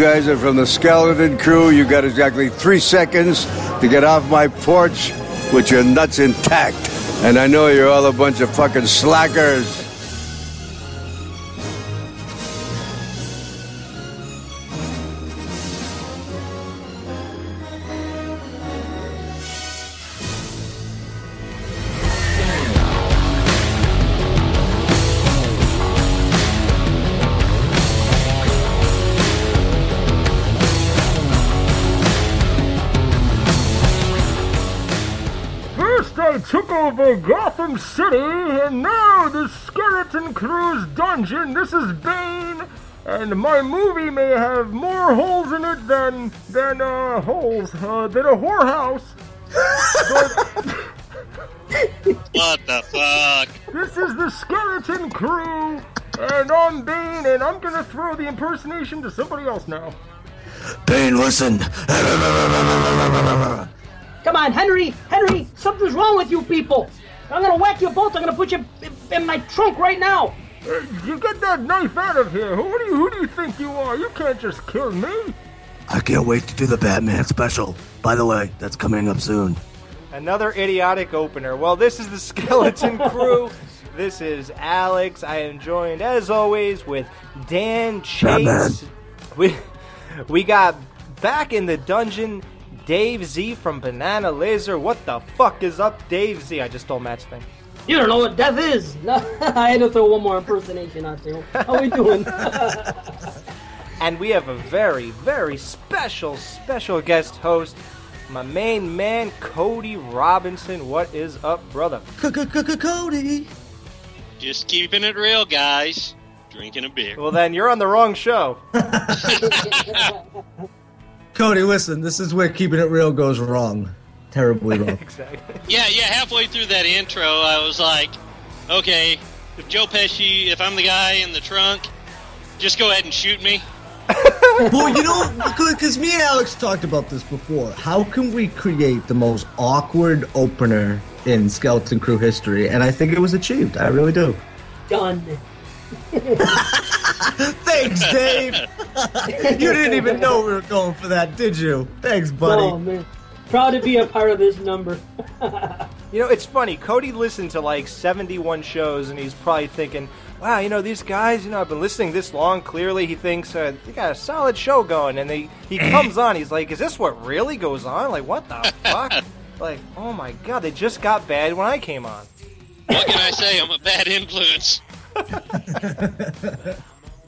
Guys are from the skeleton crew. You got exactly three seconds to get off my porch with your nuts intact. And I know you're all a bunch of fucking slackers. City, and now the Skeleton Crew's dungeon. This is Bane, and my movie may have more holes in it than than uh holes uh, than a whorehouse. What the fuck? This is the Skeleton Crew, and I'm Bane, and I'm gonna throw the impersonation to somebody else now. Bane, listen. Come on, Henry! Henry! Something's wrong with you people! I'm gonna whack you both! I'm gonna put you in, in my trunk right now! Hey, you get that knife out of here! Who do you who do you think you are? You can't just kill me! I can't wait to do the Batman special. By the way, that's coming up soon. Another idiotic opener. Well, this is the Skeleton Crew. This is Alex. I am joined, as always, with Dan Batman. Chase. We we got back in the dungeon. Dave Z from BananaLaser. What the fuck is up, Dave Z? I just stole Matt's thing. You don't know what death is! No, I had to throw one more impersonation out there. How we doing? And we have a very, very special, special guest host, my main man, Cody Robinson. What is up, brother? Cody. Just keeping it real, guys. Drinking a beer. Well, then you're on the wrong show. Cody, listen, this is where keeping it real goes wrong. Terribly wrong. exactly. Yeah, yeah. Halfway through that intro, I was like, okay, if Joe Pesci, if I'm the guy in the trunk, just go ahead and shoot me. well, you know, because me and Alex talked about this before. How can we create the most awkward opener in Skeleton Crew history? And I think it was achieved. I really do. Done. Thanks, Dave. you didn't even know we were going for that, did you? Thanks, buddy. Oh, man. Proud to be a part of this number. You know, it's funny. Cody listened to like 71 shows, and he's probably thinking, wow, you know, these guys, you know, I've been listening this long. Clearly, he thinks uh, they got a solid show going. And they, he comes on, he's like, is this what really goes on? Like, what the fuck? Like, oh my god, they just got bad when I came on. What can I say? I'm a bad influence.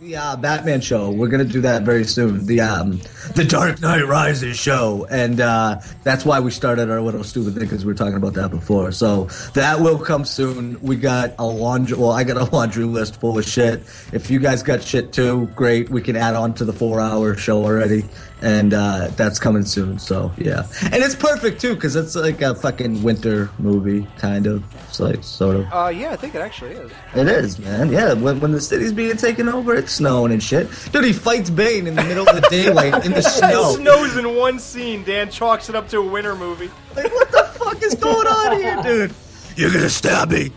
The uh, Batman show. We're gonna do that very soon. The um, the Dark Knight Rises show, and uh, that's why we started our little stupid thing because we were talking about that before. So that will come soon. We got a laundry. Well, I got a laundry list full of shit. If you guys got shit too, great. We can add on to the four-hour show already, and uh, that's coming soon. So yeah, and it's perfect too because it's like a fucking winter movie kind of. It's like sort of. Uh, yeah, I think it actually is. It is, man. Yeah, when, when the city's being taken over, it's snowing and shit. Dude, he fights Bane in the middle of the daylight in the It snow. snows in one scene. Dan chalks it up to a winter movie. Like, what the fuck is going on here, dude? You're gonna stab me.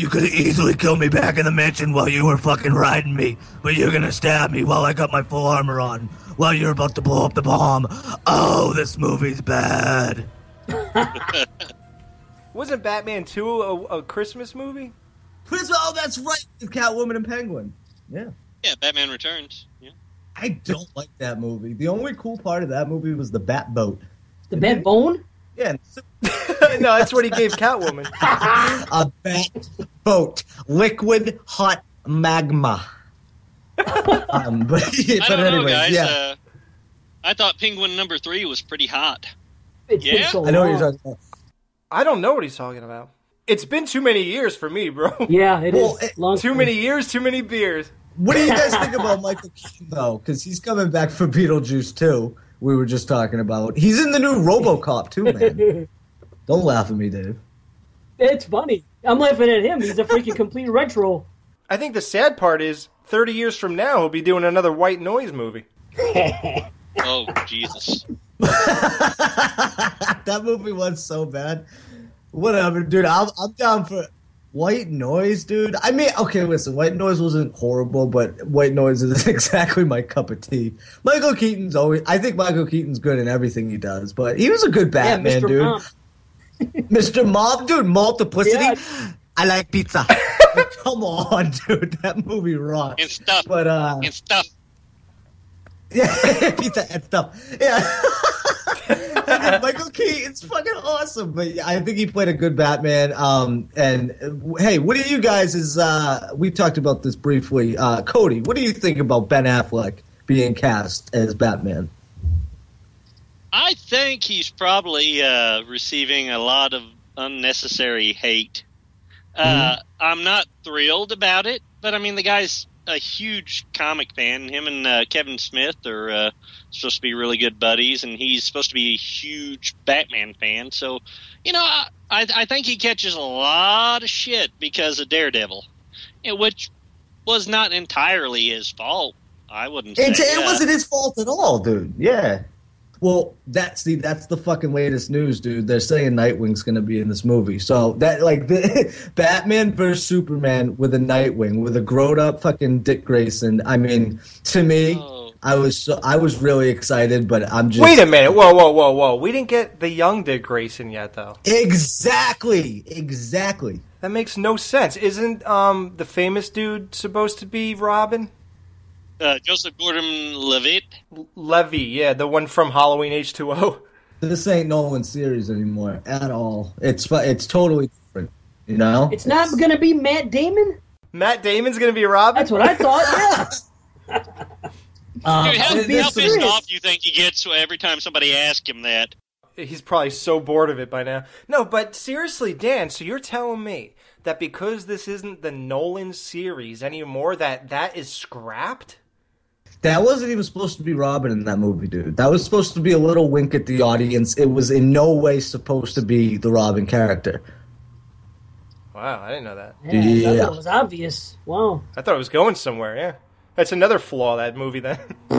You could have easily kill me back in the mansion while you were fucking riding me, but you're gonna stab me while I got my full armor on, while you're about to blow up the bomb. Oh, this movie's bad. Wasn't Batman 2 a, a Christmas movie? Chris, oh, that's right, with Catwoman and Penguin. Yeah. Yeah, Batman Returns. Yeah. I don't like that movie. The only cool part of that movie was the bat boat. The bad bone? Yeah, no, that's what he gave Catwoman. a bat boat, liquid hot magma. um, but, I but don't know, anyways, guys. yeah, Uh, I thought Penguin number three was pretty hot. It's Yeah? so I know what long. you're talking about. I don't know what he's talking about. It's been too many years for me, bro. Yeah, it is. Well, it- long Too many years, too many beers. What do you guys think about Michael Keaton though? Because he's coming back for Beetlejuice too. We were just talking about. He's in the new RoboCop too, man. Don't laugh at me, Dave. It's funny. I'm laughing at him. He's a freaking complete retro. I think the sad part is 30 years from now, he'll be doing another white noise movie. Oh, Jesus. that movie was so bad. Whatever, dude. I'm, I'm down for. White Noise, dude. I mean, okay, listen, White Noise wasn't horrible, but White Noise is exactly my cup of tea. Michael Keaton's always. I think Michael Keaton's good in everything he does, but he was a good Yeah, Batman, Mr. dude. Mom. Mr. Mom, dude, multiplicity. Yeah. I like pizza. Come on, dude, that movie rocks. And stuff. But uh, And stuff. yeah, pizza and stuff. Yeah. Michael Keaton's fucking awesome, but I think he played a good Batman. Um, and uh, hey, what do you guys? Is uh, we talked about this briefly. Uh, Cody, what do you think about Ben Affleck being cast as Batman? I think he's probably uh, receiving a lot of unnecessary hate. Uh, I'm not thrilled about it, but I mean, the guy's a huge comic fan. Him and uh, Kevin Smith are uh, supposed to be really good buddies, and he's supposed to be a huge Batman fan. So, you know, I, I, think he catches a lot of shit because of Daredevil, which was not entirely his fault. I wouldn't say. It, it uh, wasn't his fault at all, dude. Yeah. Well, that's the that's the fucking latest news, dude. They're saying Nightwing's gonna be in this movie. So that like the Batman versus Superman with a Nightwing with a grown up fucking Dick Grayson. I mean, to me, Oh. I was so, I was really excited, but I'm just Wait a minute. Whoa, whoa, whoa, whoa. We didn't get the young Dick Grayson yet, though. Exactly, exactly. That makes no sense. Isn't um the famous dude supposed to be Robin? Uh, Joseph Gordon-Levitt. Levy, yeah, the one from Halloween H2O. This ain't Nolan series anymore at all. It's it's totally different. You know, It's not going to be Matt Damon? Matt Damon's gonna be Robin. That's what I thought, yeah. Um, Dude, how, how pissed serious- off do you think he gets every time somebody asks him that? He's probably so bored of it by now. No, but seriously, Dan, so you're telling me that because this isn't the Nolan series anymore, that that is scrapped? That wasn't even supposed to be Robin in that movie, dude. That was supposed to be a little wink at the audience. It was in no way supposed to be the Robin character. Wow, I didn't know that. Yeah, I Yeah. thought it was obvious. Wow. I thought it was going somewhere. Yeah, that's another flaw of that movie. Then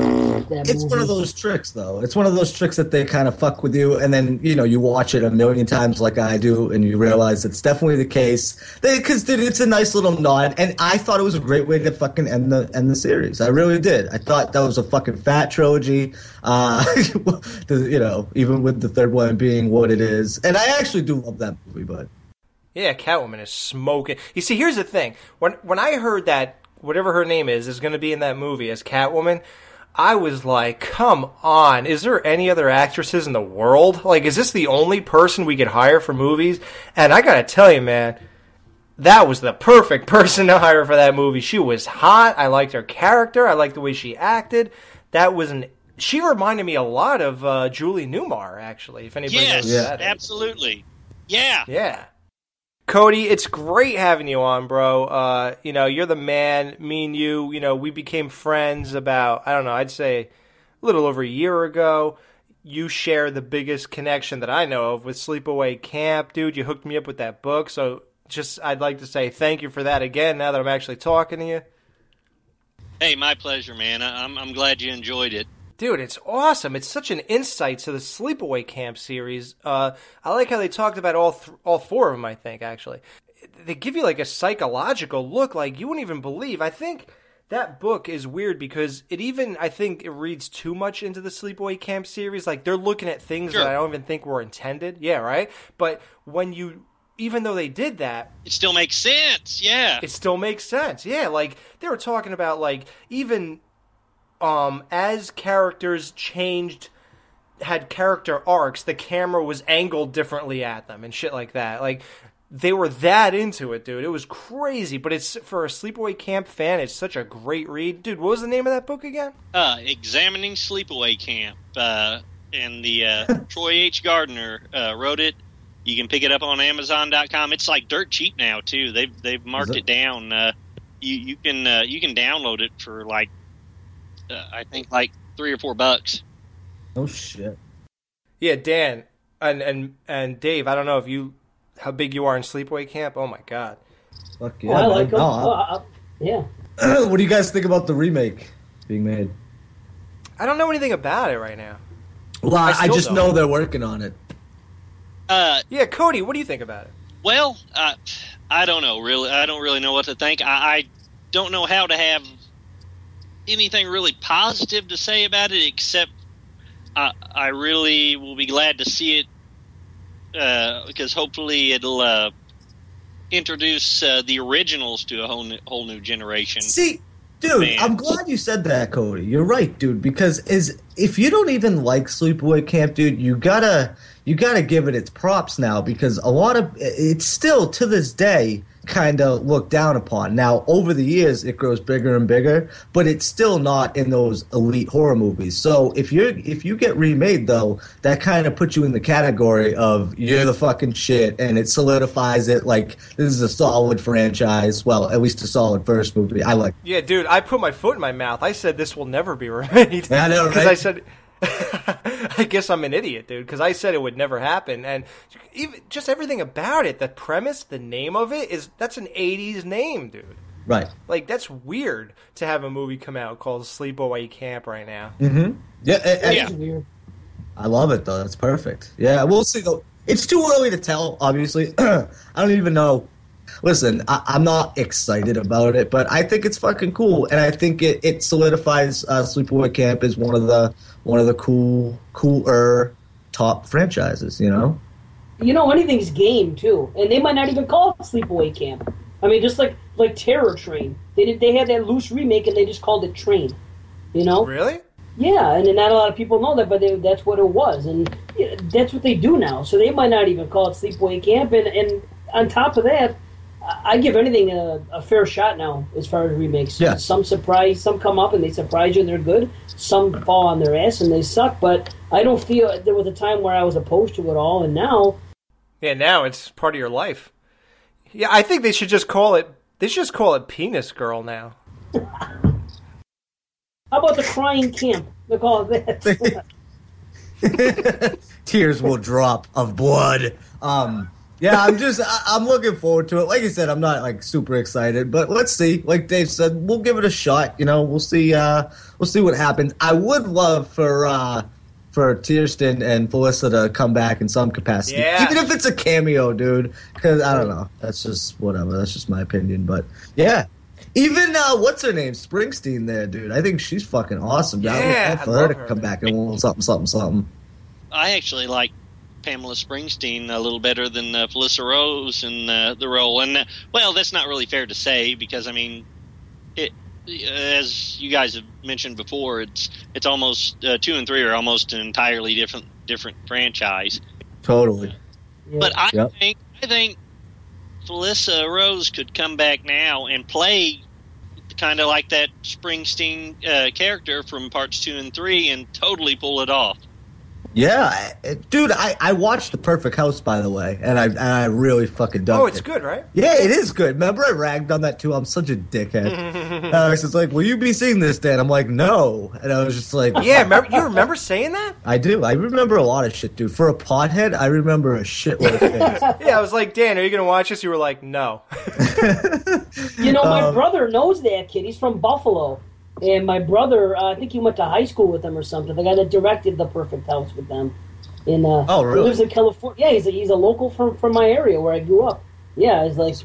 That It's one of those tricks, though. It's one of those tricks that they kind of fuck with you, and then you know you watch it a million times like I do, and you realize it's definitely the case. Because it's a nice little nod, and I thought it was a great way to fucking end the end the series. I really did. I thought that was a fucking fat trilogy. Uh, you know, even with the third one being what it is, and I actually do love that movie, but. yeah, Catwoman is smoking. You see, here's the thing: when when I heard that whatever her name is is going to be in that movie as Catwoman. I was like, come on, is there any other actresses in the world? Like, is this the only person we could hire for movies? And I gotta tell you, man, that was the perfect person to hire for that movie. She was hot. I liked her character. I liked the way she acted. That was an. She reminded me a lot of uh, Julie Newmar, actually. If anybody Yes, knows who that absolutely. Yeah. Yeah. Cody, it's great having you on, bro. Uh, you know, you're the man. Me and you, you know, we became friends about, I don't know, I'd say a little over a year ago. You share the biggest connection that I know of with Sleepaway Camp. Dude, you hooked me up with that book. So just, I'd like to say thank you for that again now that I'm actually talking to you. Hey, my pleasure, man. I'm I'm glad you enjoyed it. Dude, it's awesome. It's such an insight to the Sleepaway Camp series. Uh, I like how they talked about all th- all four of them. I think actually, they give you like a psychological look, like you wouldn't even believe. I think that book is weird because it even I think it reads too much into the Sleepaway Camp series. Like they're looking at things Sure. that I don't even think were intended. Yeah, right. But when you, even though they did that, It still makes sense. Yeah. it still makes sense. Yeah, like they were talking about like even um as characters changed had character arcs, the camera was angled differently at them and shit like that. Like they were that into it, dude. It was crazy, but it's for a sleepaway camp fan, it's such a great read. Dude, what was the name of that book again? uh, examining sleepaway camp, uh, and the uh, Troy H. Gardner uh, wrote it. You can pick it up on Amazon.com. It's like dirt cheap now too. They've they've marked it? it down. Uh, you you can uh, you can download it for like uh, I think like three or four bucks. Oh shit. Yeah, Dan and and and Dave, I don't know if you how big you are in sleepaway camp. Oh my god. Fuck Oh, yeah. I like them. No, Oh, I- I- I- yeah. what do you guys think about the remake being made? I don't know anything about it right now. Well, I, still just don't. know they're working on it. Uh, Yeah, Cody, what do you think about it? Well, uh, I don't know. Really, I don't really know what to think. I, I don't know how to have anything really positive to say about it, except I, I really will be glad to see it uh, because hopefully it'll uh, introduce uh, the originals to a whole new, whole new generation. See, dude, Man. I'm glad you said that, Cody. You're right, dude. Because is if you don't even like Sleepaway Camp, dude, you gotta you gotta give it its props now because a lot of it's still to this day kind of looked down upon. Now, over the years, it grows bigger and bigger, but it's still not in those elite horror movies. So if you if you get remade though, that kind of puts you in the category of you're the fucking shit, and it solidifies it like this is a solid franchise. Well, at least a solid first movie. I like. Yeah, dude, I put my foot in my mouth. I said this will never be remade. Yeah, I know, Because right? I said, I guess I'm an idiot, dude. Because I said it would never happen, and even just everything about it, the premise, the name of it is that's an '80s name, dude. Right. Like that's weird to have a movie come out called Sleepaway Camp right now. Mm-hmm. Yeah, a- a- Yeah. Weird. I love it though. That's perfect. Yeah, we'll see though. It's too early to tell. Obviously, I don't even know. Listen, I, I'm not excited about it, but I think it's fucking cool, and I think it, it solidifies uh, Sleepaway Camp as one of the one of the cool, cooler top franchises. You know? You know, anything's game too, and they might not even call it Sleepaway Camp. I mean, just like like Terror Train, they did they had that loose remake and they just called it Train. You know? Really? Yeah, and not a lot of people know that, but they, that's what it was, and that's what they do now. So they might not even call it Sleepaway Camp, and, and on top of that, I I give anything a, a fair shot now as far as remakes. Yeah. Some surprise, some come up and they surprise you, and they're good. Some fall on their ass and they suck. But I don't feel there was a time where I was opposed to it all, and now Yeah. Now it's part of your life. Yeah, I think they should just call it. They should just call it Penis Girl now. how about the Crying Camp? They call it that. Tears will drop of blood. Um, yeah, I'm just I, I'm looking forward to it. Like I said, I'm not like super excited, but let's see. Like Dave said, we'll give it a shot. You know, we'll see. Uh, we'll see what happens. I would love for uh, for Tiersten and Felissa to come back in some capacity, Yeah. even if it's a cameo, dude. Because I don't know. That's just whatever. That's just my opinion. But yeah. Even uh, what's her name, Springsteen? There, dude. I think she's fucking awesome. Yeah, I would Yeah, love for her to come back and well, something, something, something. I actually like Pamela Springsteen a little better than uh, Felissa Rose in uh, the role, and uh, well, that's not really fair to say because I mean, it as you guys have mentioned before, it's it's almost uh, two and three are almost an entirely different different franchise. Totally. Yeah. But I Yep. think I think Felissa Rose could come back now and play kind of like that Springsteen uh, character from parts two and three and totally pull it off. Yeah, I- dude, I, I watched The Perfect House by the way, and I and I really fucking dug Oh, it. it's good, right? Yeah, it is good. Remember, I ragged on that too. I'm such a dickhead. and I was just like, "Will you be seeing this, Dan?" I'm like, "No," and I was just like, Yeah, remember, you remember saying that? I do. I remember a lot of shit, dude. For a pothead, I remember a shitload of things. Yeah, I was like, Dan, are you gonna watch this? You were like, no. You know, my Um, brother knows that kid. He's from Buffalo. And my brother, uh, I think he went to high school with them or something. The guy that directed The Perfect House with them. In, uh, Oh, really? He lives in California. Yeah, he's a, he's a local from, from my area where I grew up. Yeah, it's like,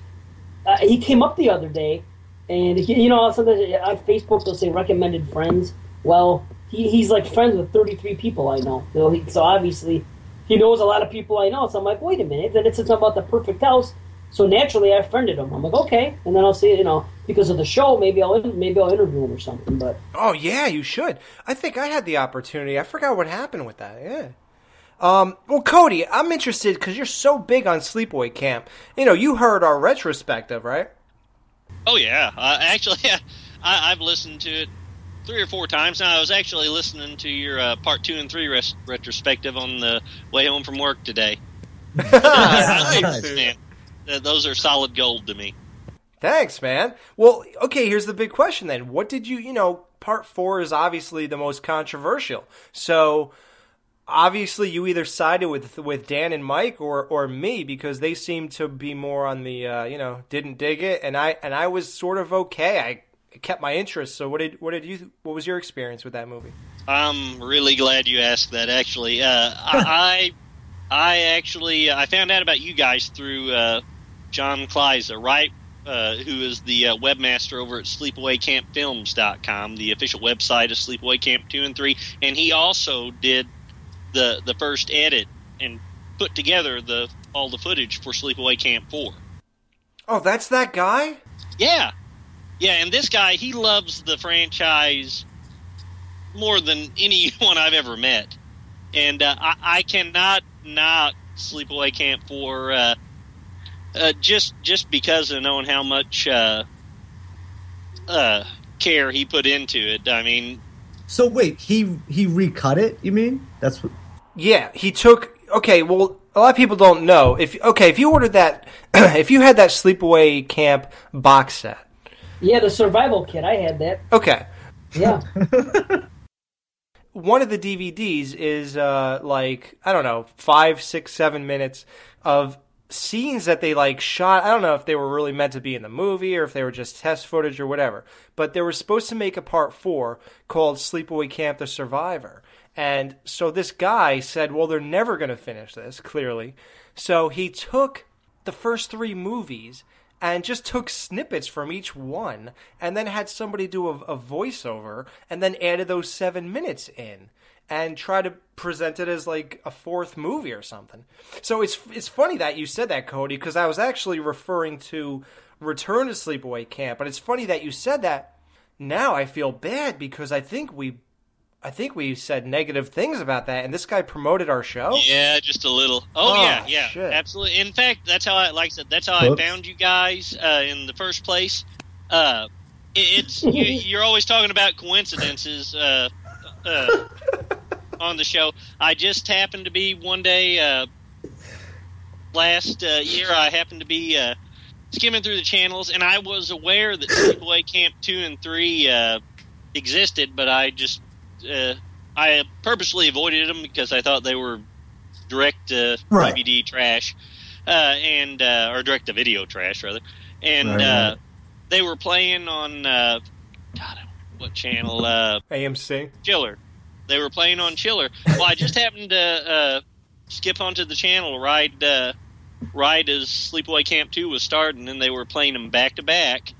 uh, he came up the other day. And, he, you know, sometimes on Facebook they'll say recommended friends. Well, he, he's like friends with 33 people I know. So, he, so obviously he knows a lot of people I know. So I'm like, wait a minute. Then it says something about The Perfect House. So naturally, I friended him. I'm like, okay, and then I'll see, you know, because of the show, maybe I'll maybe I'll interview him or something. But Oh yeah, you should. I think I had the opportunity. I forgot what happened with that. Yeah. Um, well, Cody, I'm interested because you're so big on Sleepaway Camp. You know, you heard our retrospective, right? Oh yeah, uh, actually, I, I've listened to it three or four times now. I was actually listening to your uh, part two and three res- retrospective on the way home from work today. Nice. Those are solid gold to me. Thanks, man. Well, okay, here's the big question then. What did you, you know, part four is obviously the most controversial. So, obviously, you either sided with with Dan and Mike or or me because they seemed to be more on the, uh, you know, didn't dig it, and I and I was sort of okay. I kept my interest. So, what did what did you? What was your experience with that movie? I'm really glad you asked that. Actually, uh, I, I I actually I found out about you guys through uh, John Klyza, right? Uh, who is the uh, webmaster over at SleepAwayCampFilms.com, the official website of Sleepaway Camp Two and Three, and he also did the the first edit and put together the all the footage for Sleepaway Camp Four. Oh, that's that guy. Yeah, yeah, and this guy he loves the franchise more than anyone I've ever met, and uh, I, I cannot knock Sleepaway Camp Four uh, just just because of knowing how much uh, uh, care he put into it. I mean, So wait, he he recut it? You mean? That's what. Yeah, he took. Okay, well, a lot of people don't know. If okay, if you ordered that, if you had that sleepaway camp box set, Yeah, the survival kit. I had that. okay, Yeah. one of the DVDs is uh, like I don't know five, six, seven minutes of scenes that they like shot. I don't know if they were really meant to be in the movie or if they were just test footage or whatever. But they were supposed to make a part four called Sleepaway Camp: The Survivor. And so this guy said, "Well, they're never going to finish this." Clearly, so he took the first three movies and just took snippets from each one and then had somebody do a, a voiceover and then added those seven minutes in and try to present it as like a fourth movie or something. So it's it's funny that you said that, Cody, because I was actually referring to Return to Sleepaway Camp, but it's funny that you said that. Now I feel bad because I think we I think we said negative things about that and this guy promoted our show. yeah, just a little. Oh, Oh, yeah, yeah, shit. absolutely. In fact, that's how I like I said. That's how Whoops. I found you guys uh, in the first place. Uh, it, it's you, you're always talking about coincidences. Uh, uh, on the show. I just happened to be one day uh, last uh, year. I happened to be uh, skimming through the channels, and I was aware that Sleepaway Camp two and three uh, existed, but I just uh, I purposely avoided them because I thought they were direct uh, Right. DVD trash, uh, and uh, or direct to video trash rather, and Right, uh, they were playing on uh, God, what channel? Uh, AMC. Chiller. They were playing on Chiller. Well, I just happened to uh, skip onto the channel right uh, right as Sleepaway Camp Two was starting, and they were playing them back to back.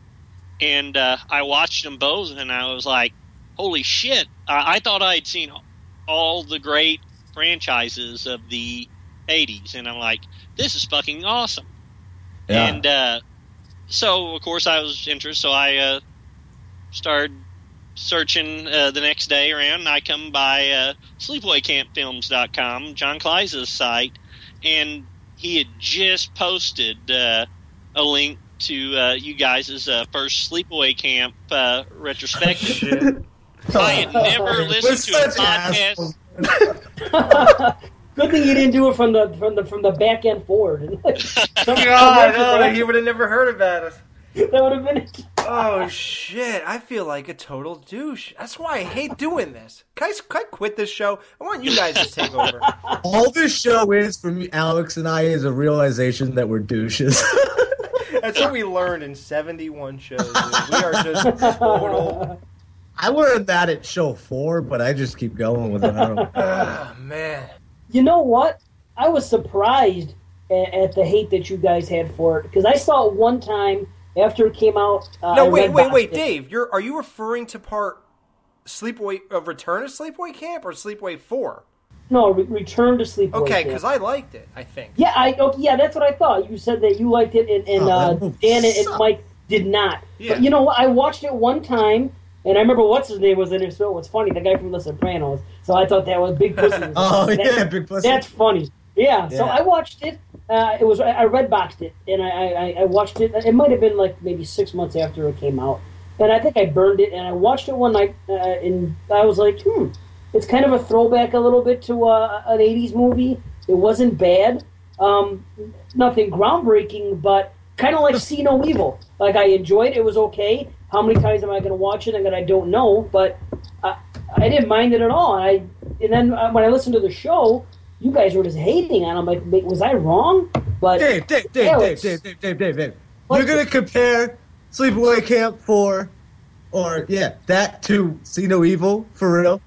And uh, I watched them both, and I was like, "Holy shit!" I, I thought I'd seen all the great franchises of the '80s, and I'm like, "This is fucking awesome." Yeah. And uh, so, of course, I was interested. So I uh, started searching uh, the next day around, and I come by uh, SleepawayCampFilms.com, John Klyza's site, and he had just posted uh, a link to uh, you guys' uh, first Sleepaway Camp uh, retrospective. Shit. I had never listened to a podcast. Good thing you didn't do it from the from the from the back end forward. God, no, he would have never heard about us. that would have been it. Oh shit! I feel like a total douche. That's why I hate doing this. Can I, can I quit this show? I want you guys to take over. All this show is for me, Alex and I, is a realization that we're douches. That's what we learned in seventy-one shows. dude. We are just total. I learned that at show four, but I just keep going with it. Oh man. You know what? I was surprised at, at the hate that you guys had for it because I saw it one time after it came out. Uh, No, I wait, wait, wait, it. Dave. You're are you referring to part Sleepaway uh, Return to Sleepaway Camp or Sleepaway Four? No, re- Return to Sleep. Okay, because I liked it. I think. Yeah, I okay, yeah, that's what I thought. You said that you liked it, and, and Oh, uh, Dan and, and. Mike did not. Yeah. But you know? I watched it one time, and I remember what's his name was in it. So it was funny, the guy from The Sopranos. So I thought that was Big Pussy. Oh That- yeah, big pussy. That's funny. Yeah, so I watched it. Uh, it was I I red boxed it, and I, I, I watched it. It might have been like maybe six months after it came out, and I think I burned it. And I watched it one night, uh, and I was like, hmm, it's kind of a throwback a little bit to uh, an '80s movie. It wasn't bad, um, nothing groundbreaking, but kind of like See No Evil. Like I enjoyed it. It was okay. How many times am I going to watch it? And I don't know, but I, I didn't mind it at all. I and then uh, when I listened to the show, you guys were just hating on. it. I'm like, was I wrong? But Dave, Dave, Dave, Yeah, Dave, Dave, Dave, Dave, Dave, Dave. You're gonna compare Sleepaway Camp four, or yeah, that to See No Evil for real?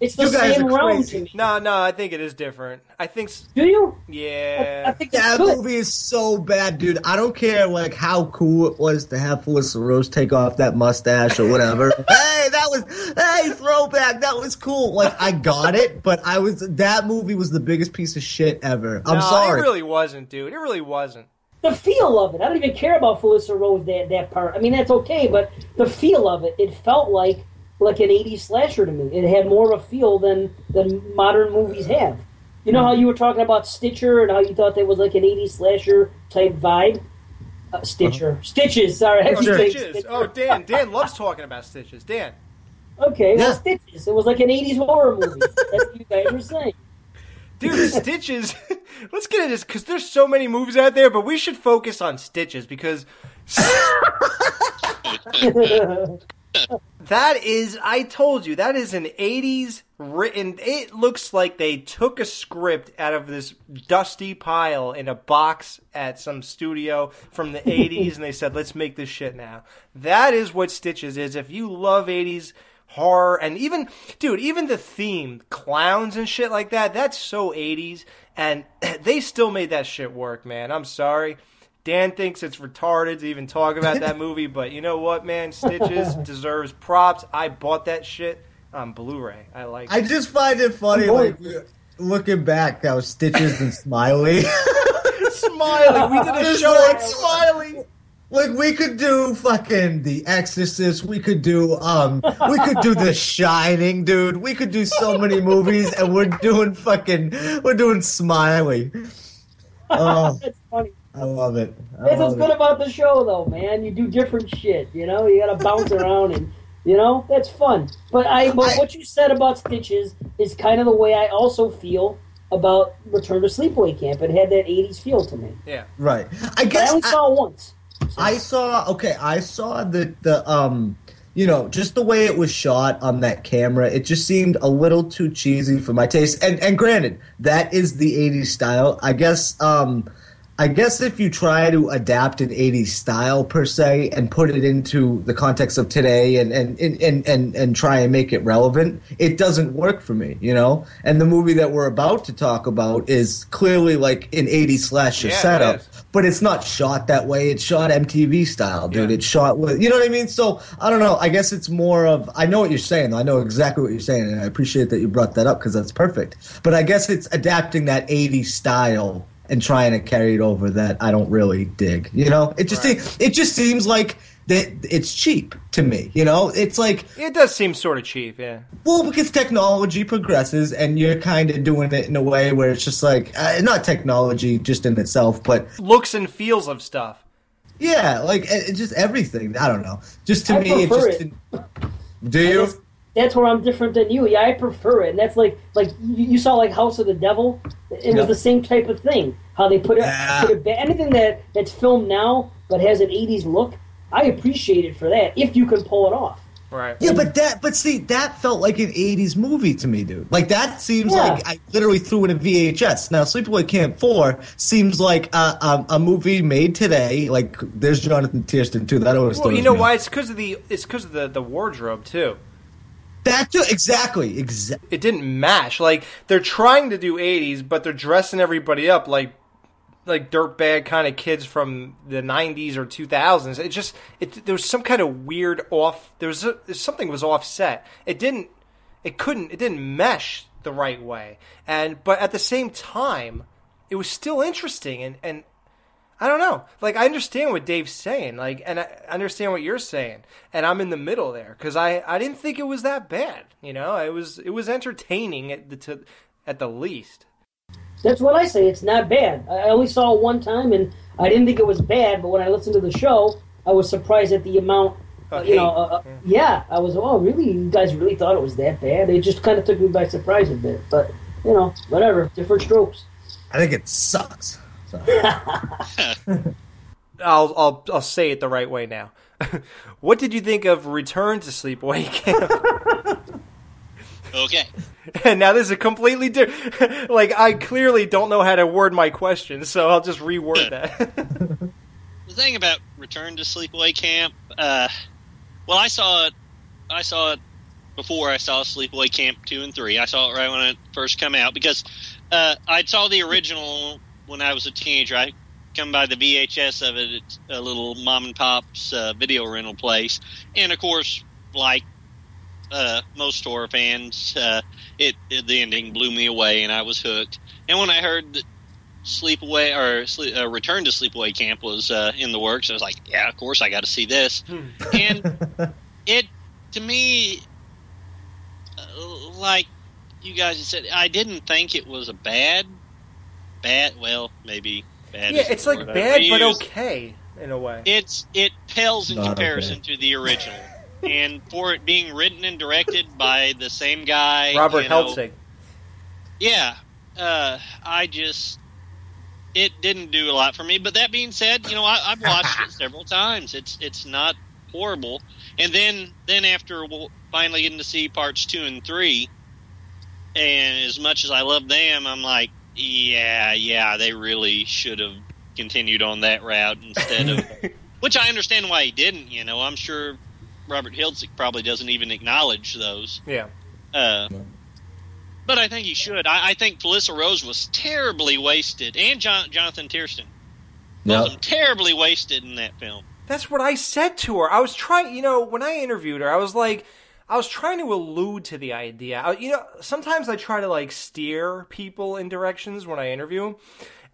It's the You guys same are realm crazy. to me. No, no, I think it is different. I think, Do you? I, I yeah. think That good. movie is so bad, dude. I don't care like how cool it was to have Felissa Rose take off that mustache or whatever. hey, that was hey throwback. That was cool. Like I got it, but I was that movie was the biggest piece of shit ever. I'm no, sorry. It really wasn't, dude. It really wasn't. the feel of it. I don't even care about Felissa Rose that that part. I mean, that's okay, but the feel of it, it felt like like an '80s slasher to me. It had more of a feel than than modern movies have. You know how you were talking about Stitcher and how you thought that was like an '80s slasher type vibe. Uh, Stitcher, Stitches. Sorry, Oh, keep Stitches. Stitcher. Oh, Dan. Dan loves talking about Stitches. Dan. Okay, well, Stitches. It was like an '80s horror movie. That's what you guys were saying. Dude, Stitches. Let's get into this because there's so many movies out there, but we should focus on Stitches because that is, I told you, that is an 80s written. It looks like they took a script out of this dusty pile in a box at some studio from the 80s and they said, let's make this shit now. That is what Stitches is. If you love 80s horror and even dude even the theme clowns and shit like that that's so 80s and they still made that shit work man i'm sorry dan thinks it's retarded to even talk about that movie but you know what man stitches deserves props i bought that shit on blu-ray i like I it. just find it funny, I'm like looking back, that was Stitches and Smiley. smiley we did a Just show like- on smiley Like we could do fucking The Exorcist, we could do um we could do The Shining, dude. We could do so many movies and we're doing fucking we're doing Smiley. Oh, That's funny. I love it. I That's what's love good it. about the show, though, man. You do different shit. You know, you got to bounce around, and you know that's fun. But I, but I- what you said about Stitches is kind of the way I also feel about Return to Sleepaway Camp. It had that '80s feel to me. yeah Right. I But I guess only I- saw it once. I saw okay, I saw the the um you know, just the way it was shot on that camera, it just seemed a little too cheesy for my taste. And and granted, that is the 80s style. I guess um I guess if you try to adapt an 80s style per se and put it into the context of today and and, and, and, and try and make it relevant, it doesn't work for me, you know? And the movie that we're about to talk about is clearly like an 80s slasher Yeah, setup is. but it's not shot that way. It's shot MTV style, dude. Yeah. It's shot with, you know what I mean? So I don't know. I guess it's more of. I know what you're saying. though. I know exactly what you're saying, and I appreciate that you brought that up because that's perfect. But I guess it's adapting that '80s style and trying to carry it over that I don't really dig. You know, it just Right. it just seems like that it's cheap to me. You know, it's like it does seem sort of cheap yeah well, because technology progresses, and you're kind of doing it in a way where it's just like uh, not technology just in itself, but looks and feels of stuff Yeah, like it, it just everything. I don't know. Just to I me, it just. it. Do you? That's, that's where I'm different than you. Yeah, I prefer it, and that's like like you, you saw like House of the Devil. It Yeah. was the same type of thing. How they put it, Yeah. put it back. Anything that that's filmed now but has an '80s look, I appreciate it for that. If you can pull it off. right Yeah, but that, but see, that felt like an '80s movie to me, dude. Like that seems Yeah. like I literally threw in a VHS. Now, Sleepaway Camp Four seems like a, a, a movie made today. Like there's Jonathan Tiersten too. That always well throws you know me why it's because of the it's because of the the wardrobe too That too, exactly, exactly. it didn't mash. Like they're trying to do '80s, but they're dressing everybody up like like dirtbag kind of kids from the '90s or 2000s. It just it there was some kind of weird off. There was a, something was offset. It didn't. It couldn't. It didn't mesh the right way. And but at the same time, it was still interesting and and. I don't know. Like I understand what Dave's saying, like, and I understand what you're saying, and I'm in the middle there because I, I didn't think it was that bad. You know, it was it was entertaining at the to, at the least. That's what I say. It's not bad. I I only saw it one time, and I didn't think it was bad. But when I listened to the show, I was surprised at the amount. Uh, you know, hate. uh, uh, yeah, I was. Oh, really? You guys really thought it was that bad? It just kind of took me by surprise a bit. But you know, whatever. Different strokes. I think it sucks. So. I'll I'll I'll say it the right way now. what did you think of Return to Sleepaway Camp? Okay. and now this is a completely different. like I clearly don't know how to word my question, so I'll just reword that. The thing about Return to Sleepaway Camp, uh, well, I saw it. I saw it before I saw Sleepaway Camp two and three. I saw it right when it first come out because uh, I saw the original when I was a teenager. I come by the VHS of it at a little mom and pop's uh, video rental place, and of course, like uh, most horror fans, uh, it, it the ending blew me away, and I was hooked. And when I heard that Sleepaway or sleep, uh, Return to Sleepaway Camp was uh, in the works, I was like, yeah, of course, I got to see this. and it, to me, uh, like you guys said, I didn't think it was a bad, bad. Well, maybe bad. Yeah, it's like bad but use. okay in a way. It's it pales in Not comparison to the original, and for it being written and directed by the same guy, Robert you. Yeah, uh, I just it didn't do a lot for me. But that being said, you know I, I've watched it several times. It's it's not horrible. And then then after we'll finally getting to see parts two and three, and as much as I love them, I'm like, yeah, yeah, they really should have continued on that route instead of. which I understand why he didn't. You know, I'm sure Robert Hiltzik probably doesn't even acknowledge those. Yeah. Uh, but I think he should. I, I think Felissa Rose was terribly wasted, and John, Jonathan Tiersten. Both of Yep. them terribly wasted in that film. That's what I said to her. I was trying, you know, when I interviewed her, I was like, I was trying to allude to the idea. I, you know, sometimes I try to like steer people in directions when I interview.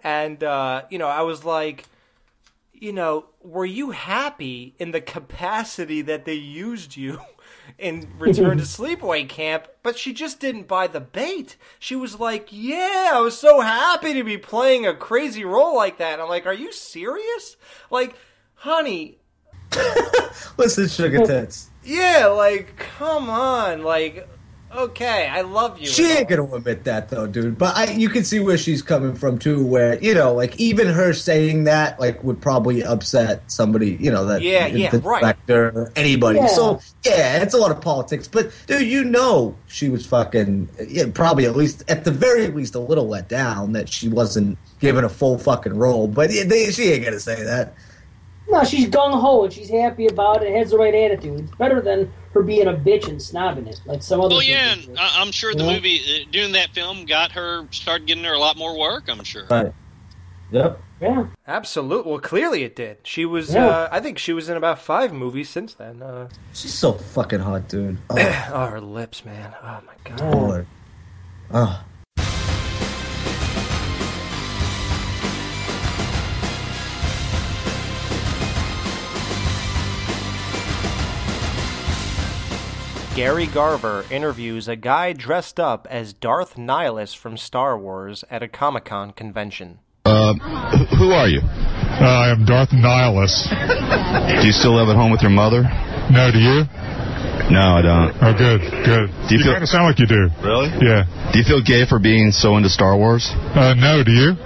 And, uh, you know, I was like, you know, were you happy in the capacity that they used you in Return to Sleepaway Camp? But she just didn't buy the bait. She was like, yeah, I was so happy to be playing a crazy role like that. And I'm like, are you serious? Like, honey, Listen, sugar tits. Yeah, like, come on, like, okay, I love you. She ain't gonna admit that though, dude. But I, you can see where she's coming from too. Where you know, like even her saying that, like, would probably upset somebody. You know that. Yeah, yeah, the right. director or anybody. Yeah. So yeah, it's a lot of politics. But dude, you know, she was fucking. Yeah, probably at least, at the very least, a little let down that she wasn't given a full fucking role. But they, she ain't gonna say that. No, she's gung ho and she's happy about it. Has the right attitude. It's better than her being a bitch and snobbing it like some other. Oh yeah, and. I, I'm sure the Yeah. movie uh, doing that film got her started getting her a lot more work. I'm sure. Right. Yep. yeah. Absolutely. Well, clearly it did. She was. Yeah. Uh, I think she was in about five movies since then. Uh, She's so fucking hot, dude. Oh, oh, her lips, man. Oh my god. Lord. Oh. Gary Garver interviews a guy dressed up as Darth Nihilus from Star Wars at a Comic Con convention. Uh, who are you? Uh, I am Darth Nihilus. Do you still live at home with your mother? No, do you? No, I don't. Oh, good, good. Do you you feel- kind of sound like you do. Really? Yeah. Do you feel gay for being so into Star Wars? Uh, no, do you?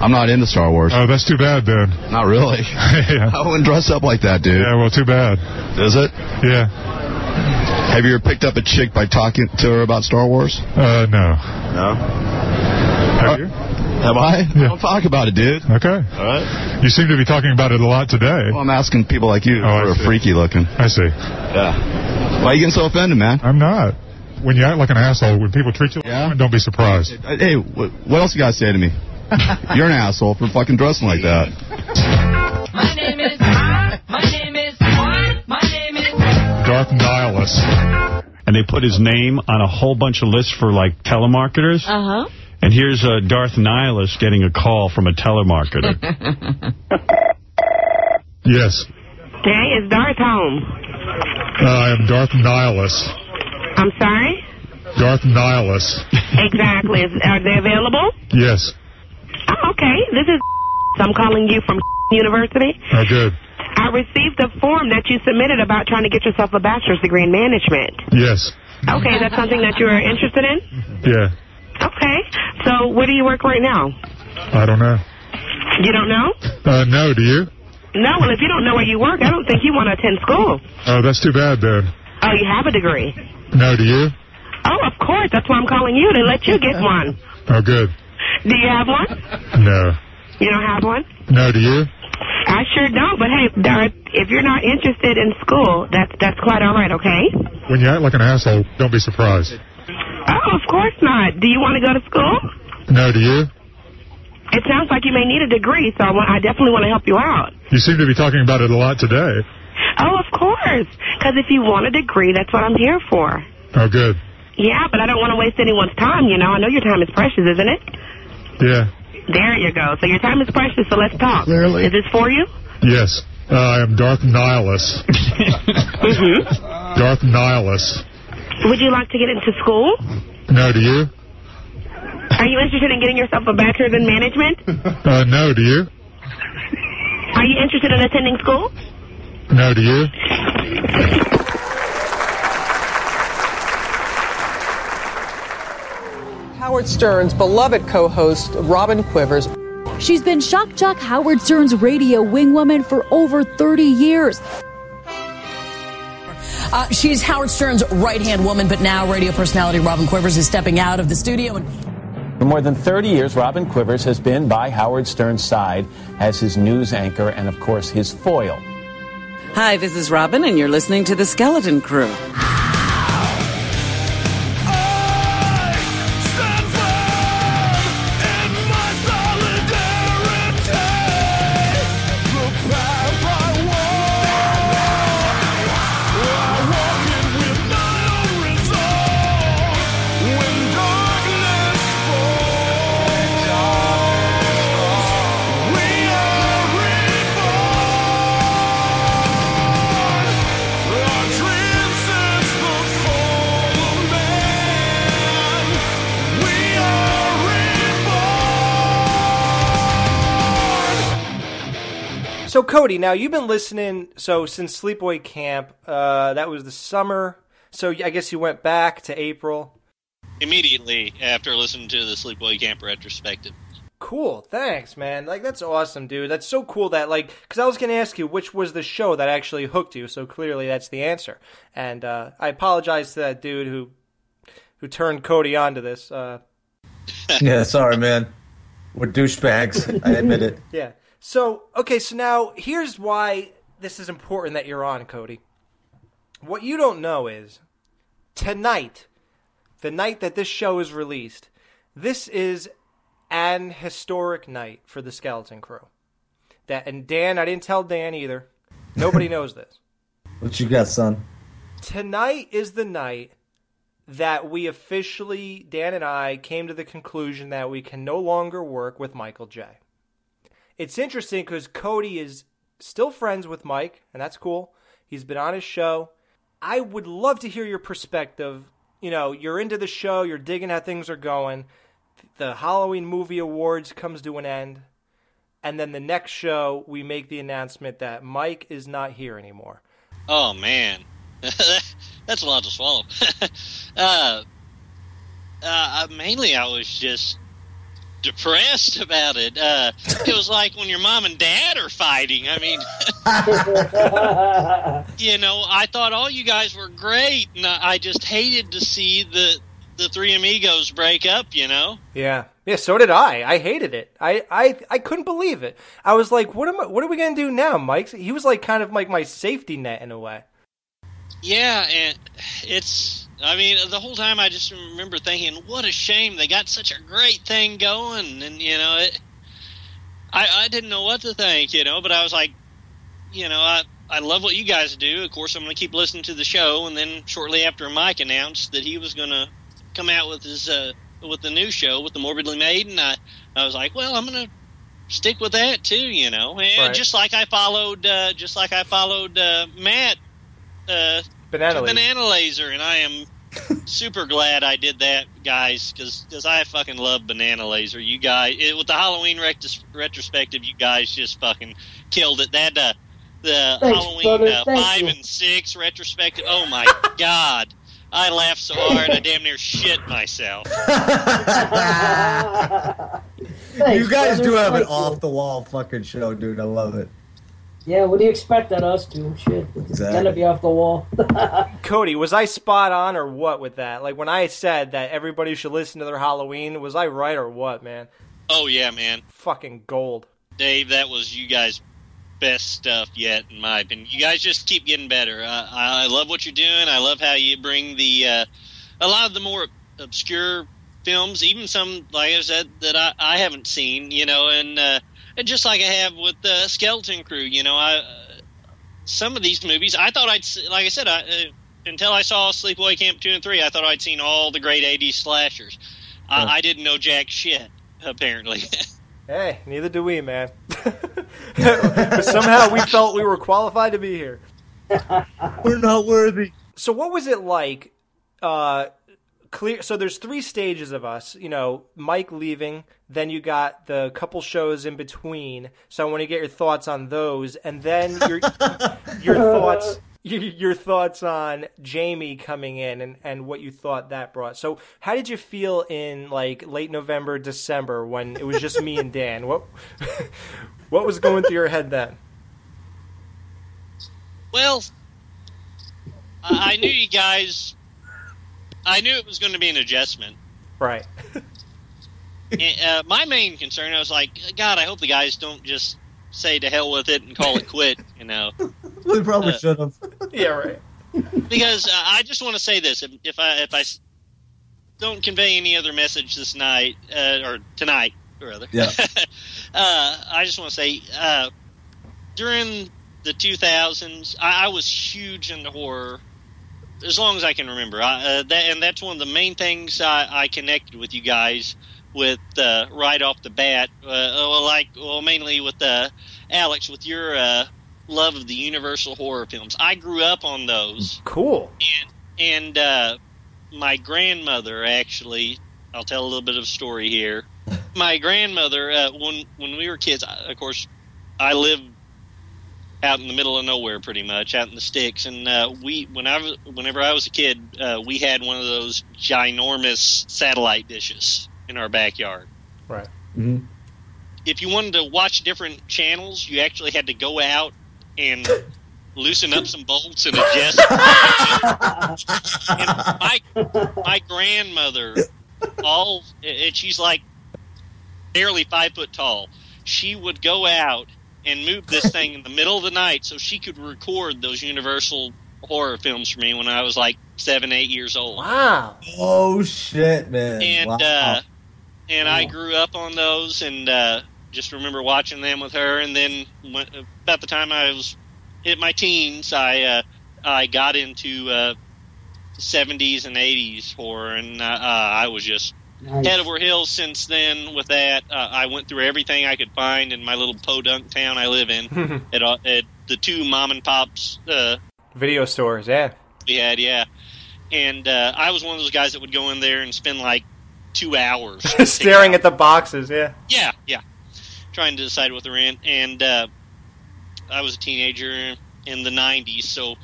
I'm not into Star Wars. Oh, that's too bad then. Not really. yeah. I wouldn't dress up like that, dude. Yeah, well, too bad. Is it? Yeah. Have you ever picked up a chick by talking to her about Star Wars? Uh, no. No. Have you? Have I? Yeah. Don't talk about it, dude. Okay. All right. You seem to be talking about it a lot today. Well, I'm asking people like you Oh, I who are see. freaky looking. I see. Yeah. Why are you getting so offended, man? I'm not. When you act like an asshole, when people treat you like Yeah? one, don't be surprised. Uh, Hey, what else you guys say to me? You're an asshole for fucking dressing like that. My name is Darth Nihilus. and they put his name on a whole bunch of lists for like telemarketers. Uh huh. And here's uh, Darth Nihilus getting a call from a telemarketer. Yes. Okay, is Darth home? Uh, I am Darth Nihilus. I'm sorry? Darth Nihilus. Exactly. Is, are they available? Yes. Oh, okay, this is. I'm calling you from University. Oh, good. I received a form that you submitted about trying to get yourself a bachelor's degree in management. Yes. Okay, that's something that you are interested in? Yeah. Okay. So, where do you work right now? I don't know. You don't know? Uh, no, do you? No, well, if you don't know where you work, I don't think you want to attend school. Oh, that's too bad then. Oh, you have a degree. No, do you? Oh, of course. That's why I'm calling you to let you get one. Oh, good. Do you have one? No. You don't have one? No, do you? I sure don't. But hey, if you're not interested in school, that's that's quite all right. Okay. When you act like an asshole, don't be surprised. Oh, of course not. Do you want to go to school? No, do you? It sounds like you may need a degree, so I, want, I definitely want to help you out. You seem to be talking about it a lot today. Oh, of course. Because if you want a degree, that's what I'm here for. Oh, good. Yeah, but I don't want to waste anyone's time, you know. I know your time is precious, isn't it? Yeah. There you go. So your time is precious, so let's talk. Clearly. Is this for you? Yes. Uh, I am Darth Nihilus. Mm-hmm. Darth Nihilus. Would you like to get into school? No, do you? Are you interested in getting yourself a bachelor's in management? Uh, no, do you? Are you interested in attending school? No, do you? Howard Stern's beloved co host, Robin Quivers. She's been Shock Jock Howard Stern's radio wingwoman for over 30 years. Uh, she's Howard Stern's right hand woman, but now radio personality Robin Quivers is stepping out of the studio. And For more than 30 years, Robin Quivers has been by Howard Stern's side as his news anchor and, of course, his foil. Hi, this is Robin, and you're listening to The Skeleton Crew. Cody, now you've been listening. So since Sleepaway Camp, uh, that was the summer. So I guess you went back to April. Immediately after listening to the Sleepaway Camp retrospective. Cool, thanks, man. Like that's awesome, dude. That's so cool that like because I was gonna ask you which was the show that actually hooked you. So clearly that's the answer. And uh, I apologize to that dude who who turned Cody onto this. Uh, yeah, sorry, man. We're douchebags. I admit it. Yeah. So, okay, so now here's why this is important that you're on, Cody. What you don't know is tonight, the night that this show is released, this is an historic night for the Skeleton Crew. That and Dan, I didn't tell Dan either. Nobody knows this. What you got, son? Tonight is the night that we officially, Dan and I, came to the conclusion that we can no longer work with Michael J. It's interesting because Cody is still friends with Mike, and that's cool. He's been on his show. I would love to hear your perspective. You know, you're into the show, you're digging how things are going. The Halloween Movie Awards comes to an end. And then the next show, we make the announcement that Mike is not here anymore. Oh man, that's a lot to swallow. uh, uh, mainly, I was just depressed about it. Uh, it was like when your mom and dad are fighting. I mean, you know, I thought all you guys were great, and I I just hated to see the the three amigos break up. You know. Yeah, yeah. So did I. I hated it. I, I, I couldn't believe it. I was like, "What am I? What are we gonna do now, Mike?" He was like kind of like my safety net in a way. Yeah, and it's. I mean, the whole time I just remember thinking, "What a shame they got such a great thing going," and you know, it. I I didn't know what to think, you know, but I was like, you know, I I love what you guys do. Of course, I'm going to keep listening to the show, and then shortly after, Mike announced that he was going to come out with his uh with the new show with the Morbidly Made, and I I was like, well, I'm going to stick with that too, you know, and Right. just like I followed, uh, just like I followed uh, Matt. Uh, Banana. BananaLaser, and I am super glad I did that, guys, because I fucking love BananaLaser. You guys, it, with the Halloween retros- retrospective, you guys just fucking killed it. That uh, the Thanks, Halloween uh, five you. and six retrospective. Oh my god, I laughed so hard I damn near shit myself. you guys do have an off the wall fucking show, dude. I love it. Yeah, what do you expect at us to? Shit, it's Exactly. gonna be off the wall. Cody, was I spot on or what with that? Like when I said that everybody should listen to their Halloween, was I right or what, man? Oh yeah, man, Fucking gold. Dave, that was you guys' best stuff yet, in my opinion. You guys just keep getting better. Uh, I love what you're doing. I love how you bring the uh, a lot of the more obscure films, even some like I said that I, I haven't seen. You know, and, uh, and just like I have with the Skeleton Crew. You know, I uh, some of these movies I thought I'd s- like I said I. Uh, until I saw Sleepaway Camp two and three, I thought I'd seen all the great '80s slashers. I, I didn't know jack shit. Apparently, Hey, neither do we, man. but somehow we felt we were qualified to be here. We're not worthy. So what was it like? Uh, clear. So there's three stages of us. You know, Mike leaving. Then you got the couple shows in between. So I want to get your thoughts on those, and then your your thoughts. Your, your thoughts on Jamie coming in and, and what you thought that brought. So, how did you feel in like late November, December when it was just me and Dan? What what was going through your head then? well, I I knew you guys. I knew it was going to be an adjustment. Right. And, uh, my main concern, I was like, God, I hope the guys don't just say to hell with it and call it quit. You know, We probably Uh, should have. yeah, right. because uh, I just want to say this: if, if I if I s- don't convey any other message this night uh, or tonight, rather, Yeah. uh, I just want to say uh, during the 2000s, I, I was huge into horror as long as I can remember. I, uh, that, and that's one of the main things I, I connected with you guys with uh, right off the bat. Uh, well, like, well, mainly with uh, Alex with your uh, love of the Universal horror films. I grew up on those Cool. and uh, my grandmother actually i'll tell a little bit of a story here my grandmother uh, when when we were kids of course i lived out in the middle of nowhere pretty much out in the sticks and uh, we when i was whenever i was a kid uh, we had one of those ginormous satellite dishes in our backyard Right. Mhm. if you wanted to watch different channels you actually had to go out and loosen up some bolts and adjust and my my grandmother, all and she's like barely five foot tall. She would go out and moved this thing in the middle of the night so she could record those Universal horror films for me when I was like seven, eight years old. Wow. Oh shit, man! And wow. uh, and I grew up on those and uh, just remember watching them with her. And then when, about the time I was hit my teens, I uh, I got into uh, 70s and 80s horror, and uh, uh, I was just Nice. head over heels since then. With that, uh, I went through everything I could find in my little podunk town I live in. at, uh, at the two mom and pops uh, Video stores, yeah. we had, yeah. And uh, I was one of those guys that would go in there and spend like two hours Staring at the boxes, yeah. yeah, yeah. Trying to decide what they're in. And uh, I was a teenager in the 90s, so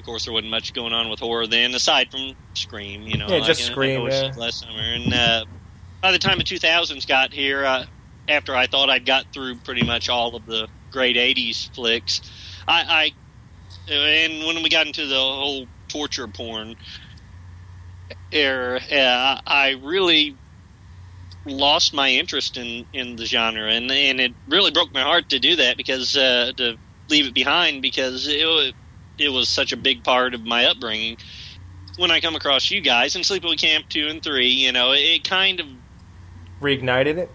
of course there wasn't much going on with horror then, aside from Scream, you know. Yeah, like, just I Scream, know yeah. Last summer. And uh, by the time the 2000s got here, uh, after I thought I'd got through pretty much all of the great 80s flicks, I, I and when we got into the whole torture porn era, uh, I really lost my interest in, in the genre, and and it really broke my heart to do that because uh, to leave it behind because it it was such a big part of my upbringing. When I come across you guys in Sleepaway Camp two and three, you know, it kind of Reignited it.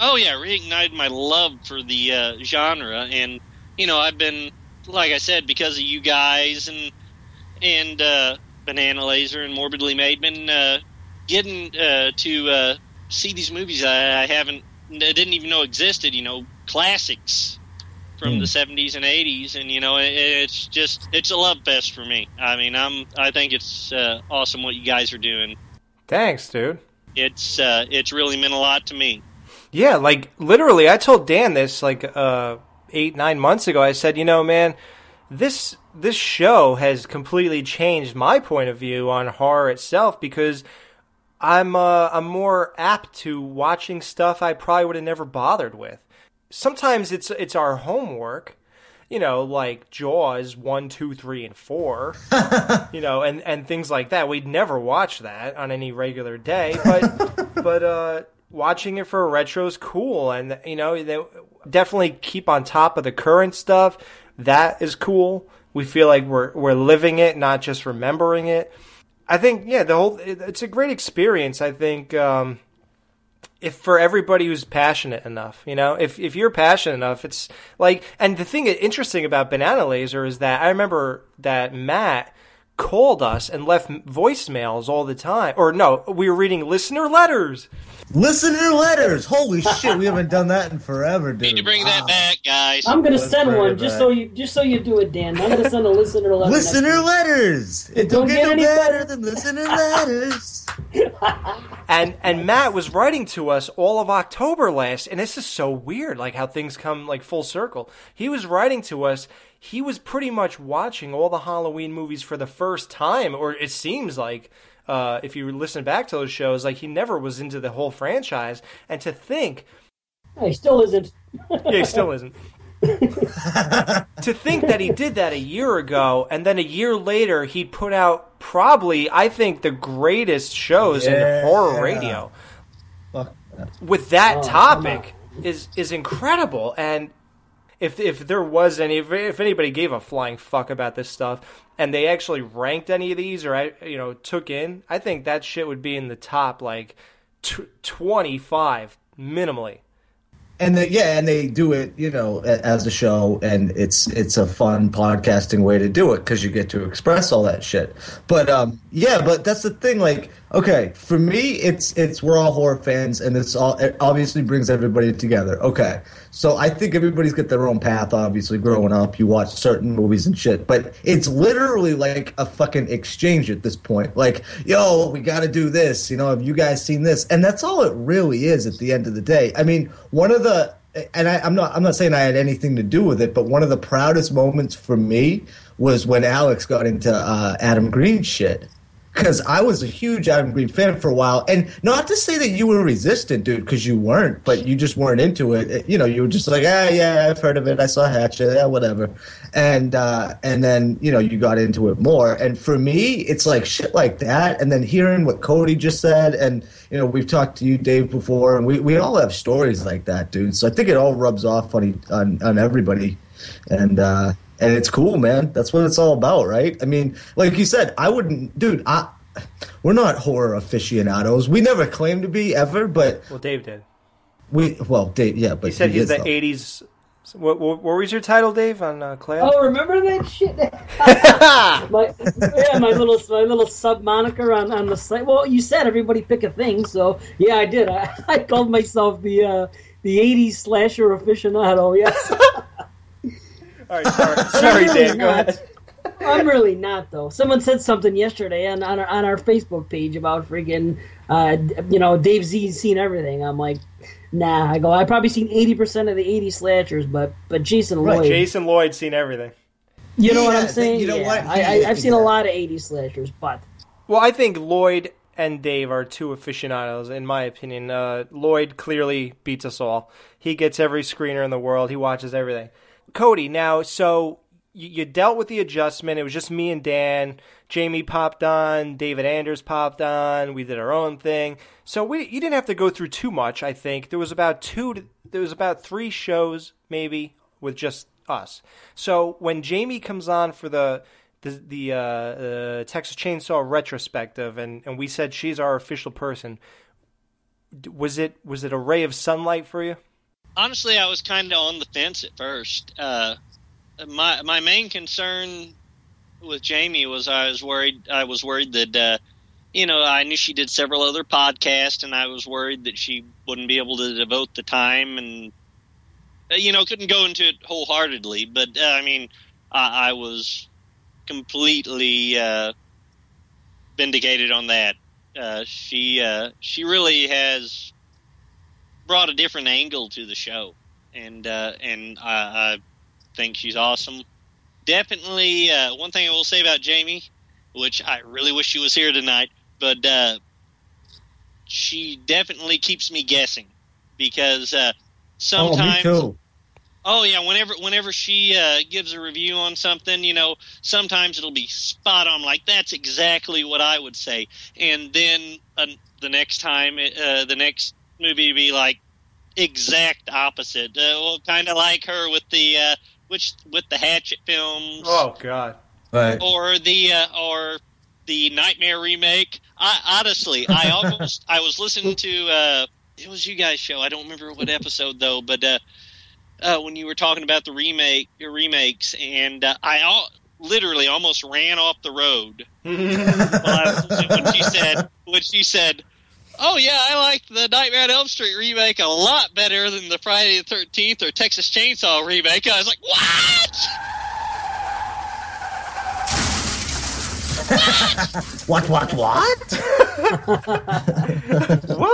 oh yeah reignited my love for the uh, genre, and you know I've been like I said because of you guys and and uh, BananaLaser and Morbidly Made been uh, getting uh, to uh, see these movies I, I haven't I didn't even know existed. You know, classics from the '70s and '80s, and you know, it, it's just it's a love fest for me. I mean, I'm I think it's uh, awesome what you guys are doing. Thanks, dude. It's uh, it's really meant a lot to me. Yeah, like literally, I told Dan this like uh, eight nine months ago. I said, you know, man, this this show has completely changed my point of view on horror itself because I'm uh, I'm more apt to watching stuff I probably would have never bothered with. Sometimes it's it's our homework, you know, like Jaws one, two, three, and four, you know, and and things like that. We'd never watch that on any regular day, but but uh, watching it for a retro is cool, and you know, they, definitely keep on top of the current stuff. That is cool. We feel like we're we're living it, not just remembering it. I think yeah, the whole it, it's a great experience. I think um, if for everybody who's passionate enough, you know, if if you're passionate enough, it's like. And the thing interesting about BananaLaser is that I remember that Matt called us and left voicemails all the time. Or no, we were reading listener letters. Listener letters. Holy shit, we haven't done that in forever, dude. Need to bring that back, guys. I'm gonna Let's send one just so you just so you do it, Dan. I'm gonna send a listener letter. Listener letters. It Don't don't get get no any better than listener letters. And and Matt was writing to us all of October last, and this is so weird, like how things come like full circle. He was writing to us. He was pretty much watching all the Halloween movies for the first time, or it seems like. Uh, if you listen back to those shows, like he never was into the whole franchise, and to think He still isn't. yeah, he still isn't. to think that he did that a year ago, and then a year later he put out probably, I think, the greatest shows Yeah. in horror radio Fuck. with that Oh, topic is is incredible. And if if there was any, if, if anybody gave a flying fuck about this stuff, and they actually ranked any of these or I you know took in, I think that shit would be in the top like t- twenty five minimally. and they, yeah, and they do it, you know, as a show, and it's it's a fun podcasting way to do it because you get to express all that shit. But um, yeah, but that's the thing. Like, okay, for me, it's it's we're all horror fans, and it's all it obviously brings everybody together. Okay, so I think everybody's got their own path. Obviously, growing up, you watch certain movies and shit, but it's literally like a fucking exchange at this point. Like, yo, we got to do this. You know, have you guys seen this? And that's all it really is at the end of the day. I mean, one of the and I, I'm not I'm not saying I had anything to do with it, but one of the proudest moments for me was when Alex got into uh, Adam Green shit. Because I was a huge Adam Green fan for a while, and not to say that you were resistant, dude, because you weren't, but you just weren't into it. You know, you were just like, ah, yeah, I've heard of it. I saw Hatchet, yeah, whatever. And uh, and then you know you got into it more. And for me, it's like shit like that. And then hearing what Cody just said, and you know, we've talked to you, Dave, before, and we, we all have stories like that, dude. So I think it all rubs off on on, on everybody, and uh, and it's cool, man. That's what it's all about, right? I mean, like you said, I wouldn't, dude. I we're not horror aficionados. We never claimed to be ever, but Well, Dave did. we well, Dave, yeah, but He said he he's is, the though. '80s. What, what, what was your title, Dave, on uh, Clay? Oh, remember that shit? my yeah, my little my little sub moniker on, on the site. Well, you said everybody pick a thing, so yeah, I did. I, I called myself the uh, the '80s slasher aficionado. Yes, All right, sorry, sorry, I'm really Dave. Go not. ahead. I'm really not though. Someone said something yesterday on on our, on our Facebook page about freaking, uh, you know Dave Z's seen everything. I'm like, nah. I go. I probably seen eighty percent of the eighty slashers, but but Jason Right, Lloyd. Jason Lloyd's seen everything. You know what I'm saying? you know Yeah. what? I, I, I've seen a lot of eighty slashers, but Well, I think Lloyd and Dave are two aficionados, in my opinion. Uh, Lloyd clearly beats us all. He gets every screener in the world. He watches everything. Cody, now, so you, you dealt with the adjustment. It was just me and Dan. Jamie popped on. David Anders popped on. We did our own thing. So we you didn't have to go through too much. I think there was about two. There was about three shows maybe with just us. So when Jamie comes on for the the the uh, uh, Texas Chainsaw retrospective, and, and we said she's our official person. Was it was it a ray of sunlight for you? Honestly, I was kind of on the fence at first. Uh, my my main concern with Jamie was I was worried. I was worried that uh, you know I knew she did several other podcasts, and I was worried that she wouldn't be able to devote the time, and uh, you know couldn't go into it wholeheartedly. But uh, I mean, I, I was completely uh, vindicated on that. Uh, she she really has brought a different angle to the show, and uh, and I, I think she's awesome. Definitely, uh, one thing I will say about Jamie, which I really wish she was here tonight, but uh, she definitely keeps me guessing because uh, sometimes. Oh, me too. Oh yeah, whenever whenever she uh, gives a review on something, you know, sometimes it'll be spot on. Like that's exactly what I would say, and then uh, the next time, uh, the next movie to be like, exact opposite. Uh, well, kind of like her with the uh, which with the Hatchet films. Oh God. Right. Or the uh, or the Nightmare remake. I honestly, I almost I was listening to uh, it was you guys' show. I don't remember what episode though, but uh, uh, when you were talking about the remake, your remakes, and uh, I all, literally almost ran off the road when she said when she said. Oh yeah, I like the Nightmare on Elm Street remake a lot better than the Friday the Thirteenth or Texas Chainsaw remake. I was like, "What? what? What? what?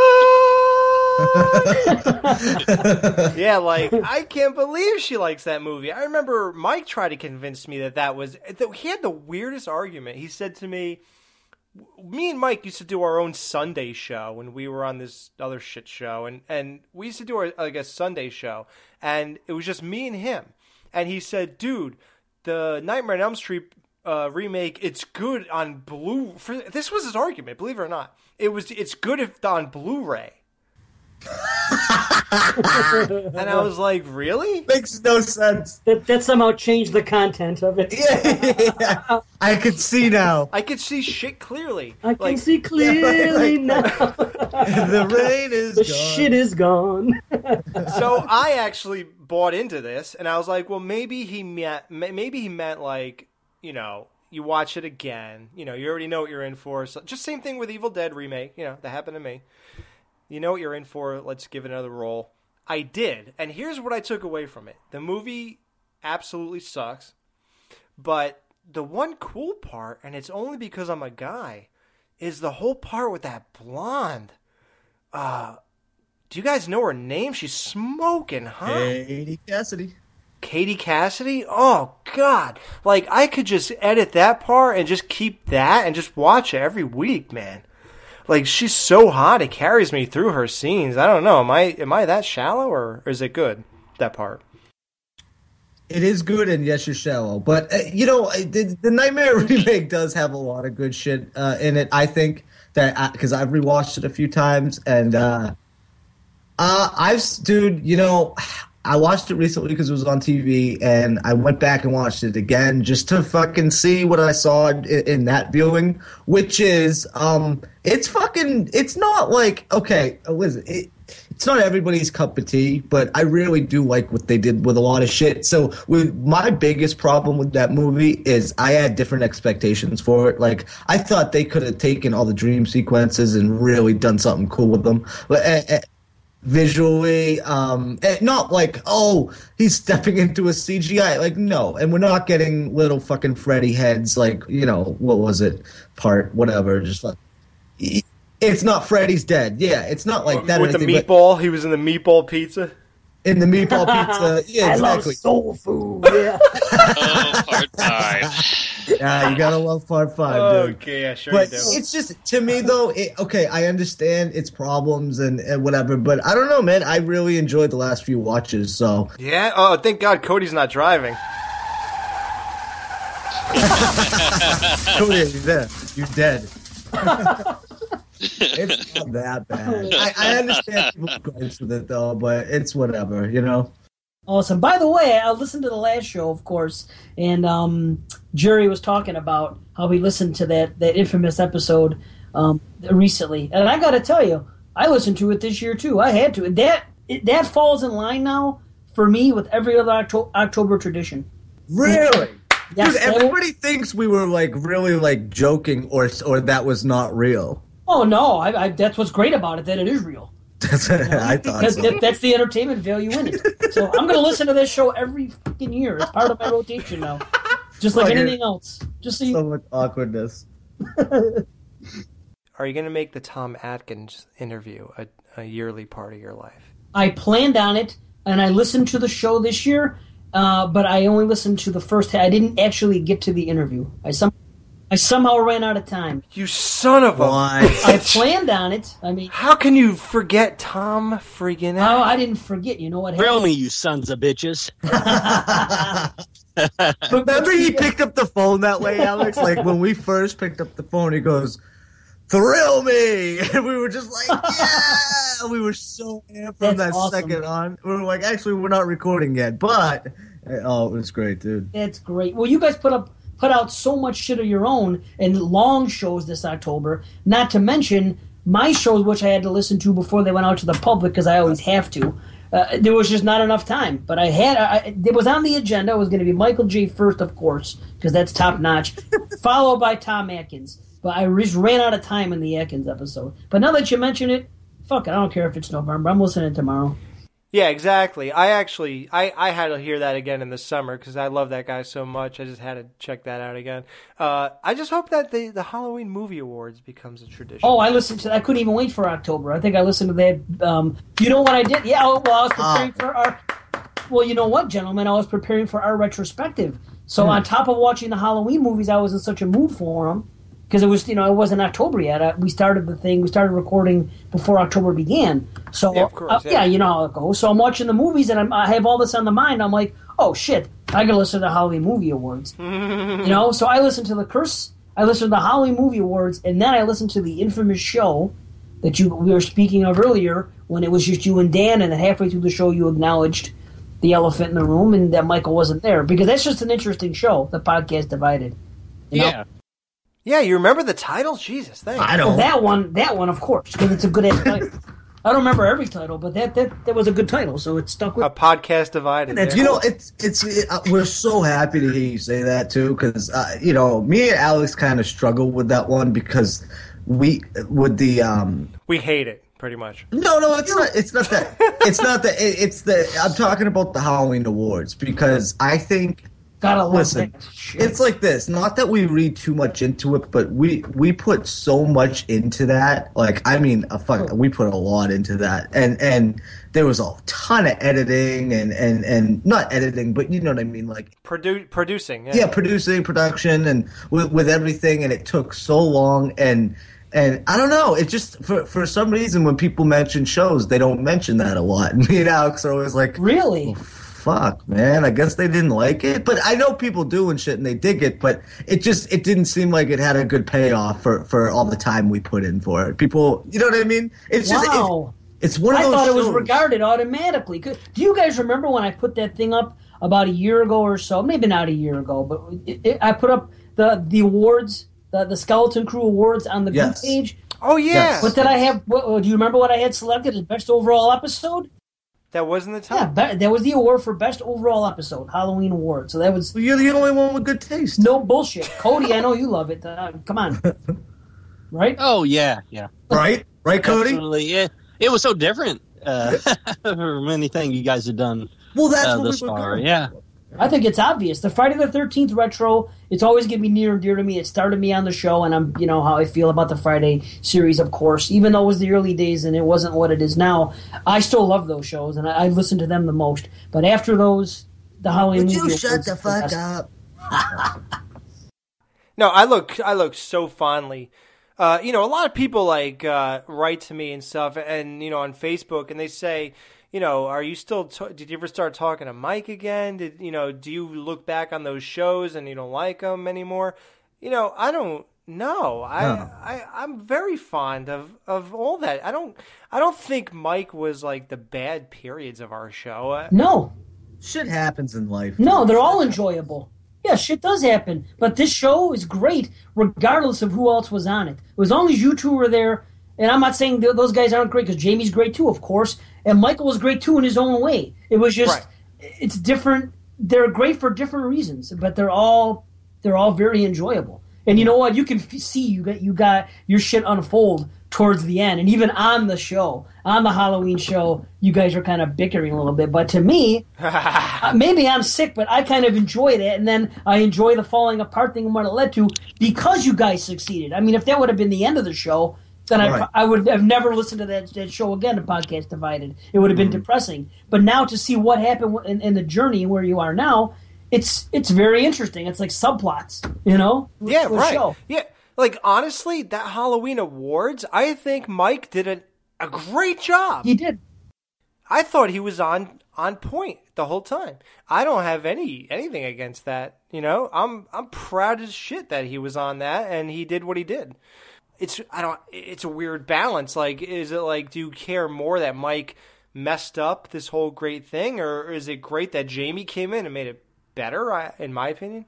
yeah, like I can't believe she likes that movie. I remember Mike tried to convince me that that was. He had the weirdest argument. He said to me, "Me and Mike used to do our own Sunday show when we were on this other shit show, and and we used to do our like a Sunday show, and it was just me and him." And he said, "Dude." The Nightmare on Elm Street uh, remake, it's good on blue. This was his argument, believe it or not. It was. It's good if on Blu-ray. And I was like, really? Makes no sense. That, that somehow changed the content of it. Yeah, I could see now. I could see shit clearly. I can see clearly now. the rain is the gone. shit is gone. so I actually bought into this, and I was like, well, maybe he meant, maybe he meant like, you know, you watch it again. You know, you already know what you're in for. So just same thing with Evil Dead remake. You know, that happened to me. You know what you're in for. Let's give it another roll. I did, and here's what I took away from it: the movie absolutely sucks, but the one cool part, and it's only because I'm a guy, is the whole part with that blonde. Uh, do you guys know her name? She's smoking hot. Katie Cassidy. Katie Cassidy? Oh God! Like I could just edit that part and just keep that and just watch it every week, man. Like she's so hot, it carries me through her scenes. I don't know. Am I am I that shallow or, or is it good that part? It is good, and yes, you're shallow. But uh, you know, uh, the, the Nightmare remake does have a lot of good shit uh, in it. I think that because I've rewatched it a few times, and uh, uh, I've, dude, you know, I watched it recently because it was on TV, and I went back and watched it again just to fucking see what I saw in, in that viewing, which is, um, it's fucking, it's not like okay, listen, it, it's not everybody's cup of tea, but I really do like what they did with a lot of shit. So, with my biggest problem with that movie is I had different expectations for it. Like, I thought they could have taken all the dream sequences and really done something cool with them. But, uh, visually um not like oh he's stepping into a cgi like no and we're not getting little fucking freddy heads like you know what was it part whatever just like it's not freddy's dead yeah it's not like that with the anything, but meatball. He was in the meatball pizza. In the meatball pizza yeah I love exactly soul food. Yeah. Oh, part five. yeah you gotta love part five dude Okay, yeah, sure but you do. it's just to me though it, okay i understand its problems and, and whatever but i don't know man i really enjoyed the last few watches so Yeah. Oh, thank God Cody's not driving. Cody, you're dead. You're dead. It's not that bad. I, I understand people's gripes with it though, but it's whatever, you know. Awesome. By the way, I listened to the last show, of course, and um, Jerry was talking about how he listened to that that infamous episode um, recently, and I got to tell you, I listened to it this year too. I had to. That it, that falls in line now for me with every other Octo- October tradition. Really? Yes, Dude, that- everybody thinks we were like really like joking or or that was not real. Oh no, I, I, that's what's great about it. That it is real. That's what I thought. So. that- that's the entertainment value in it. So I'm going to listen to this show every fucking year. It's part of my rotation now, just like Fucking- anything else. Just so you, so much awkwardness. Are you going to make the Tom Atkins interview a, a yearly part of your life? I planned on it, and I listened to the show this year, uh, but I only listened to the first. I didn't actually get to the interview. I some, I somehow ran out of time. You son of a. I planned on it. I mean, How can you forget Tom friggin' oh, I didn't forget. You know what? Grill happened? me, you sons of bitches. Remember he picked up the phone that way, Alex? Like when we first picked up the phone, he goes, "Thrill me," and we were just like, "Yeah!" we were so amped from That's that awesome. second on. We were like, actually, we're not recording yet, but eh, oh, it was great, dude. That's great. Well, you guys put up put out so much shit of your own and long shows this October. Not to mention my shows, which I had to listen to before they went out to the public because I always have to. Uh, there was just not enough time, but I had I, it was on the agenda. It was going to be Michael J. first, of course, because that's top notch, followed by Tom Atkins. But I just ran out of time in the Atkins episode. But now that you mention it, fuck it, I don't care if it's November. I'm listening tomorrow. Yeah, exactly. I actually I, I had to hear that again in the summer because I love that guy so much. I just had to check that out again. Uh, I just hope that the the Halloween movie awards becomes a tradition. Oh, I listened to. I couldn't even wait for October. I think I listened to that. Um, you know what I did? Yeah. oh, Well, I was preparing for our. Well, you know what, gentlemen? I was preparing for our retrospective. So Hmm. on top of watching the Halloween movies, I was in such a mood for them because it was, you know, it wasn't October yet. Uh, we started the thing. We started recording before October began. So Yeah, of course, uh, yeah. yeah. you know how it goes. So I'm watching the movies, and I'm, I have all this on the mind. I'm like, oh shit, I gotta listen to the Halloween movie awards. you know, so I listened to the curse. I listened to the Halloween movie awards, and then I listened to the infamous show that you we were speaking of earlier when it was just you and Dan, and then halfway through the show you acknowledged the elephant in the room and that Michael wasn't there because that's just an interesting show. The podcast divided. You know? Yeah. Yeah, you remember the title? Jesus, thanks. Well, that one, that one, of course, because it's a good ass title. I don't remember every title, but that, that that was a good title, so it stuck with. A podcast divided. It's, you know, it's it's it, uh, we're so happy to hear you say that too, because uh, you know, me and Alex kind of struggle with that one because we with the um we hate it pretty much. no no it's not it's not that it's not that it, it's the I'm talking about the Halloween awards because I think Gotta love listen that it's like this not that we read too much into it but we we put so much into that like I mean a fuck oh. we put a lot into that and and there was a ton of editing and and and not editing but you know what I mean like Produ- producing. Yeah. yeah, producing, production, and with, with everything, and it took so long, and and I don't know, it just for for some reason when people mention shows, they don't mention that a lot. And me and Alex are always like, really, fuck, man. I guess they didn't like it, but I know people do and shit, and they dig it, but it just it didn't seem like it had a good payoff for for all the time we put in for it. People, you know what I mean? It's just it- wow. it's one of I those thought it was regarded automatically. Do you guys remember when I put that thing up about a year ago or so? Maybe not a year ago, but it, it, I put up the the awards, the, the Skeleton Crew awards on the Yes. page. Oh yeah. Yes. What did I have? What, do you remember what I had selected as best overall episode? That wasn't the Yeah, time. be, that was the award for best overall episode, Halloween award. So that was. Well, you're the only one with good taste. No bullshit, Cody. I know you love it. Uh, come on, right? Oh yeah, yeah. Right, right, Cody. Absolutely. Yeah, it was so different uh, from anything you guys have done. Well, that's uh, what we thus were far. going Yeah. I think it's obvious. The Friday the Thirteenth retro. It's always going to be near and dear to me. It started me on the show, and I'm, you know, how I feel about the Friday series, of course. Even though it was the early days and it wasn't what it is now, I still love those shows, and I, I listen to them the most. But after those, the Halloween Would you shut the fuck best. up? No, I look I look so fondly. Uh, you know, a lot of people like uh, write to me and stuff, and you know, on Facebook, and they say, you know, are you still? T- did you ever start talking to Mike again? Did you know? Do you look back on those shows and you don't like them anymore? You know, I don't know. I, No. I I'm very fond of of all that. I don't I don't think Mike was like the bad periods of our show. Uh, No, Shit happens in life. no, they're all enjoyable. Yeah, shit does happen, but this show is great regardless of who else was on it. As long as you two were there, and I'm not saying th- those guys aren't great because Jamie's great too, of course, and Michael was great too in his own way. It was just, it's different. They're great for different reasons, but they're all they're all very enjoyable. And you know what? You can f- see you got you got your shit unfold towards the end, and even on the show, on the Halloween show, you guys are kind of bickering a little bit. But to me, uh, maybe I'm sick, but I kind of enjoyed it, and then I enjoy the falling apart thing and what it led to because you guys succeeded. I mean, if that would have been the end of the show, then Right. I, I would have never listened to that, that show again. The podcast divided, it would have been mm-hmm. depressing. But now to see what happened in, in the journey where you are now, it's it's very interesting. It's like subplots, you know? Yeah, right. Yeah, like honestly, that Halloween awards, I think Mike did a a great job. He did. I thought he was on on point the whole time. I don't have any anything against that. You know, I'm I'm proud as shit that he was on that and he did what he did. It's I don't. It's a weird balance. Like, is it like, do you care more that Mike messed up this whole great thing, or is it great that Jamie came in and made it better? In my opinion,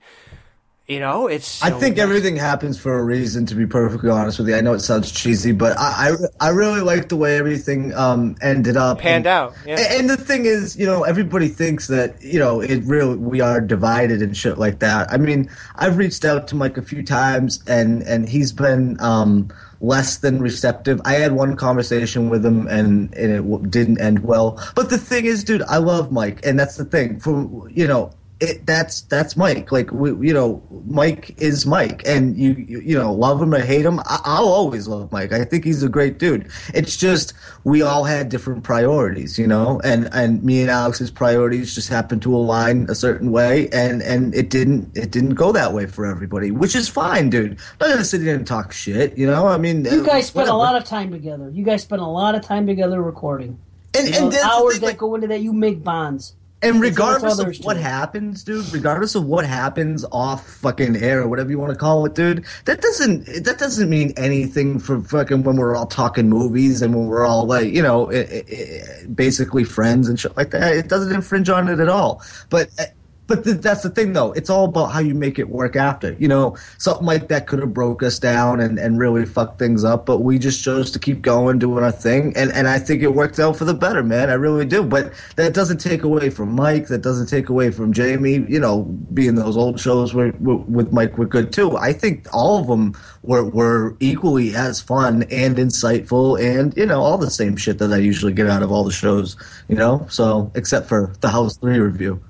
you know, it's. I think messy. everything happens for a reason. To be perfectly honest with you, I know it sounds cheesy, but I I, I really like the way everything um ended up. panned And- out. Yeah. And, and the thing is, you know, everybody thinks that you know it really we are divided and shit like that. I mean, I've reached out to Mike a few times, and and he's been um less than receptive. I had one conversation with him, and and it w- didn't end well. But the thing is, dude, I love Mike, and that's the thing. For you know, it, that's that's Mike. Like we, you know, Mike is Mike, and you you, you know love him or hate him. I, I'll always love Mike. I think he's a great dude. It's just we all had different priorities, you know, and and me and Alex's priorities just happened to align a certain way, and and it didn't it didn't go that way for everybody, which is fine, dude. I'm not gonna sit here and talk shit, you know. I mean, You guys spent a lot of time together. You guys spent a lot of time together recording. And- You know, the hours that go into that, you make bonds. And regardless of what happens, dude, regardless of what happens off fucking air or whatever you want to call it, dude, that doesn't that doesn't mean anything for fucking when we're all talking movies and when we're all like, you know, i i basically friends and shit like that. It doesn't infringe on it at all. But uh, but th- that's the thing, though. It's all about how you make it work after. You know, something like that could have broke us down and, and really fucked things up, but we just chose to keep going, doing our thing, and, and I think it worked out for the better, man. I really do. But that doesn't take away from Mike. That doesn't take away from Jamie. You know, being those old shows with Mike were good too. I think all of them were were equally as fun and insightful, and you know, all the same shit that I usually get out of all the shows. You know, so except for the House Three review.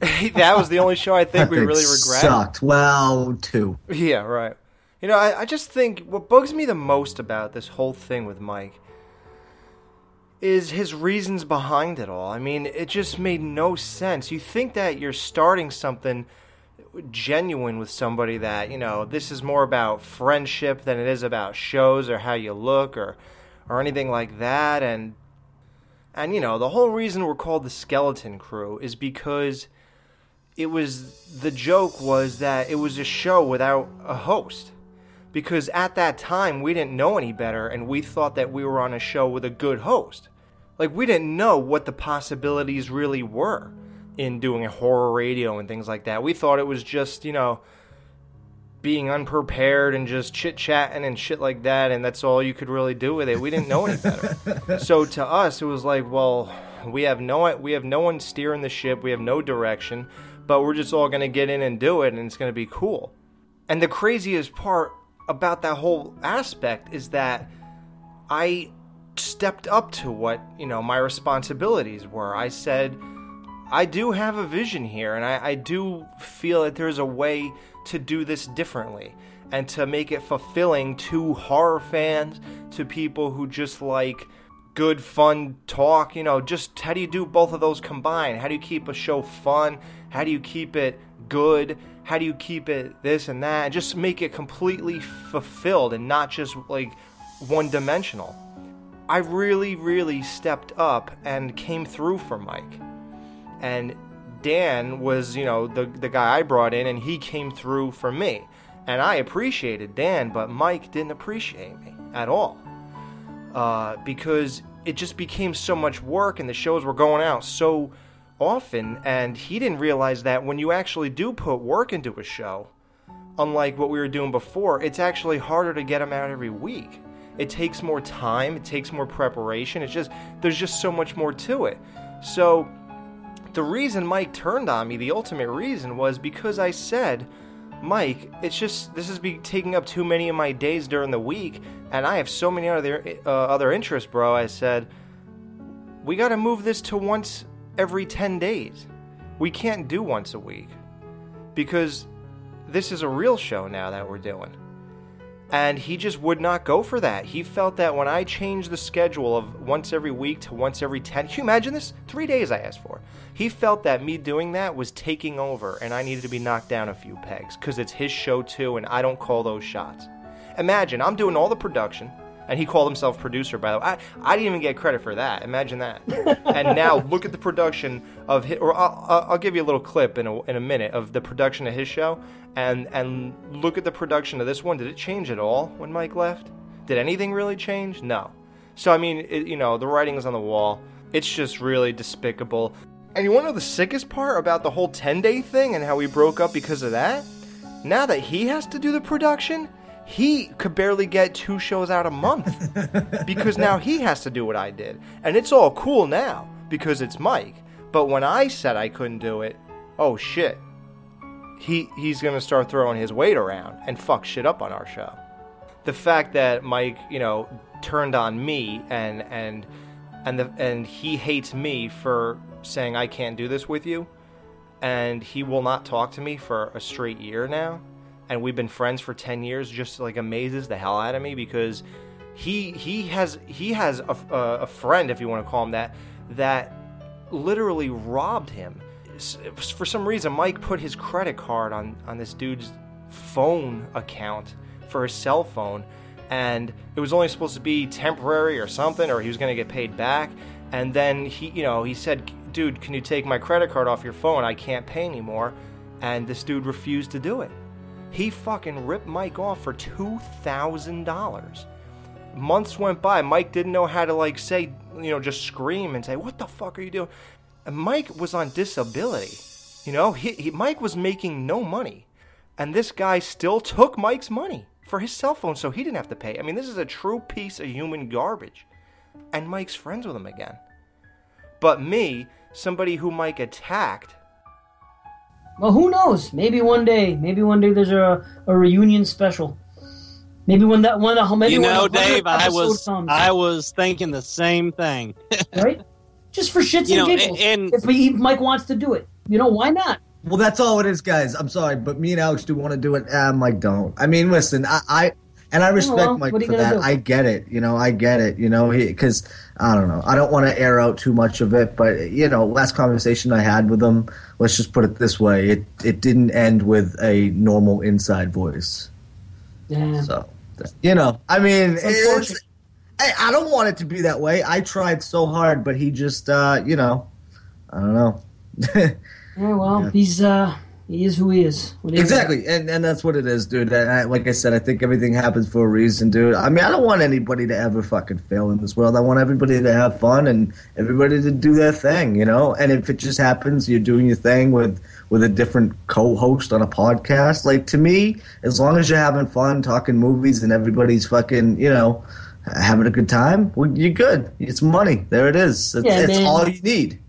that was the only show I think we really regret. Sucked. Well, two. Yeah, right. You know, I, I just think what bugs me the most about this whole thing with Mike is his reasons behind it all. I mean, it just made no sense. You think that you're starting something genuine with somebody that, you know, this is more about friendship than it is about shows or how you look or or anything like that and and you know, the whole reason we're called the Skeleton Crew is because it was the joke was that it was a show without a host. Because at that time we didn't know any better and we thought that we were on a show with a good host. Like we didn't know what the possibilities really were in doing a horror radio and things like that. We thought it was just you know being unprepared and just chit chatting and shit like that and that's all you could really do with it. We didn't know any better. So to us it was like well we have no we have no one steering the ship. We have no direction but we're just all going to get in and do it and it's going to be cool and the craziest part about that whole aspect is that i stepped up to what you know my responsibilities were i said I do have a vision here, and I, I do feel that there's a way to do this differently and to make it fulfilling to horror fans, to people who just like good, fun talk. You know, just how do you do both of those combined? How do you keep a show fun? How do you keep it good? How do you keep it this and that? And just make it completely fulfilled and not just like one dimensional. I really, really stepped up and came through for Mike and Dan was, you know, the the guy I brought in, and he came through for me, and I appreciated Dan, but Mike didn't appreciate me at all, uh, because it just became so much work, and the shows were going out so often, and he didn't realize that when you actually do put work into a show, unlike what we were doing before, it's actually harder to get them out every week. It takes more time, it takes more preparation. It's just there's just so much more to it. So the reason Mike turned on me, the ultimate reason, was because I said, Mike, it's just this is be taking up too many of my days during the week, and I have so many other uh, other interests, bro. I said, we got to move this to once every ten days. We can't do once a week because this is a real show now that we're doing. And he just would not go for that. He felt that when I changed the schedule of once every week to once every 10, can you imagine this? Three days I asked for. He felt that me doing that was taking over and I needed to be knocked down a few pegs because it's his show too and I don't call those shots. Imagine I'm doing all the production and he called himself producer by the way. I, I didn't even get credit for that. Imagine that. and now look at the production of his, or I'll, I'll- give you a little clip in a, in a minute of the production of his show and and look at the production of this one. Did it change at all when Mike left? Did anything really change? No. So I mean, it, you know, the writing's on the wall. It's just really despicable. And you want to know the sickest part about the whole 10 day thing and how we broke up because of that? Now that he has to do the production, he could barely get two shows out a month because now he has to do what I did. And it's all cool now because it's Mike. But when I said I couldn't do it, oh shit. He he's going to start throwing his weight around and fuck shit up on our show. The fact that Mike, you know, turned on me and and and the and he hates me for saying I can't do this with you and he will not talk to me for a straight year now and we've been friends for 10 years just like amazes the hell out of me because he he has he has a, a, friend if you want to call him that that literally robbed him. For some reason mike put his credit card on on this dude's phone account for his cell phone and it was only supposed to be temporary or something or he was going to get paid back. And then he you know he said dude can you take my credit card off your phone? I can't pay anymore. And this dude refused to do it he fucking ripped Mike off for $2,000. Months went by. Mike didn't know how to, like, say, you know, just scream and say, What the fuck are you doing? And Mike was on disability. You know, he, he, Mike was making no money. And this guy still took Mike's money for his cell phone so he didn't have to pay. I mean, this is a true piece of human garbage. And Mike's friends with him again. But me, somebody who Mike attacked, Well, who knows? Maybe one day. Maybe one day there's a, a reunion special. Maybe when that one, maybe you know, Dave, I was comes, I was thinking the same thing. right? Just for shits You and know, giggles. and- if he, Mike wants to do it, you know, why not? Well, that's all it is, guys. I'm sorry, but me and Alex do want to do it. Um, Mike don't. I mean, listen, I, I and I respect well, Mike what are you for that. do? I get it. You know, I get it. You know, because I don't know. I don't want to air out too much of it, but you know, last conversation I had with him, let's just put it this way: it it didn't end with a normal inside voice. Yeah. So, you know, I mean, It's it's. I, I don't want it to be that way. I tried so hard, but he just, uh, you know, I don't know. Yeah, well, he's uh, he is who he is. What are you Exactly, and and that's what it is, dude. And I, like I said, I think everything happens for a reason, dude. I mean, I don't want anybody to ever fucking fail in this world. I want everybody to have fun and everybody to do their thing, you know. And if it just happens, you're doing your thing with with a different co-host on a podcast. Like to me, as long as you're having fun, talking movies, and everybody's fucking, you know, having a good time, well, you're good. It's money. There it is. It's, Yeah, it's all you need.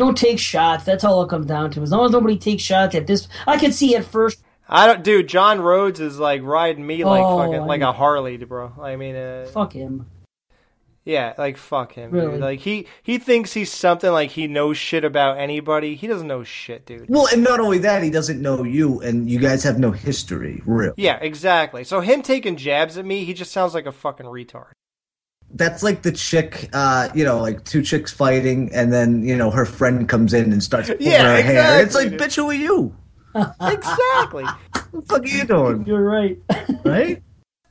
Don't take shots. That's all it comes down to. As long as nobody takes shots at this, I can see at first. I don't, dude. John Rhodes is like riding me like Oh, fucking I like know. a Harley, bro. I mean, uh, Fuck him. yeah, like fuck him, Really? dude. Like he he thinks he's something like he knows shit about anybody. He doesn't know shit, dude. Well, and not only that, he doesn't know you, and you guys have no history, real. Yeah, exactly. So him taking jabs at me, he just sounds like a fucking retard. That's like the chick, uh, you know, like two chicks fighting, and then you know her friend comes in and starts pulling Yeah, her hair. It's like, bitch, who are you? exactly. what the fuck are you doing? You're right. right?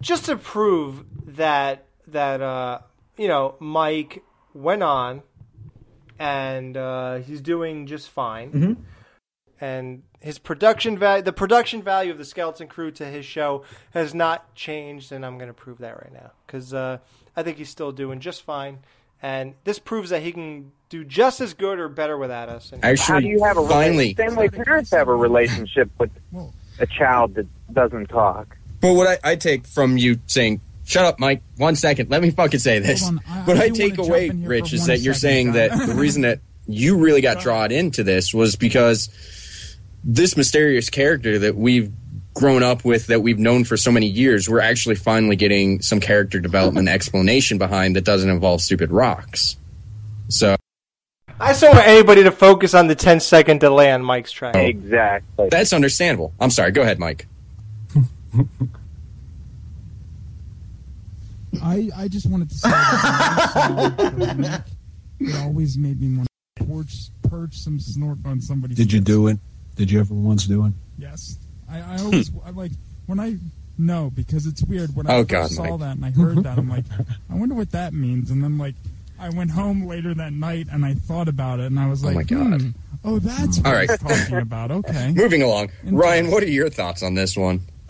Just to prove that that uh, you know Mike went on, and uh, he's doing just fine. Mhm. and his production value the production value of the skeleton crew to his show has not changed and i'm going to prove that right now because uh, i think he's still doing just fine and this proves that he can do just as good or better without us and How do you have a finally- Same way parents have a relationship with a child that doesn't talk. But what I, I take from you saying, "Shut up, Mike. One second. Let me fucking say this." On, I- what I I, take away, jump in here Rich, is that you're second, saying that the reason that you really got drawn into this was because this mysterious character that we've grown up with, that we've known for so many years, we're actually finally getting some character development explanation behind that doesn't involve stupid rocks. So i just don't want anybody to focus on the 10 second delay on mike's track oh. Exactly. that's understandable. I'm sorry. Go ahead, Mike. I, I just wanted to say that when I saw Nick, it always made me want to purge, purge some snort on somebody's Did you face. do it? Did you ever once do it? Yes. I, I always I like when I no because it's weird when I Oh, first God, saw Mike. that and I heard that I'm like I wonder what that means and then like I went home later that night and I thought about it and I was like, Oh, like my God. hmm, oh that's what All I was talking about okay Moving along, Ryan. What are your thoughts on this one?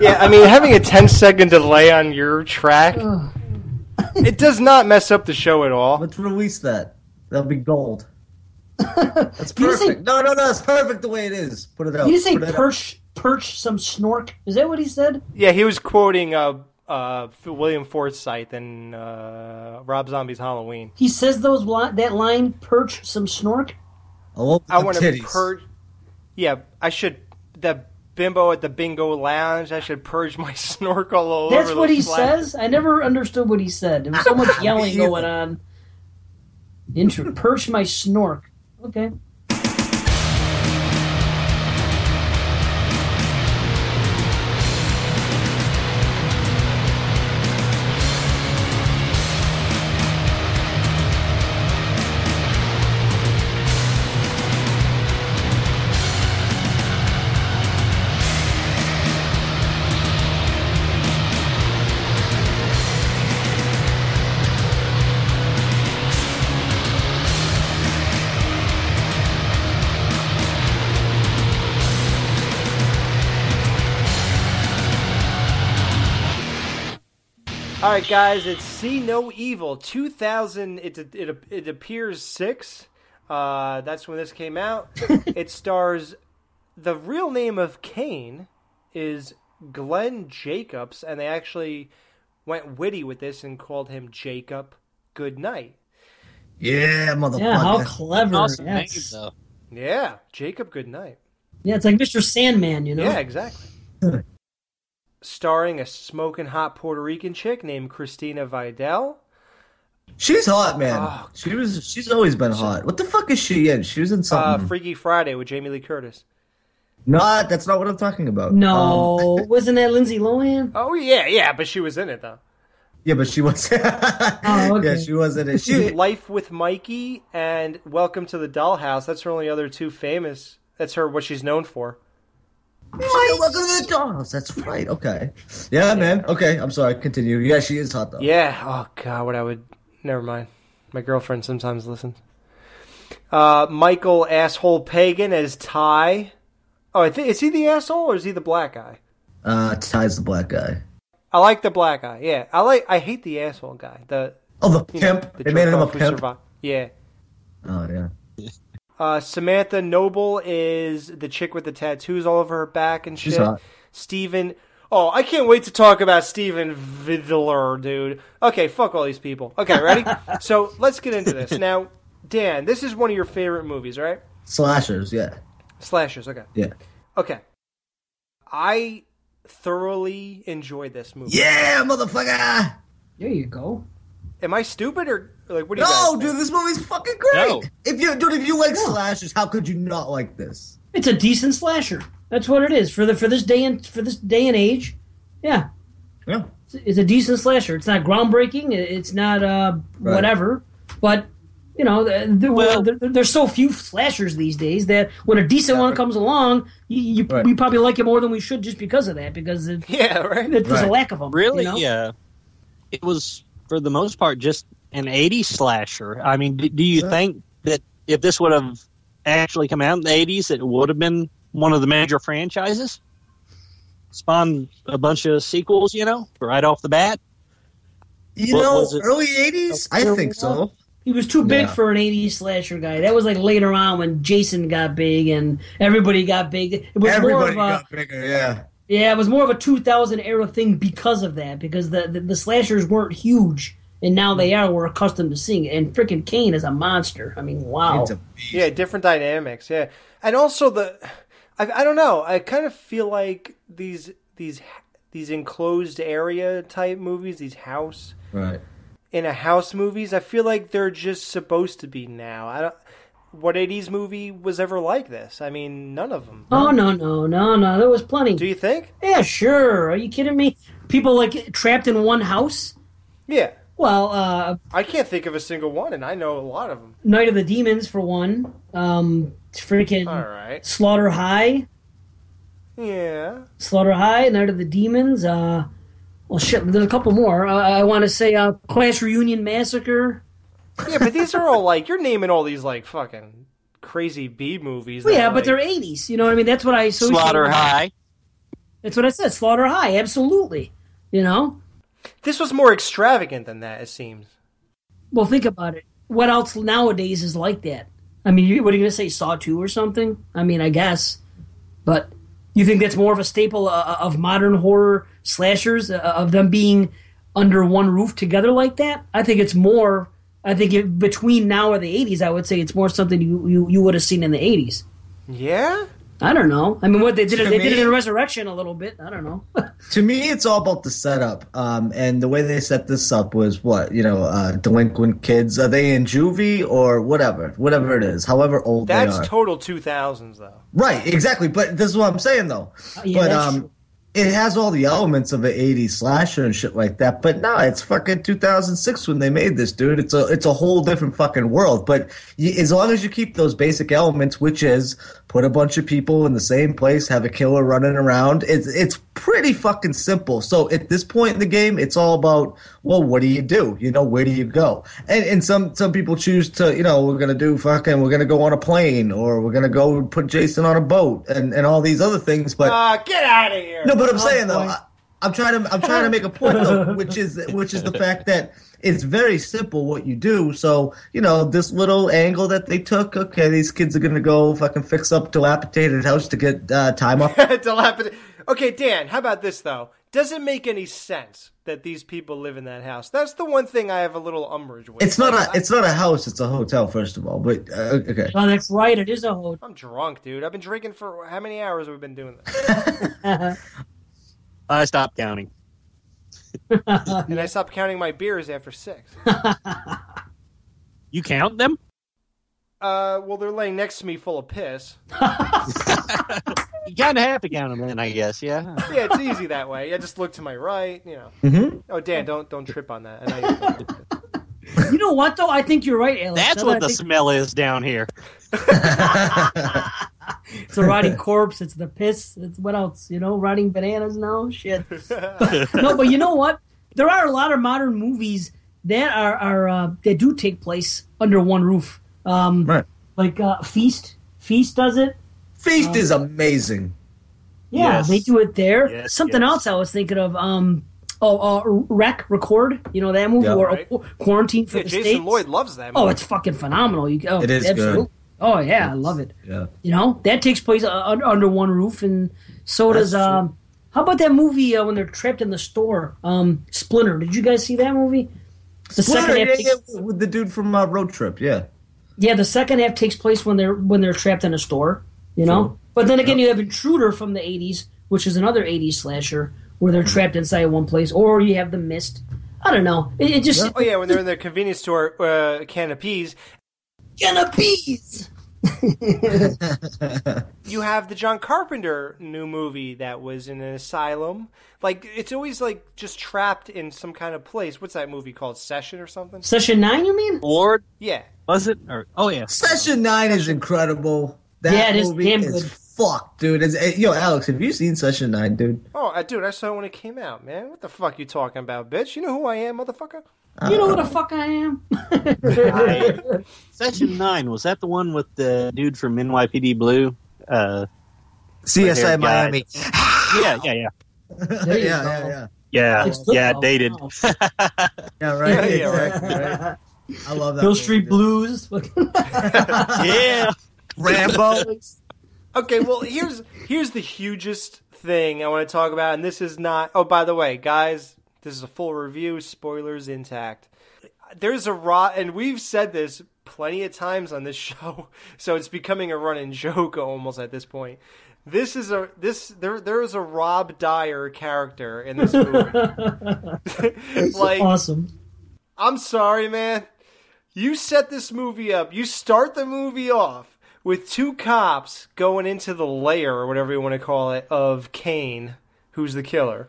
Yeah, I mean, having a 10 second delay on your track, it does not mess up the show at all. Let's release that. That'll be gold. That's perfect. no, no, no. It's perfect the way it is. Put it out. Did you say Put it out. perch, perch some snork? Is that what he said? Yeah, he was quoting uh, uh, William Forsythe in uh, Rob Zombie's Halloween. He says those li- that line, perch some snork. Oh, I want to purge. Yeah, I should. The bimbo at the bingo lounge. I should purge my snorkel all That's over That's what he flags. says. I never understood what he said. There was so much yelling going on. Intro, perch my snork. Okay. Right, guys, it's See No Evil 2000. It it, it appears six. Uh, that's when this came out. it stars the real name of Kane is Glenn Jacobs, and they actually went witty with this and called him Jacob Goodnight. Yeah, motherfucker. Yeah, how clever. Awesome yeah, name, it's, though. Yeah, Jacob Goodnight. yeah, it's like Mr. Sandman, you know? Yeah, exactly. Starring a smoking hot Puerto Rican chick named Christina Vidal. She's hot, man. Oh, she was. She's always been hot. What the fuck is she in? She was in Uh, something. Freaky Friday with Jamie Lee Curtis. Not. That's not what I'm talking about. No, Um, wasn't that Lindsay Lohan? Oh yeah, yeah, but she was in it though. yeah, but she was. Oh, okay. Yeah, she was in it. She. Life with Mikey and Welcome to the Dollhouse. That's her only other two famous. That's her what she's known for. Welcome to the dolls. That's right. Okay. Yeah, man. Okay. I'm sorry. Continue. Yeah, she is hot though. Yeah. Oh God, what I would. Never mind. My girlfriend sometimes listens. Uh, Michael asshole pagan as Ty. Oh, I think is he the asshole or is he the black guy? Uh, Ty's the black guy. I like the black guy. Yeah, I like. I hate the asshole guy. The Oh, the you know, pimp. the they made him a pimp. survived. Yeah. Oh yeah. Uh, Samantha Noble is the chick with the tattoos all over her back and She's shit. hot. Steven. Oh, I can't wait to talk about Steven Vidler, dude. Okay, fuck all these people. Okay, ready? so let's get into this. Now, Dan, this is one of your favorite movies, right? Slashers. Yeah. Slashers, okay. Yeah. Okay. I thoroughly enjoyed this movie. Yeah, motherfucker. There you go. Am I stupid or like what do you No, guys dude, this movie's fucking great. No. If you, dude, if you like No. slashers, how could you not like this? It's a decent slasher. That's what it is for the for this day and for this day and age. Yeah, Yeah. it's, it's a decent slasher. It's not groundbreaking. it- It's not uh Right. whatever, but you know there, there, Well- there- there's so few slashers these days that when a decent one comes along, you, you Right. we probably like it more than we should just because of that because it, Yeah, right. there's a Right. lack of them. Really? you know? Yeah. It was, for the most part, just an 80s slasher. I mean, do, do you Sure. think that if this would have actually come out in the 80s, it would have been one of the major franchises? Spawned a bunch of sequels, you know, right off the bat? You What know, early '80s. I think so. He was too big Yeah. for an 80s slasher guy. That was like later on when Jason got big and everybody got big. It was Everybody more of a, got bigger. Yeah. Yeah, it was more of a 2000 era thing because of that, because the, the, the slashers weren't huge, and now they mm. are. We're accustomed to seeing it. And freaking Kane is a monster. I mean, wow. It's a- Yeah, different dynamics. Yeah, and also the, I, I don't know. I kind of feel like these these these enclosed area type movies, these house Right. in a house movies. I feel like they're just supposed to be now. I don't. What '80s movie was ever like this? I mean, none of them. Oh, no, no, no, no. There was plenty. Do you think? Yeah, sure. Are you kidding me? People like trapped in one house? Yeah, Well, uh, I can't think of a single one, and I know a lot of them. Night of the Demons, for one. Um, freaking All right. Slaughter High. Yeah. Slaughter High, Night of the Demons. Uh, well, shit, there's a couple more. Uh, I want to say uh, Class Reunion Massacre. Yeah, but these are all like you're naming all these like fucking crazy B movies. Well, yeah, but like- they're 80s. You know what I mean? That's what I associate. Slaughter with- High. That's what I said. Slaughter High, absolutely. You know. This was more extravagant than that. It seems. Well, think about it. What else nowadays is like that? I mean, you, what are you going to say, Saw 2 or something? I mean, I guess. But you think that's more of a staple uh, of modern horror slashers, uh, of them being under one roof together like that? I think it's more, I think it, between now and the 80s, I would say it's more something you, you, you would have seen in the 80s. Yeah. I don't know. I mean, what they did, To they did it in Resurrection a little bit. I don't know. To me, it's all about the setup. Um, and the way they set this up was what you know, uh, delinquent kids. Are they in juvie or whatever, whatever it is, however old they are. That's total two thousands though. Right, exactly. But this is what I'm saying though. yeah, but that's um, it has all the elements of an '80s slasher and shit like that. But no, it's fucking 2006 when they made this, dude. It's a it's a whole different fucking world. But y as long as you keep those basic elements, which is put a bunch of people in the same place, have a killer running around, it's it's pretty fucking simple. So at this point in the game, it's all about well, what do you do? You know, where do you go? And and some some people choose to, you know, we're gonna do fucking, we're gonna go on a plane, or we're gonna go put Jason on a boat, and and all these other things. But Ah, get out of here. no, but I'm Oh, saying though. I, I'm trying to I'm trying to make a point though, which is which is the fact that it's very simple what you do. So you know this little angle that they took. Okay, these kids are gonna go fucking fix up dilapidated house to get uh, time off. Dilapidate. Okay, Dan. How about this though? Does it make any sense that these people live in that house? That's the one thing I have a little umbrage with. It's not Like, a it's not a house. It's a hotel. First of all, but uh, okay. oh, that's right. It is a hotel. I'm drunk, dude. I've been drinking for how many hours We've we been doing this? I stopped counting. and I stopped counting my beers after six. You count them? Uh, well, they're laying next to me full of piss. You kind of have to count them then, I guess. Yeah. Yeah, it's easy that way. I just look to my right, you know. Mm-hmm. Oh, Dan, don't don't trip on that. I know you- you know what, though? I think you're right, Alex. That's Now what that the think- smell is down here. It's a rotting corpse. It's the piss. It's what else? You know, rotting bananas now. Shit. no, but you know what? There are a lot of modern movies that are are uh, that do take place under one roof. Um, right. Like uh, Feast. Feast does it. Feast Um, is amazing. Yeah, Yes. they do it there. Yes, Something yes. else I was thinking of. Um, oh, uh, REC Record. You know that movie Yeah, or right. Quarantine for Yeah, the Jason States. Lloyd loves that. Oh, it's fucking phenomenal. You oh, It is good. Oh yeah, I love it. Yeah. You know that takes place uh, un- under one roof, and so That's does. Um, how about that movie uh, when they're trapped in the store? Um, Splinter. Did you guys see that movie? The Splinter, second half yeah, takes, yeah, with the dude from uh, Road Trip. Yeah. yeah, the second half takes place when they're when they're trapped in a store. You know, Sure. but then again, you have Intruder from the '80s, which is another '80s slasher where they're trapped inside one place, or you have The Mist. I don't know. It, it just Oh yeah, when they're in the convenience store, uh, can of peas. Can of peas. You have the John Carpenter new movie that was in an asylum. Like it's always like just trapped in some kind of place. What's that movie called? Session or something? Session Nine, you mean? Lord, Yeah. was it? Or oh yeah, Session nine is incredible. That Yeah, it is movie damn is good. Fucked, dude. It's, eh, yo, Alex, have you seen Session nine, dude? Oh, uh, dude, I saw it when it came out, man. What the fuck you talking about, bitch? You know who I am, motherfucker? You know who the fuck I am? Session nine was that the one with the dude from NYPD Blue? Uh, CSI. Miami. Yeah, yeah, yeah, yeah, yeah, yeah. yeah, It's good, yeah. Dated. Yeah, right. Yeah, yeah, exactly, right. I love that. Hill Street dude. Blues. yeah. Rambo. Okay, well here's here's the hugest thing I want to talk about, and this is not. Oh, by the way, guys, this is a full review. Spoilers intact. There's a raw, and we've said this plenty of times on this show, so it's becoming a running joke almost at this point. This is a this there there is a Rob Dyer character in this movie. like awesome. I'm sorry, man. You set this movie up. You start the movie off with two cops going into the lair, or whatever you want to call it, of Kane, who's the killer.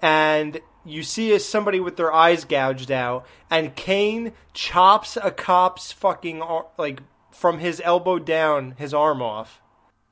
And you see somebody with their eyes gouged out, and Kane chops a cop's fucking, like, from his elbow down, his arm off.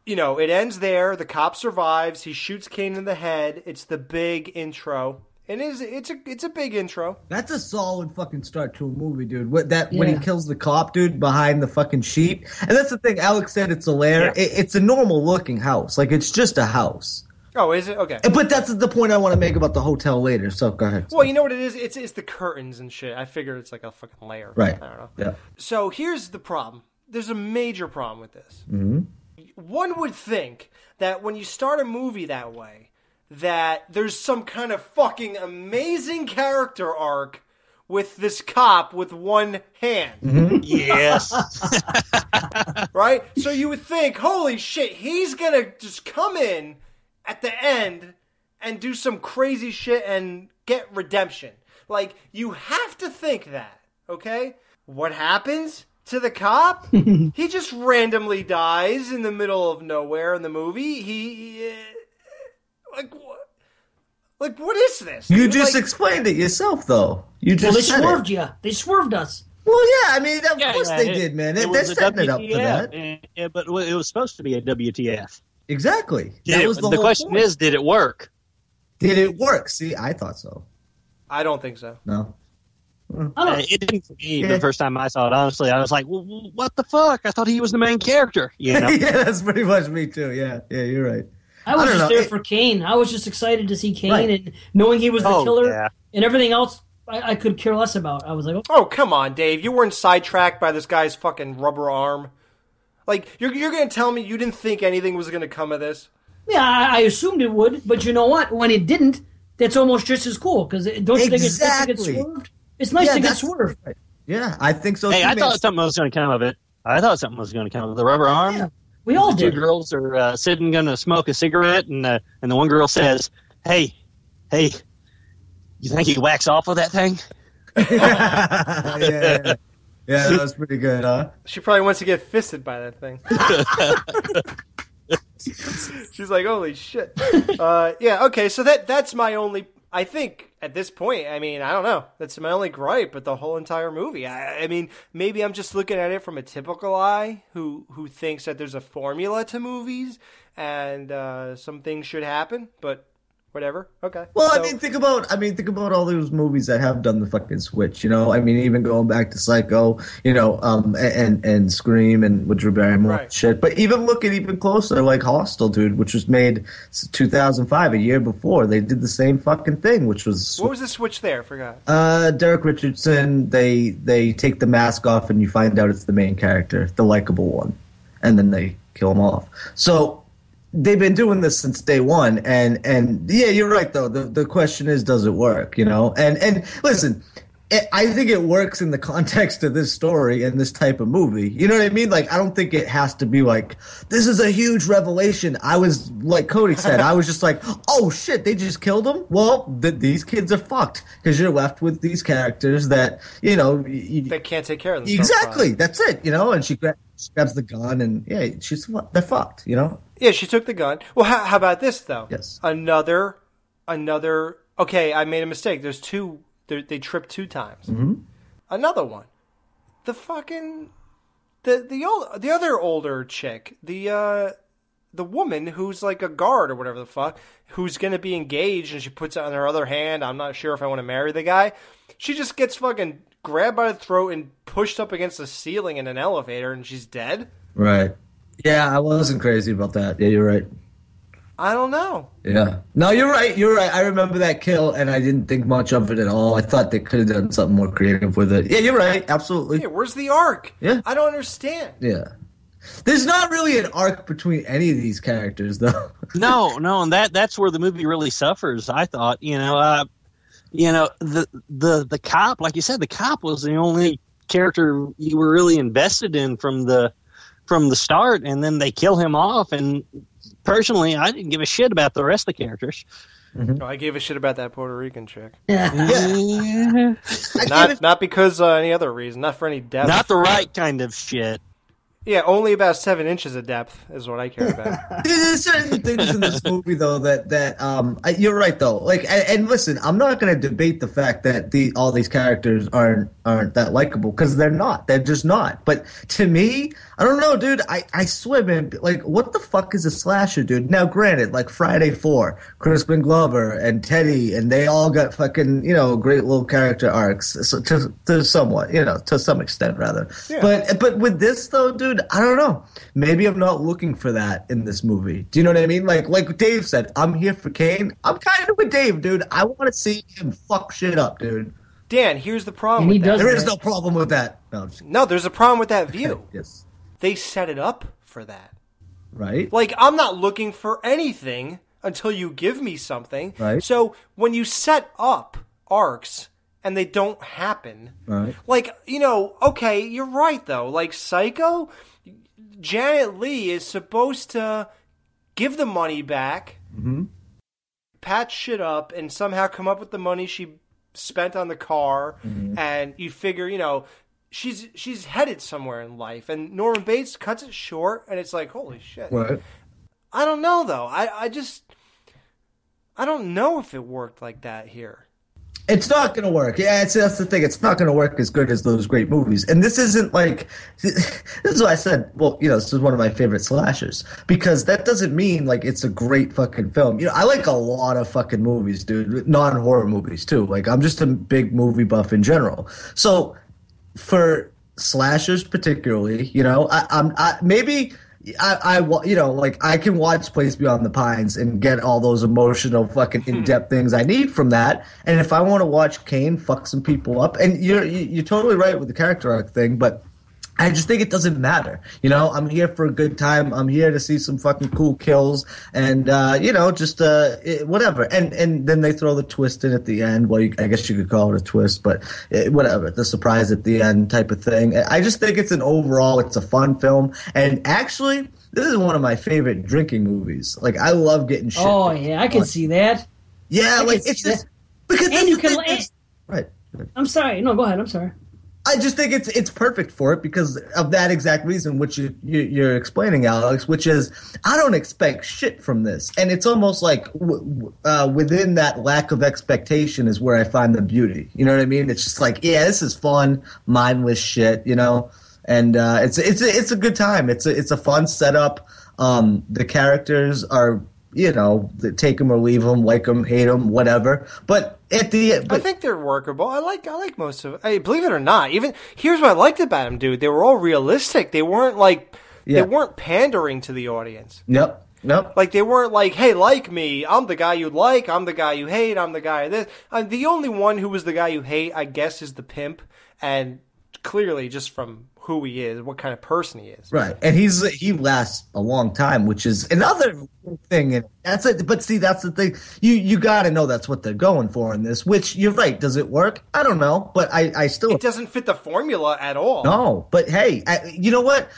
You know, it ends there. The cop survives. He shoots Kane in the head. It's the big intro. It is. It's a. It's a big intro. That's a solid fucking start to a movie, dude. What that when he kills the cop, dude, behind the fucking sheet, and that's the thing. Alex said it's a lair. It, it's a normal looking house, like it's just a house. Oh, is it okay? But that's the point I want to make about the hotel later. So go ahead. Well, you know what it is? It's it's the curtains and shit. I figure it's like a fucking layer. Right. I don't know. Yeah. So here's the problem. There's a major problem with this. hmm One would think that when you start a movie that way, that there's some kind of fucking amazing character arc with this cop with one hand. Yes. right? So you would think, holy shit, he's gonna just come in at the end and do some crazy shit and get redemption. Like, you have to think that, okay? What happens to the cop? he just randomly dies in the middle of nowhere in the movie. He. Uh, like, what? Like, what is this? You dude? just Like- explained it yourself, though. You Well, just they said swerved it. you. They swerved us. Well, yeah. I mean, of Yeah, course yeah, they it- did, man. it They, was they're a setting it up for WTF, that. and- yeah, but it was supposed to be a WTF. Exactly. Did that it- was the, the whole question point. is, did it work? did it work? See, I thought so. I don't think so. No. Uh, it didn't for me Yeah. the first time I saw it. Honestly, I was like, well, well, "What the fuck?" I thought he was the main character. You know? yeah, that's pretty much me too. Yeah, yeah, you're right. I was don't just know. there It- for Kane. I was just excited to see Kane Right. and knowing he was the Oh, killer yeah. and everything else. I, I could care less about. I was like, oh, Oh, come on, Dave. You weren't sidetracked by this guy's fucking rubber arm. Like, you're, you're going to tell me you didn't think anything was going to come of this? yeah, I, I assumed it would, but you know what? When it didn't, that's almost just as cool because don't you think it's nice to get Exactly. swerved? It's nice Yeah, to get that's- swerved. Yeah, I think so. hey, too, I man. thought something was going to come of it. I thought something was going to come of. The rubber arm. We all the did. Two girls are uh, sitting, going to smoke a cigarette, and uh, and the one girl says, "Hey, hey, you think he can wax off with that thing?" yeah, yeah, yeah, that was pretty good, huh? She probably wants to get fisted by that thing. She's like, holy shit. Uh, yeah, okay, so that that's my only. I think at this point, I mean, I don't know. That's my only gripe with the whole entire movie. I, I mean, maybe I'm just looking at it from a typical eye who who thinks that there's a formula to movies and uh, some things should happen, but whatever. Okay. Well, So- I mean, think about I mean, think about all those movies that have done the fucking switch. You know, I mean, even going back to Psycho, you know, um, and and Scream and with Drew Barrymore Right. shit. But even looking even closer, like Hostel, dude, which was made 2005, a year before, they did the same fucking thing, which was what was the switch there? I forgot. uh, Derek Richardson. They they take the mask off and you find out it's the main character, the likable one, and then they kill him off. So they've been doing this since day one, and and yeah, you're right though. The the question is, does it work? You know, and and listen. it- I think it works in the context of this story and this type of movie. You know what I mean? Like, I don't think it has to be like, this is a huge revelation. I was, like Cody said, I was just like, oh shit, they just killed him? Well, th- these kids are fucked because you're left with these characters that, you know, y- They can't take care of themselves. exactly. That's it, you know? And she, gra- she grabs the gun and, yeah, she's, they're fucked, you know? Yeah, she took the gun. Well, how, how about this though? Yes. Another, another. Okay, I made a mistake. There's two. They they tripped two times. Mm-hmm. Another one. The fucking, the the old the other older chick. The uh, the woman who's like a guard or whatever the fuck, who's gonna be engaged, and she puts it on her other hand. I'm not sure if I want to marry the guy. She just gets fucking grabbed by the throat and pushed up against the ceiling in an elevator, and she's dead. Right. Yeah, I wasn't crazy about that. Yeah, you're right. I don't know. Yeah. No, you're right. You're right. I remember that kill, and I didn't think much of it at all. I thought they could have done something more creative with it. Yeah, you're right. Absolutely. Yeah, where's the arc? Yeah. I don't understand. Yeah. There's not really an arc between any of these characters, though. no, no, and that that's where the movie really suffers. I thought, you know, uh, you know, the the the cop, like you said, the cop was the only character you were really invested in from the from the start, and then they kill him off. And personally, I didn't give a shit about the rest of the characters. No, I gave a shit about that Puerto Rican chick. Yeah. not not because uh, any other reason. Not for any depth. Not the right kind of shit. Yeah, only about seven inches of depth is what I care about. There's certain things in this movie though that that um I, you're right though. Like and, and listen I'm not going to debate the fact that the all these characters aren't aren't that likable because they're not. They're just not. But to me I don't know dude. I I swear man like what the fuck is a slasher dude? Now granted like Friday Four Crispin Glover and Teddy and they all got fucking you know great little character arcs so to to somewhat you know to some extent rather. Yeah. but but with this though dude dude, I don't know. Maybe I'm not looking for that in this movie. Do you know what I mean? Like, like Dave said, I'm here for Kane. I'm kind of with Dave, dude. I want to see him fuck shit up, dude. Dan, here's the problem. He with that. There is no problem with that. No, No, there's a problem with that view. yes, They set it up for that. right. Like I'm not looking for anything until you give me something. Right. So when you set up arcs and they don't happen, Right. like you know, okay, you're right though. Like Psycho, Janet Leigh is supposed to give the money back, Mm-hmm. patch shit up, and somehow come up with the money she spent on the car, Mm-hmm. and you figure, you know. She's she's headed somewhere in life, and Norman Bates cuts it short, and it's like, holy shit! Right. I don't know though. I I just I don't know if it worked like that here. It's not going to work. Yeah, that's the thing. It's not going to work as good as those great movies. And this isn't like. This is why I said, well, you know, this is one of my favorite slashers because that doesn't mean like it's a great fucking film. You know, I like a lot of fucking movies, dude. Non horror movies too. Like I'm just a big movie buff in general. So for slashers particularly, you know, I, I'm I, maybe I, I you know like I can watch Place Beyond the Pines and get all those emotional fucking hmm. in depth things I need from that. And if I want to watch Kane fuck some people up, and you're you're totally right with the character arc thing, but. I just think it doesn't matter. You know, I'm here for a good time. I'm here to see some fucking cool kills and, uh, you know, just, uh, it, whatever. And, and then they throw the twist in at the end. Well, you, I guess you could call it a twist, but eh, whatever. The surprise at the end type of thing. I just think it's an overall, it's a fun film. And actually, this is one of my favorite drinking movies. Like, I love getting shit. Oh yeah, I can see that. Yeah, I like, it's just, that. because and you can. right. I'm sorry. No, go ahead. I'm sorry. I just think it's it's perfect for it because of that exact reason, which you, you, you're explaining, Alex. Which is, I don't expect shit from this, and it's almost like w- uh, within that lack of expectation is where I find the beauty. You know what I mean? It's just like, yeah, this is fun, mindless shit, you know, and uh, it's it's it's a good time. It's a it's a fun setup. Um, the characters are. You know, take them or leave them, like them, hate them, whatever. But at the but I think they're workable. I like I like most of. Hey, believe it or not, even here's what I liked about them, dude. They were all realistic. They weren't like Yeah. they weren't pandering to the audience. Yep. Yep. Like they weren't like, "Hey, like me. I'm the guy you like. I'm the guy you hate. I'm the guy this." Uh, the only one who was the guy you hate, I guess, is the pimp, and clearly just from who he is, what kind of person he is. Right, and he's he lasts a long time, which is another thing. And that's it. But see, that's the thing. You you got to know that's what they're going for in this. Which you're right. Does it work? I don't know, but I I still It doesn't fit the formula at all. no. But hey, I, you know what?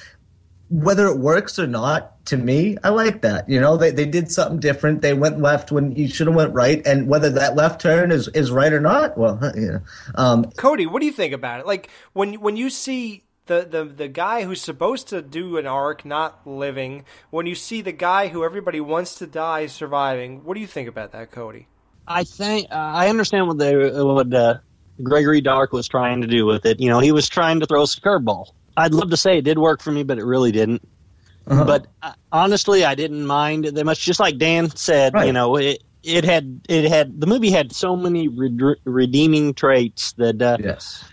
Whether it works or not, to me, I like that. You know, they they did something different. They went left when you should have went right, and whether that left turn is is right or not, well, you know. Um, Cody, what do you think about it? Like when when you see the, the the guy who's supposed to do an arc not living, when you see the guy who everybody wants to die surviving, what do you think about that, Cody? I think uh, I understand what they what uh, Gregory Dark was trying to do with it. You know, he was trying to throw a curveball. I'd love to say it did work for me, but it really didn't. Uh-huh. But uh, honestly, I didn't mind that much. Just like Dan said, you know, it it had it had the movie had so many re- redeeming traits that uh, yes,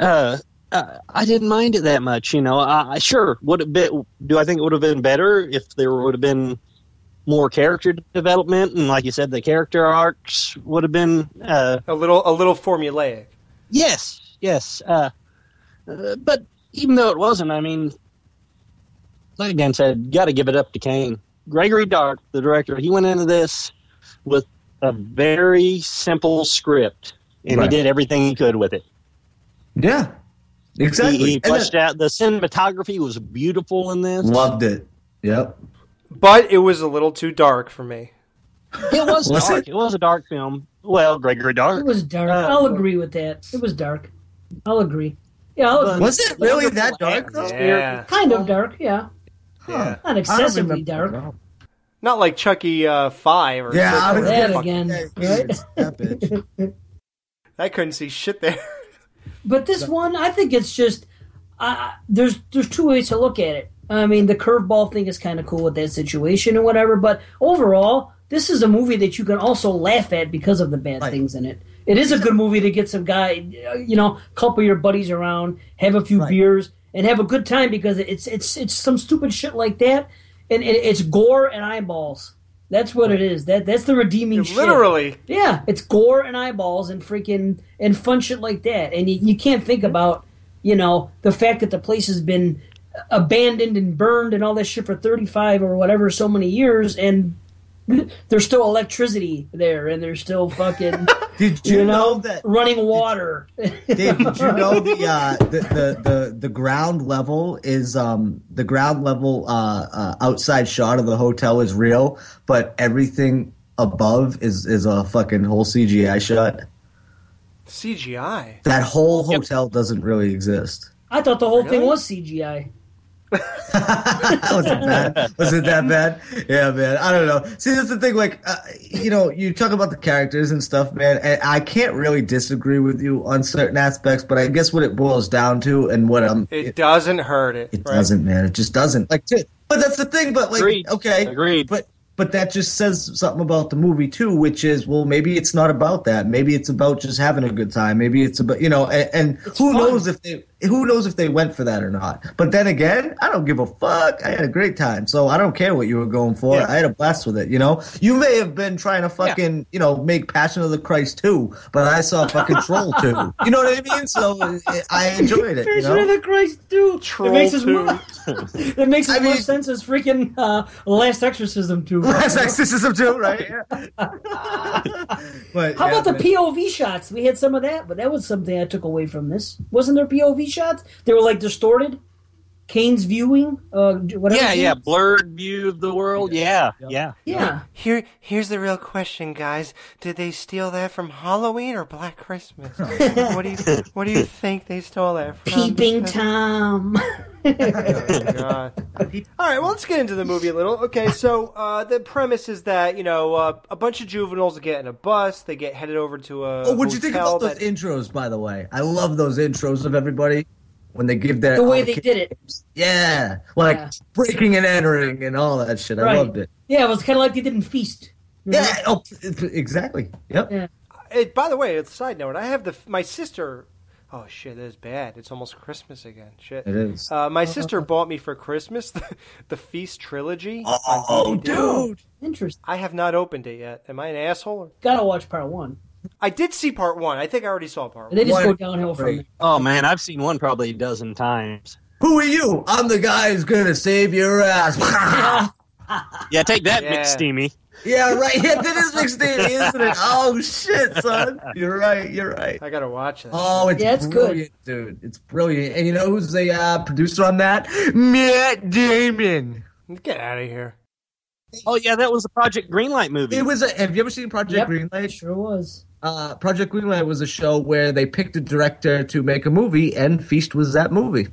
uh, uh, I didn't mind it that much. You know, I, I sure would have been. Do I think it would have been better if there would have been more character development and, like you said, the character arcs would have been uh, A little a little formulaic. Yes, yes. Uh, uh, but even though it wasn't, I mean, like Dan said, got to give it up to Kane. Gregory Dark, the director, he went into this with a very simple script, and Right. he did everything he could with it. yeah, exactly. He, he And fleshed out the cinematography was beautiful in this. Loved it. Yep. But it was a little too dark for me. It was Was dark. It? was a dark film. Well, Gregory Dark. It was dark. Uh, I'll agree with that. It was dark. I'll agree. Yeah, I'll agree. Was it really that dark though? Yeah. Kind of dark. Yeah, Yeah. not excessively dark. Not like Chucky uh, Five or Yeah, six I or was That fuck- again, right? I couldn't see shit there. But this one, I think it's just uh, there's there's two ways to look at it. I mean, the curveball thing is kind of cool with that situation and whatever, but overall, this is a movie that you can also laugh at because of the bad things in it. It is a good movie to get some guy, you know, couple your buddies around, have a few beers, and and have a good time because it's it's it's some stupid shit like that, and it, it's gore and eyeballs. That's what it is. That that's the redeeming shit. Literally. Yeah, it's gore and eyeballs and freaking and fun shit like that. And you, you can't think mm-hmm. about, you know, the fact that the place has been abandoned and burned and all that shit for 35 or whatever so many years and there's still electricity there and there's still fucking Did you, you know, know that- running water. Dave, did you know the, uh, the, the the the ground level is um the ground level uh, uh outside shot of the hotel is real, but everything above is is a fucking whole CGI shot. CGI. That whole hotel doesn't really exist. I thought the whole thing was CGI. Was it bad? Was it that bad? Yeah, man. I don't know. See, that's the thing. Like, uh, you know, you talk about the characters and stuff, man. And I can't really disagree with you on certain aspects, but I guess what it boils down to, and what I'm, It doesn't hurt it. It right? doesn't, man. It just doesn't. Like, but that's the thing. But like, Agreed. okay, Agreed. But but that just says something about the movie too, which is well, maybe it's not about that. Maybe it's about just having a good time. Maybe it's about you know, and, and who fun. knows if they who knows if they went for that or not. But then again, I don't give a fuck. I had a great time, so I don't care what you were going for. Yeah. I had a blast with it. You know, you may have been trying to fucking you know make Passion of the Christ too, but I saw fucking Troll too. You know what I mean? So uh, I enjoyed it. You Passion know? of the Christ, dude. Troll it makes as two. much. it makes as I mean- much sense as freaking uh, Last Exorcism too. Last Exorcism too, right? Yeah. but How yeah, about the. POV shots? We had some of that, but that was something I took away from this. Wasn't there POV shots? They were like distorted. Kane's viewing, uh, whatever. Yeah, yeah, blurred view of the world. Yeah, yeah. yeah. Here, here's the real question, guys. Did they steal that from Halloween or Black Christmas? what do you, what do you think they stole that from? Peeping Tom. Oh, God. All right, well, let's get into the movie a little. Okay, so uh, the premise is that you know uh, a bunch of juveniles get in a bus. They get headed over to a. Oh, what'd you think hotel about those that- intros? By the way, I love those intros of everybody when they give that the way all they did it. Yeah, like Yeah. breaking and entering and all that shit. I Right. loved it. Yeah, it was kind of like they did in Feast. Yeah. Oh, exactly. Yep. Yeah. Hey, by the way, it's a side note, I have the my sister. Oh shit, that is bad. It's almost Christmas again. Shit. It is. Uh, my sister bought me for Christmas the, the Feast trilogy. on Oh, dude. Interesting. I have not opened it yet. Am I an asshole? Gotta watch part one. I did see part one. I think I already saw part And they one. just go downhill from Right. there. Oh man, I've seen one probably a dozen times. Who are you? I'm the guy who's gonna save your ass. Yeah, take that, Yeah. McSteamy. yeah, right. Yeah, that is McSteamy, isn't it? Oh shit, son. You're right. You're right. I gotta watch that. Oh, it's Yeah, it's good. brilliant, dude. It's brilliant. And you know who's the uh, producer on that? Matt Damon. Get out of here. Oh yeah, that was a Project Greenlight movie. It was. A, have you ever seen Project Yep. Greenlight? Sure was. Uh, Project Greenlight was a show where they picked a director to make a movie, and Feast was that movie.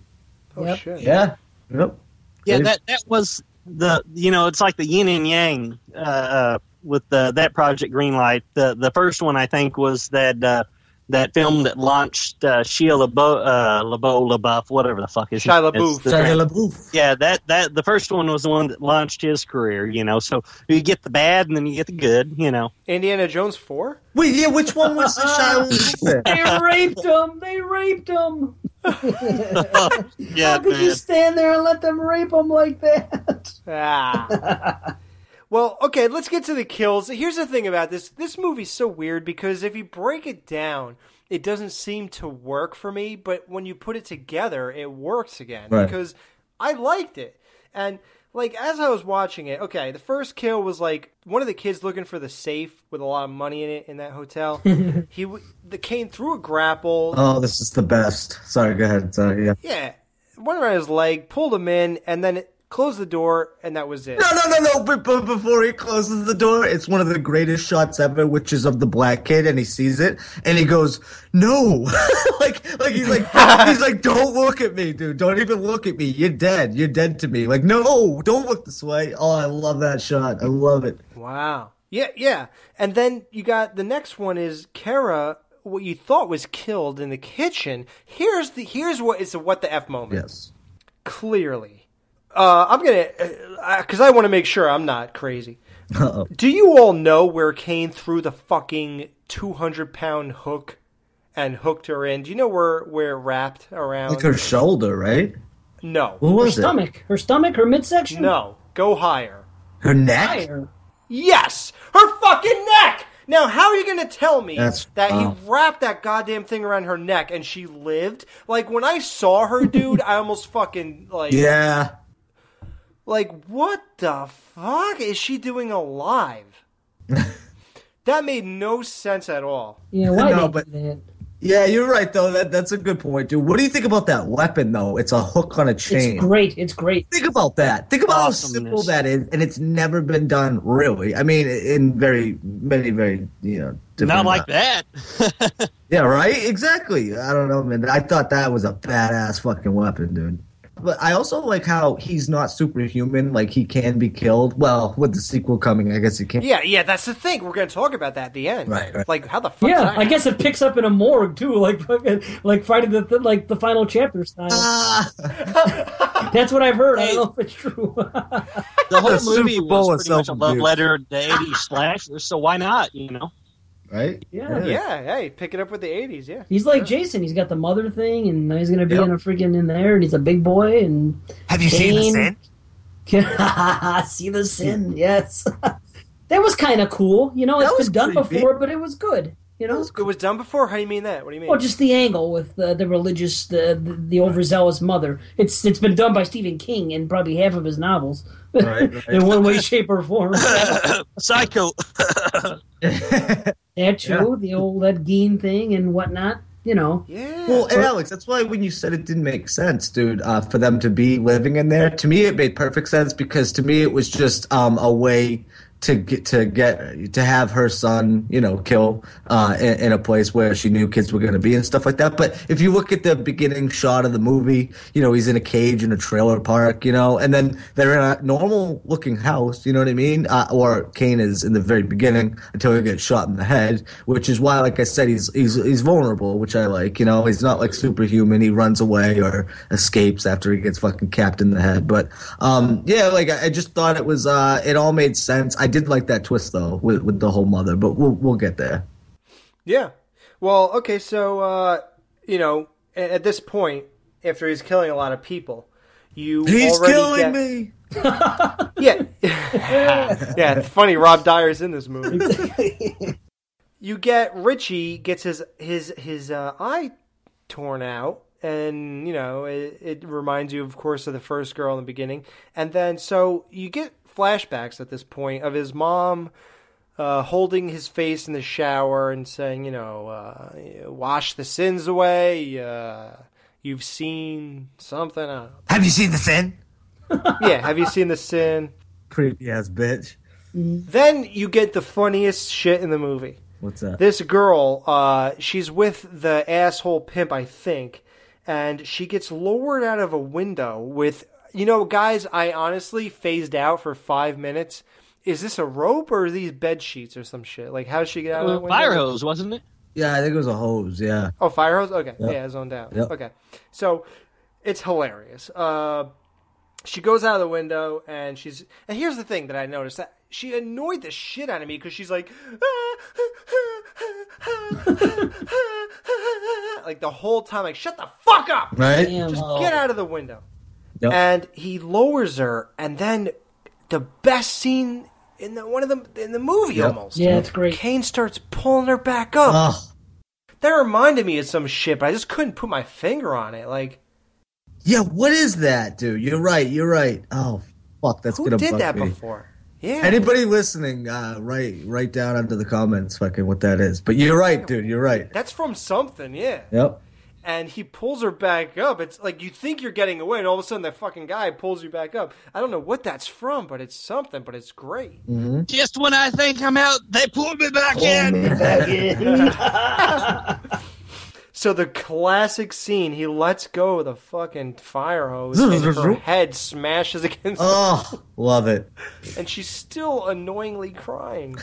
Oh Yep. shit. Yeah. Yep. yeah, that that was the you know it's like the yin and yang uh, uh, with the, that Project Greenlight. The the first one I think was that uh, that film that launched uh, Shia LaBeouf, uh, LaBeouf, LaBeouf, whatever the fuck his Shia name LaBeouf. is. The- Shia LaBeouf. Yeah, that that the first one was the one that launched his career. You know, so you get the bad and then you get the good. You know. Indiana Jones four. Wait, yeah. Which one was the Shia LaBeouf? They raped him. They raped him. yeah, How could you stand there and let them rape him like that? Ah. well, okay, let's get to the kills. Here's the thing about this. This movie's so weird because if you break it down, it doesn't seem to work for me, but when you put it together, it works again Right. because I liked it. And like as I was watching it, okay, the first kill was like one of the kids looking for the safe with a lot of money in it in that hotel. he w- the Kane threw a grapple. Oh, this is the best. Sorry, go ahead. Sorry, yeah. Yeah, went around his leg, pulled him in, and then it closed the door, and that was it. No, no, no, no. But, but before he closes the door, it's one of the greatest shots ever, which is of the black kid, and he sees it, and he goes, "No!" like, like he's like, he's like, "Don't look at me, dude. Don't even look at me. You're dead. You're dead to me." Like, no, don't look this way. Oh, I love that shot. I love it. Wow. Yeah, yeah. And then you got the next one is Kara, what you thought was killed in the kitchen. Here's the here's what is a what the f moment. Yes. Clearly, uh, I'm gonna because I want to make sure I'm not crazy. Uh-oh. Do you all know where Kane threw the fucking 200 pound hook and hooked her in? Do you know where where it wrapped around? Like her shoulder, right? No. What Her was it? stomach. Her stomach. Her midsection. No. Go higher. Her neck? Higher. Yes, her fucking neck. Now, how are you going to tell me That's- that wow. he wrapped that goddamn thing around her neck and she lived? Like when I saw her, dude, I almost fucking like Yeah. Like what the fuck is she doing alive? that made no sense at all. Yeah, why No, but- that? Yeah, you're right though. That that's a good point, dude. What do you think about that weapon though? It's a hook on a chain. It's great. It's great. Think about that. Think about how simple that is, and it's never been done really. I mean, in very, many, very, you know, different. Not like uh, that. Yeah, right. Exactly. I don't know, man. I thought that was a badass fucking weapon, dude. But I also like how he's not superhuman. Like he can be killed. Well, with the sequel coming, I guess he can. Yeah, yeah, that's the thing. We're going to talk about that at the end. Right, right. Like how the fuck? Yeah, I guess it picks up in a morgue too, like like Friday the, the like the final chapter style. Ah. That's what I've heard. I don't know if it's true. The whole The Super movie Bowl was is pretty much a love letter to 80s slasher, so why not, you know? Right. Yeah. Yeah, hey, pick it up with the '80s. Yeah. He's like Jason. He's got the mother thing, and now he's gonna be Yep. in a freaking in there, and he's a big boy. And Have you seen the sin? See the sin? Yes. that was kind of cool. You know, That it's was been done creepy. before, but it was good. You know, It was done before. How do you mean that? What do you mean? Well, just the angle with the, the religious, the, the the overzealous mother. It's it's been done by Stephen King in probably half of his novels, Right, right. in one way, shape, or form. Psycho. That too, the old Ed Gein thing and whatnot. You know, yeah. Well, and Alex, that's why when you said it didn't make sense, dude, uh, for them to be living in there, to me it made perfect sense because to me it was just um, a way to get to get to have her son, you know, kill uh, in, in a place where she knew kids were going to be and stuff like that. But if you look at the beginning shot of the movie, you know, he's in a cage in a trailer park, you know, and then they're in a normal looking house, you know what I mean? Uh, or Kane is in the very beginning until he gets shot in the head, which is why, like I said, he's he's he's vulnerable, which I like. You know, he's not like superhuman. He runs away or escapes after he gets fucking capped in the head. But um, yeah, like I, I just thought it was uh, it all made sense. I did like that twist though with with the whole mother, but we'll we'll get there. Yeah. Well, okay, so uh, you know, at, this point, after he's killing a lot of people, you He's killing get- me. Yeah, yeah. It's funny. Rob Dyer's in this movie. you get Richie gets his his his uh, eye torn out, and you know it, it reminds you, of course, of the first girl in the beginning, and then so you get flashbacks at this point of his mom. Uh, holding his face in the shower and saying, you know, uh, wash the sins away. Uh, you've seen something. I. Have you seen the sin? yeah, have you seen the sin? Creepy ass bitch. Then you get the funniest shit in the movie. What's that? This girl, uh, she's with the asshole pimp, I think, and she gets lowered out of a window with, you know, guys, I honestly phased out for five minutes. Is this a rope or are these bed sheets or some shit? Like, how does she get out of that window? Fire hose, wasn't it? Yeah, I think it was a hose. Yeah. Oh, fire hose. Okay, Yep. yeah, I zoned out. Yep. Okay, so it's hilarious. Uh, she goes out of the window and she's. And here's the thing that I noticed that she annoyed the shit out of me because she's like, like the whole time, like shut the fuck up, Right. Just get out of the window. Yep. And he lowers her, and then the best scene in the one of the in the movie Yep. almost. Yeah, it's great. Kane starts pulling her back up. Ugh. That reminded me of some shit, but I just couldn't put my finger on it. Like, Yeah, what is that, dude? You're right. You're right. Oh, fuck, that's who gonna Who did that me. before? Yeah. Anybody listening, uh, write write down under the comments, fucking what that is. But you're right, dude. You're right. That's from something, yeah. Yep. And he pulls her back up. It's like you think you're getting away, and all of a sudden that fucking guy pulls you back up. I don't know what that's from, but it's something. But it's great. Mm-hmm. Just when I think I'm out, they pull me back in. Me back in. So the classic scene, he lets go of the fucking fire hose, and her head smashes against, Oh, love it. and she's still annoyingly crying.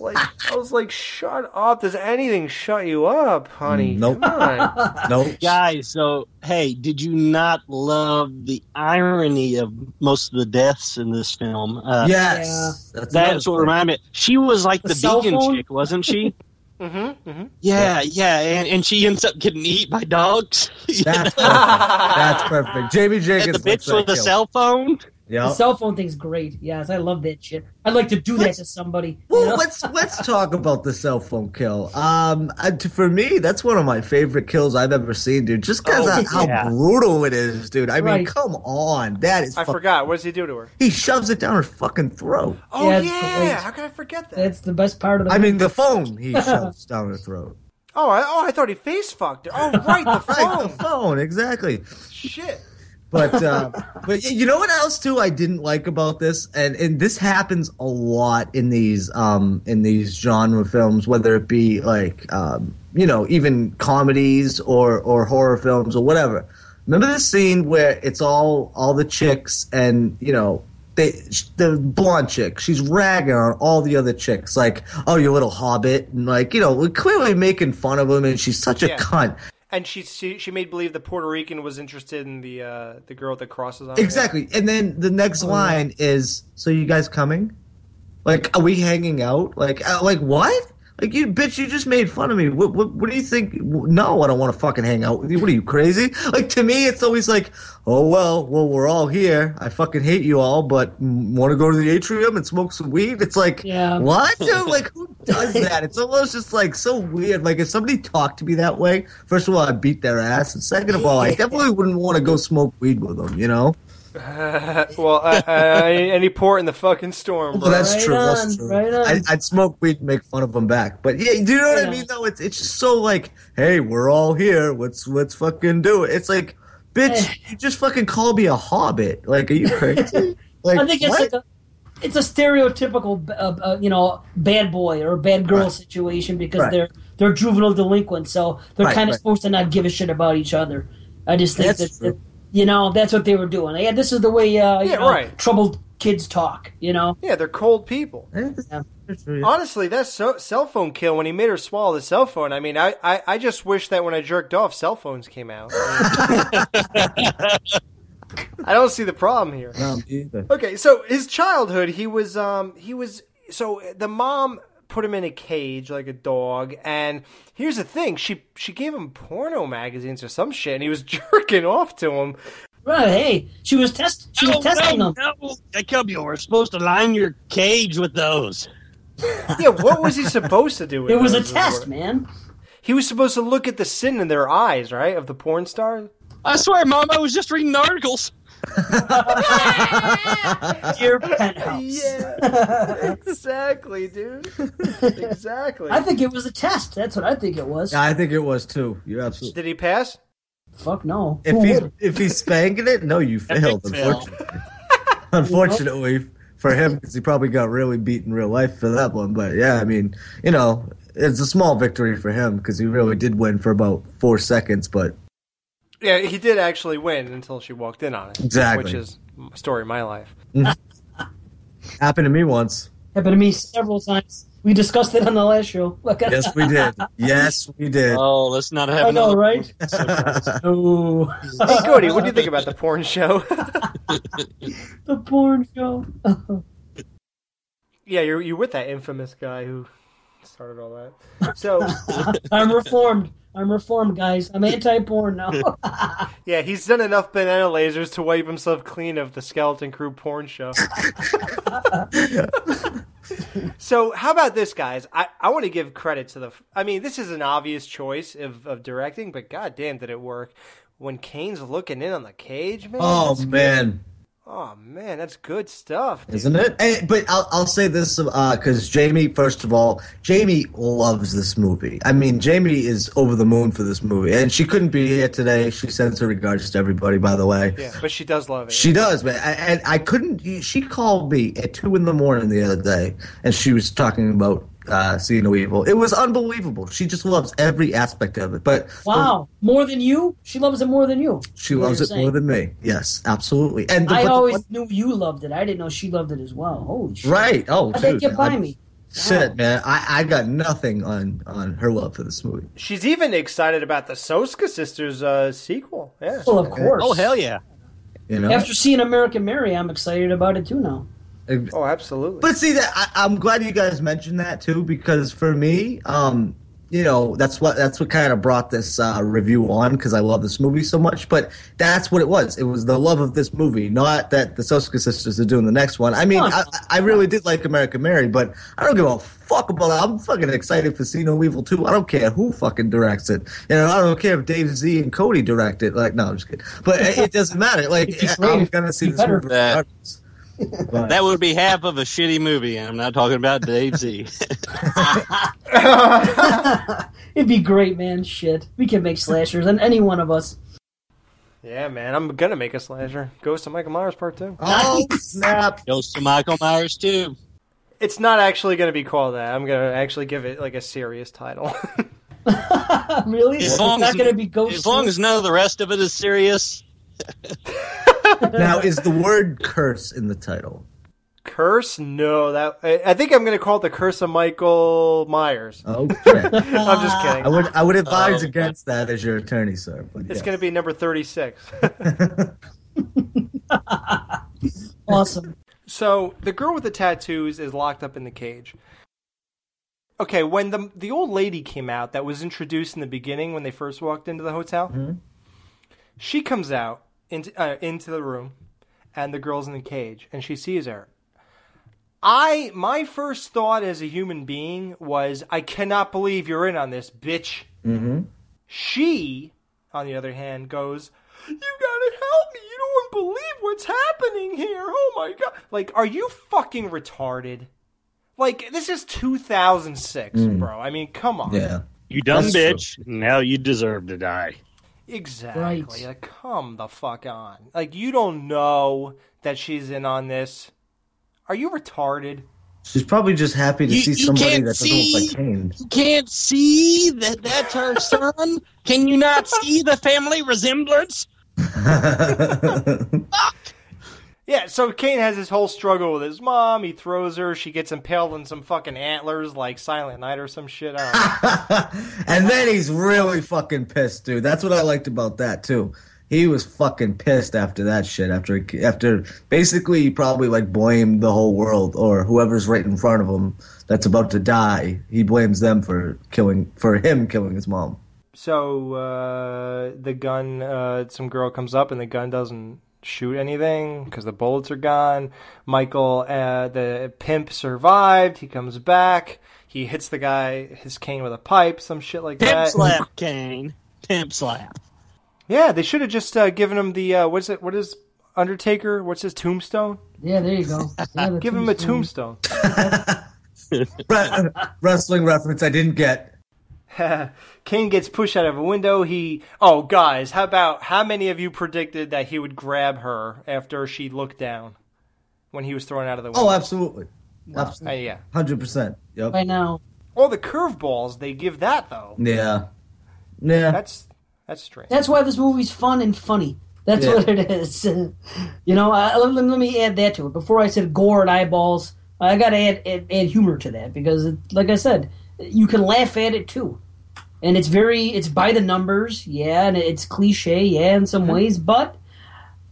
Like I was like, "Shut up! Does anything shut you up, honey? Nope. Come on." Nope. Guys, so hey, did you not love the irony of most of the deaths in this film? Uh, Yes. That's, That's what reminded me. She was like The the, vegan phone? chick, wasn't she? Mm-hmm. mm-hmm. Yeah, yeah, and, and she ends up getting eaten by dogs. That's perfect. That's perfect. Jamie and Jenkins. the bitch with the cell phone. Yeah. The cell phone thing's great. Yes, I love that shit. I'd like to do that to somebody. you know? let's let's talk about the cell phone kill. Um, uh, for me, that's one of my favorite kills I've ever seen, dude. Just because Oh, of how yeah. brutal it is, dude. I mean, come on, that is. I fuck- forgot. What does he do to her? He shoves it down her fucking throat. Oh Yeah, yeah, how can I forget that? That's the best part of the. I mean, the phone he shoves down her throat. Oh, I, oh, I thought he face fucked her. Oh, right, the phone. the phone, exactly. Shit. But uh, but you know what else too I didn't like about this, and and this happens a lot in these um in these genre films, whether it be like um you know even comedies or or horror films or whatever. Remember this scene where it's all all the chicks and you know they the blonde chick she's ragging on all the other chicks like oh you little hobbit and like you know clearly making fun of him and she's such a cunt And she, she she made believe the Puerto Rican was interested in the uh, the girl that crosses on her. Exactly. And then the next line is, "So you guys coming? Like, are we hanging out? Like, uh, like what? Like you, bitch! You just made fun of me. What, what, what do you think? No, I don't want to fucking hang out with you. What are you crazy? Like to me, it's always like, oh well, well we're all here. I fucking hate you all, but want to go to the atrium and smoke some weed? It's like, Yeah. what? Dude, like who does that? It's almost just like so weird. Like if somebody talked to me that way, first of all, I'd beat their ass, and second of all, I definitely wouldn't want to go smoke weed with them. You know. Well, uh, uh, any port in the fucking storm. Well, bro. that's true. That's true. I, I'd smoke weed and make fun of them back. But yeah, do you know what I mean? Though it's it's just so like, hey, we're all here. Let's let's fucking do it. It's like, bitch, you just fucking call me a hobbit. Like, are you crazy? like, I think it's what? like a, it's a stereotypical, uh, uh, you know, bad boy or bad girl Right. situation because Right. they're they're juvenile delinquents, so they're Right, kind of right. supposed to not give a shit about each other. I just think That's that, that you know that's what they were doing. Yeah, this is the way uh, you Yeah, know, right. troubled kids talk. You know, Yeah, they're cold people. Honestly, that so- cell phone kill when he made her swallow the cell phone. I mean, I, I, I just wish that when I jerked off, cell phones came out. I don't see the problem here. No. Okay, so his childhood, he was um he was so the mom put him in a cage like a dog, and here's the thing, she she gave him porno magazines or some shit, and he was jerking off to him. right? Hey, she was test she was No, testing no, them. no, Jacob, you were supposed to line your cage with those. Yeah, what was he supposed to do? With It was a test, what- man. He was supposed to look at the sin in their eyes, right, of the porn star. I swear, Mom, I was just reading articles. Dear penthouse. Yeah, exactly, dude. Exactly. I think it was a test. That's what I think it was. Yeah, I think it was too. You're absolutely. Did he pass? Fuck no. If Who he's would? if he's spanking it, no, you failed. fail. Unfortunately, unfortunately for him, because he probably got really beat in real life for that one. But yeah, I mean, you know, it's a small victory for him because he really did win for about four seconds. But Yeah, he did actually win until she walked in on it. Exactly. Which is a story of my life. Mm-hmm. happened to me once. Happened to me several times. We discussed it on the last show. Yes, we did. Yes, we did. Oh, let's not have I know, another. right? oh, Hey, Cody, what do you think about the porn show? the porn show. yeah, you're you with that infamous guy who started all that. So I'm reformed. I'm reformed, guys. I'm anti-porn now. yeah, he's done enough banana lasers to wipe himself clean of the Skeleton Crew porn show. so how about this, guys? I, I want to give credit to the. I mean, this is an obvious choice of, of directing, but goddamn, did it work? When Kane's looking in on the cage, man. Oh man. good. Oh man, that's good stuff. dude. Isn't it? And, but I'll, I'll say this uh, because Jamie, first of all, Jamie loves this movie. I mean, Jamie is over the moon for this movie, and she couldn't be here today. She sends her regards to everybody, by the way. Yeah, but she does love it. She does, man. I- And I couldn't. She called me at two in the morning the other day, and she was talking about uh, See No Evil. It was unbelievable. She just loves every aspect of it. But wow, more than you? She loves it more than you. she loves it saying. more than me. Yes, absolutely. And the, I but the always knew you loved it. I didn't know she loved it as well. Holy shit! right. Oh, How'd that dude, get by I- me? Shit, man. I, I got nothing on on her love for this movie. She's even excited about the Soska Sisters uh, sequel. Yeah. Well, of course. Oh hell yeah! You know. After seeing American Mary, I'm excited about it too now. Oh, absolutely. But see that I, I'm glad you guys mentioned that too because for me, um, you know that's what that's what kind of brought this uh, review on because I love this movie so much. But that's what it was. It was the love of this movie, not that the Soska sisters are doing the next one. I mean, I, I really did like American Mary, but I don't give a fuck about it. I'm fucking excited for See No Evil too. I don't care who fucking directs it. You know, I don't care if Dave Z and Cody direct it. Like, no, I'm just kidding. But it, it doesn't matter. Like, I'm gonna see this movie. That, But- that would be half of a shitty movie, and I'm not talking about Dave Z. It'd be great, man. Shit, we can make slashers, and any one of us. Yeah, man, I'm gonna make a slasher. Ghost of Michael Myers Part Two. Oh snap! Ghost of Michael Myers too. It's not actually gonna be called that. I'm gonna actually give it like a serious title. really? As it's long not as- going to be Ghost. As long as none of the rest of it is serious. now, is the word curse in the title? Curse? No, that I, I think I'm gonna call it the Curse of Michael Myers. Okay. I'm just kidding. I would I would advise Oh. against that as your attorney, sir. But It's yeah. gonna be number 36. awesome. So the girl with the tattoos is locked up in the cage. Okay, when the the old lady came out that was introduced in the beginning when they first walked into the hotel, mm-hmm. she comes out into uh, into the room, and the girl's in the cage, and she sees her. I my first thought as a human being was, I cannot believe you're in on this, bitch. Mm-hmm. She, on the other hand, goes, You gotta help me. You don't believe what's happening here. Oh my god. Like, are you fucking retarded? Like, this is 2006, Mm. bro. I mean, come on. Yeah. You dumb That's true. bitch. Now you deserve to die. Exactly. Right. Like, come the fuck on. Like, you don't know that she's in on this. Are you retarded? She's probably just happy to You- see you somebody can't that doesn't look like Kane. You can't see that that's her son? Can you not see the family resemblance? Yeah, so Kane has this whole struggle with his mom. He throws her. She gets impaled in some fucking antlers like Silent Night or some shit. I don't know. and then he's really fucking pissed, dude. That's what I liked about that too. He was fucking pissed after that shit. After after basically he probably like blamed the whole world or whoever's right in front of him that's about to die. He blames them for killing for him killing his mom. So uh, the gun, uh, some girl comes up and the gun doesn't shoot anything because the bullets are gone. Michael, uh, the pimp, survived. He comes back. He hits the guy, his cane with a pipe, some shit like Pimp that. Pimp slap, Kane. Pimp slap. Yeah, they should have just uh, given him the uh, what's it? What is Undertaker? What's his tombstone? Yeah, there you go. Yeah, the Give him a tombstone. Wrestling reference I didn't get. Kane gets pushed out of a window. He, oh guys, how about how many of you predicted that he would grab her after she looked down when he was thrown out of the window? Oh, absolutely. Uh, Absolutely. yeah. 100%. Yep. I know. All the curveballs they give that though. Yeah. Yeah. That's that's strange. That's why this movie's fun and funny. That's Yeah. what it is. you know, uh, let, let me add that to it. Before I said gore and eyeballs, I got to add, add add humor to that because, it, like I said, you can laugh at it too. And it's very, it's by the numbers, yeah, and it's cliche, yeah, in some ways, but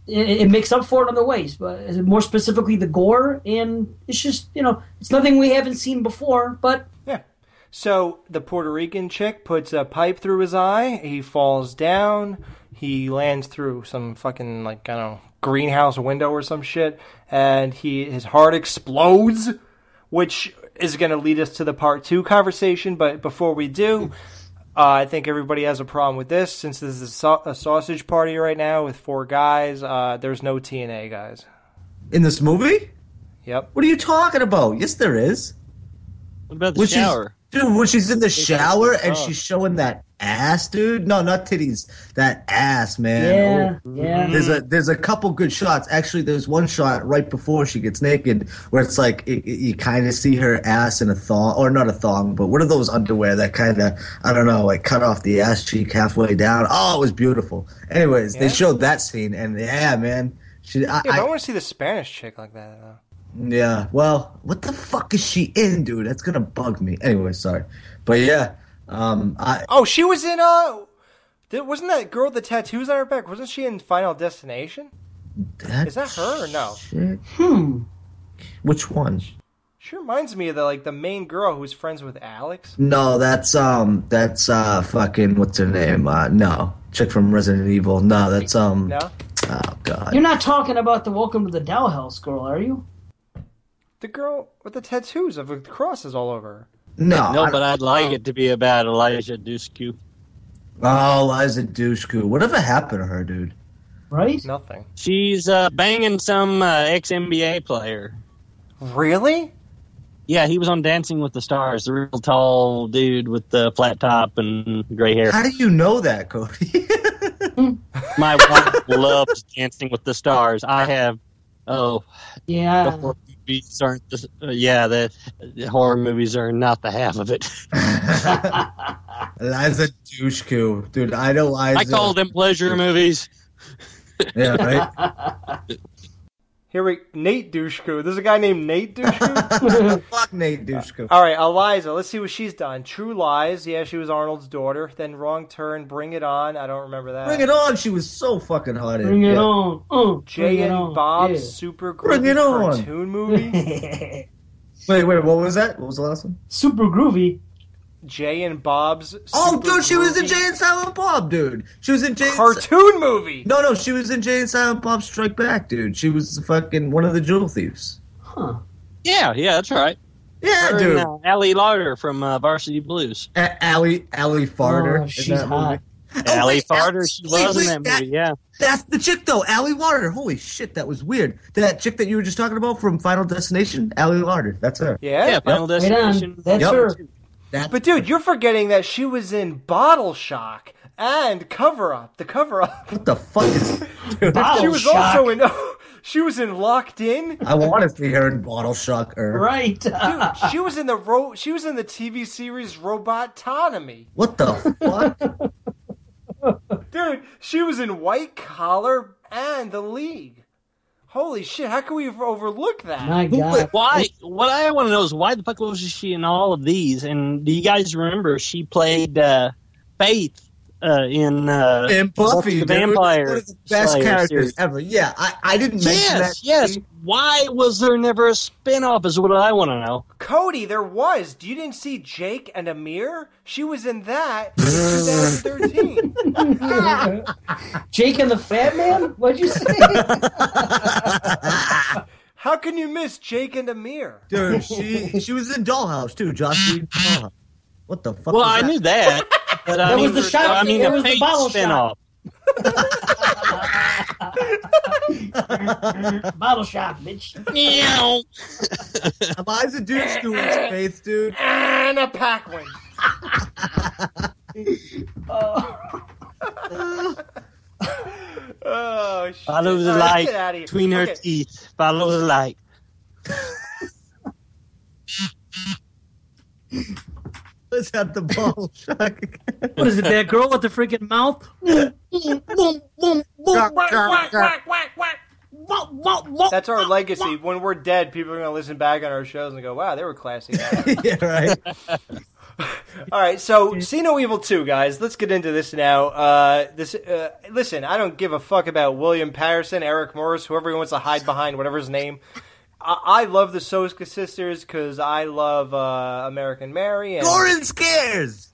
it, it makes up for it in other ways. But more specifically, the gore, and it's just, you know, it's nothing we haven't seen before, but Yeah. So the Puerto Rican chick puts a pipe through his eye. He falls down. He lands through some fucking like I don't know greenhouse window or some shit, and he his heart explodes, which is going to lead us to the part two conversation. But before we do. Uh, I think everybody has a problem with this since this is a, sau- a sausage party right now with four guys. Uh, there's no TNA guys. In this movie? Yep. What are you talking about? Yes, there is. What about the When shower? Dude, when she's in the shower and she's showing that ass, dude. No, not titties. That ass, man. Yeah, oh, yeah. There's a there's a couple good shots. Actually, there's one shot right before she gets naked where it's like it, it- you kind of see her ass in a thong, or not a thong, but what are those underwear that kind of I don't know, like cut off the ass cheek halfway down. Oh, it was beautiful. Anyways, Yeah? they showed that scene, and yeah, man. She, I, Yeah, but I, I- want to see the Spanish chick like that. Though. yeah, well, what the fuck is she in, dude? That's gonna bug me. Anyway, sorry, but yeah, um, I Oh, she was in uh th- wasn't that girl with the tattoos on her back? Wasn't she in Final Destination? that Is that her or no? shit. hmm. Which one? She reminds me of the like the main girl who's friends with Alex. No, that's um, that's uh, fucking what's her name? Uh, no, chick from Resident Evil. No, that's um. No. Oh god. You're not talking about the Welcome to the Dollhouse girl, are you? The girl with the tattoos of the crosses all over her. No, no, but I'd like it to be about Eliza Dushku. Oh, Liza Dushku. Whatever happened to her, dude? Right? Nothing. She's uh, banging some uh, ex NBA player. Really? Yeah, he was on Dancing with the Stars, the real tall dude with the flat top and gray hair. How do you know that, Cody? My wife loves Dancing with the Stars. I have. Oh, Yeah. Movies aren't. The, uh, yeah, the, the horror movies are not the half of it. Liza Dushku, dude. I know Liza. I call them pleasure movies. Yeah, right. Here we Nate Dushku. There's a guy named Nate Dushku. Fuck Nate Dushku. All right, Eliza. Let's see what she's done. True Lies. Yeah, she was Arnold's daughter. Then Wrong Turn. Bring It On. I don't remember that. Bring it on. She was so fucking hot. in Bring it Yeah. on. Uh, Jay bring it and on. Bob's Yeah. super Bring groovy it on. cartoon movie. Wait, wait. What was that? What was the last one? Super groovy. Jay and Bob's. Oh, Super dude, she was in Groovy Jay and Silent Bob, dude. She was in Jay. and Si- cartoon movie. No, no, she was in Jay and Silent Bob Strike Back, dude. She was fucking one of the jewel thieves. Huh. Yeah, yeah, that's right. Yeah, Her dude. and, uh, Ali Larter from uh, Varsity Blues. A- Allie, Allie Farter. Oh, she's that hot. movie. Allie wait, Farter, Al- she wait, was in wait, that movie. Yeah. That's the chick though, Ali Larter. Holy shit, that was weird. That chick that you were just talking about from Final Destination, Ali Larter. That's her. Yeah. Yeah, Final Wait Destination. on. That's Yep. her. That, But dude, you're forgetting that she was in Bottle Shock and Cover Up. The Cover Up. what the fuck is? Dude, Bottle she was Shock. also in. she was in Locked In. I want to see her in Bottle Shock. Or Right. Dude, she was in the ro- She was in the TV series Robotomy. what the fuck? Dude, she was in White Collar and The League. Holy shit! How can we overlook that? My God. Why? What I want to know is why the fuck was she in all of these? And do you guys remember she played uh, Faith uh, in uh, and Buffy, the Vampire one of the best Slayer characters series? ever. Yeah, I, I didn't mention that. Yes, yes. Why was there never a spin-off is what I want to know. Cody, there was. You didn't see Jake and Amir? She was in that in 2013. Jake and the Fat Man? What'd you say? How can you miss Jake and Amir? Dude, she she was in Dollhouse too. Josh Dollhouse. What the fuck? Well, was I that? knew that, but I That mean, was the shot- I mean, that the was the bottle spin-off. Bottle shop, bitch. Meow. Eliza Dushku was Faith, dude. and Anna Paquin. Oh. oh shit! Follow the All right, light get outta here. between her Okay. teeth. Follow the light. Let's have the ball shock. What is it, that girl with the freaking mouth? That's our legacy. When we're dead, people are going to listen back on our shows and go, "Wow, they were classy." yeah, right. All right, so See No Evil 2, guys. Let's get into this now. Uh, this, uh, listen, I don't give a fuck about William Patterson, Eric Morris, whoever he wants to hide behind, whatever his name. I, I love the Soska sisters because I love uh, American Mary and Gorin scares.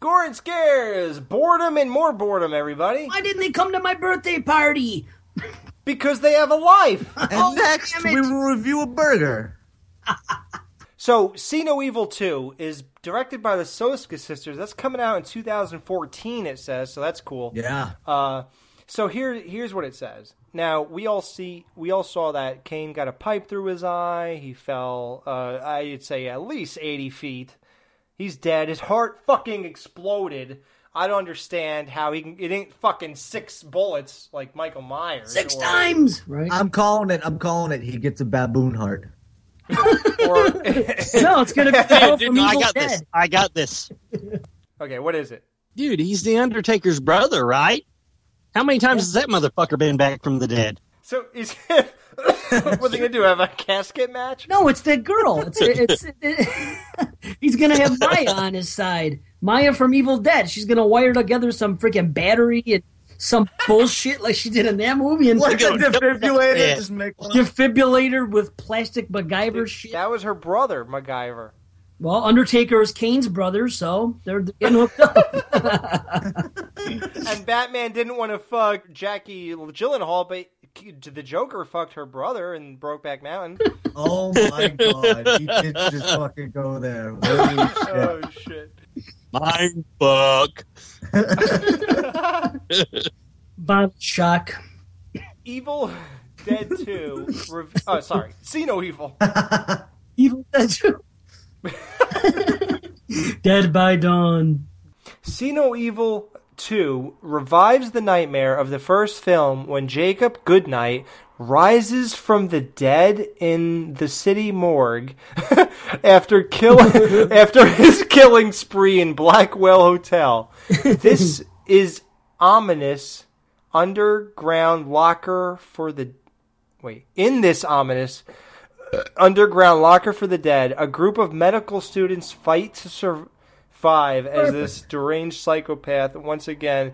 Gorin scares, boredom and more boredom. Everybody, Why didn't they come to my birthday party? because they have a life. And Oh, next, we will review a burger. So, See No Evil 2 is directed by the Soska sisters. That's coming out in 2014, it says, so that's cool. Yeah. Uh, so here, here's what it says. Now we all see, we all saw that Kane got a pipe through his eye. He fell, uh, I'd say at least 80 feet. He's dead. His heart fucking exploded. I don't understand how he can. It ain't fucking six bullets like Michael Myers. Six or- times, right? I'm calling it. I'm calling it. He gets a baboon heart. Or, no, it's gonna be Hey, dude, from I Evil got Dead. this. I got this. okay, what is it? Dude, he's the Undertaker's brother, right? How many times has that motherfucker been back from the dead? So is what are they gonna do? Have a casket match? No, it's the girl. It's it's. he's gonna have Maya on his side. Maya from Evil Dead. She's gonna wire together some freaking battery and some bullshit like she did in that movie. And Like a defibrillator, just make defibrillator with plastic MacGyver shit. That was her brother, MacGyver. Well, Undertaker is Kane's brother, so they're getting hooked up. and Batman didn't want to fuck Jackie Gyllenhaal, but the Joker fucked her brother in Brokeback Mountain. Oh my god, you did just fucking go there. Oh, shit. oh shit! Mind fuck. Bob Shock. Evil Dead Two. Rev- oh, sorry, See No Evil. Evil Dead 2. Dead by Dawn. See No Evil 2 revives the nightmare of the first film when Jacob Goodnight rises from the dead in the city morgue after kill after his killing spree in Blackwell Hotel. This is ominous underground locker for the wait, in this ominous underground locker for the dead, a group of medical students fight to survive as this deranged psychopath once again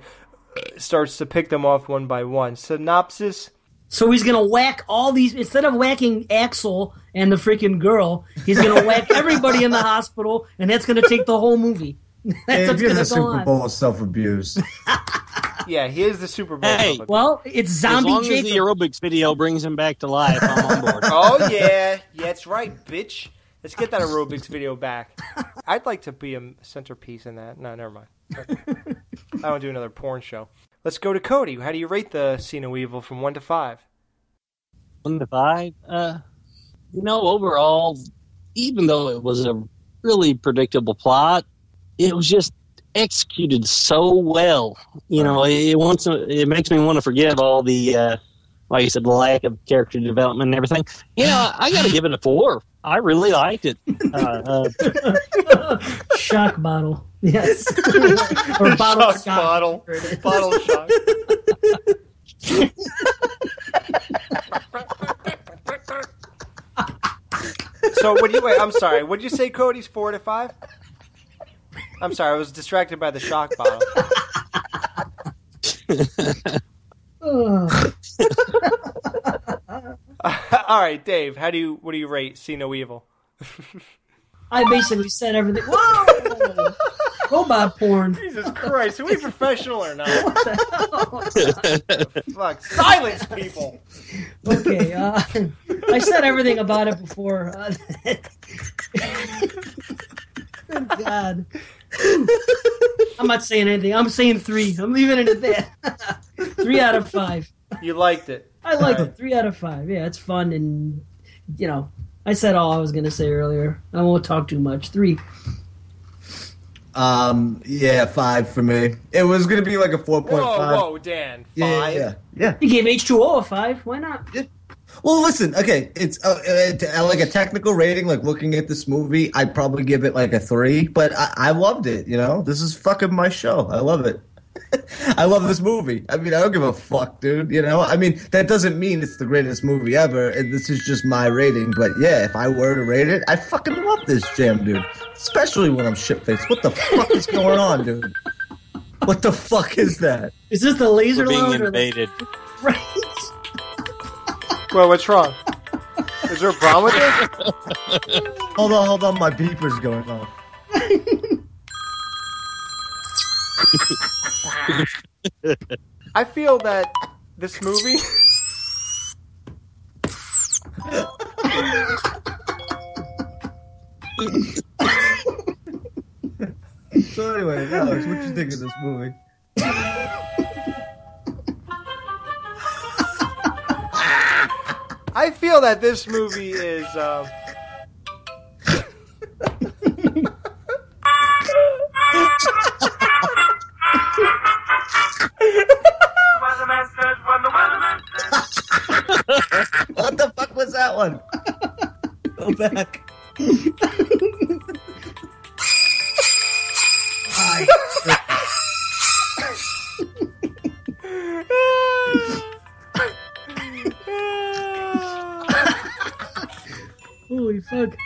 uh, starts to pick them off one by one. Synopsis So he's gonna whack all these instead of whacking Axel and the freaking girl, he's gonna whack everybody in the hospital, and that's gonna take the whole movie. That's Hey, what's here's gonna a go Super on. Bowl of self abuse. Yeah, he is the Super Bowl. Hey, public. Well, it's zombie as long Jacob. as the aerobics video brings him back to life, I'm on board. oh yeah, yeah, that's right, bitch. Let's get that aerobics video back. I'd like to be a centerpiece in that. No, never mind. I don't do another porn show. Let's go to Cody. How do you rate the See No Evil from one to five? One to five. Uh, you know, overall, even though it was a really predictable plot, it was just executed so well. You know, it wants it makes me want to forgive all the, uh, like you said, the lack of character development and everything. You know, I got to give it a four. I really liked it. Uh, uh, shock bottle. Yes. or bottle Shock shock. bottle. Bottle shock. so what do you wait? I'm sorry. What did you say, Cody's four to five? I'm sorry. I was distracted by the shock bottle. All right, Dave. How do you? What do you rate? See no evil. I basically said everything. Whoa! Robot porn. Jesus Christ, are we professional or not? Fuck, silence, people. Okay, uh, I said everything about it before. Uh, good God. I'm not saying anything. I'm saying three. I'm leaving it at that. three out of five. You liked it. I like it. Three out of five. Yeah, it's fun and you know, I said all I was gonna say earlier. I won't talk too much. Three. Um, yeah, five for me. It was gonna be like a four point Whoa, whoa, Dan. Five. Yeah, yeah, yeah. You gave H2O a five. Why not? Well, listen, okay, it's uh, uh, uh, like a technical rating. Like looking at this movie, I'd probably give it like a three. But I, I loved it. You know, this is fucking my show. I love it. I love this movie. I mean, I don't give a fuck, dude. You know, I mean, that doesn't mean it's the greatest movie ever. And this is just my rating. But yeah, if I were to rate it, I fucking love this jam, dude. Especially when I'm shit faced. What the fuck is going on, dude? What the fuck is that? Is this the laser we're being lounge or the invaded. right? Well, what's wrong? Is there a problem with it? Hold on, hold on. My beeper's going off. I feel that this movie. So anyway, Alex, what you think of this movie? I feel that this movie is. Um, what the fuck was that one? Go back. Holy fuck.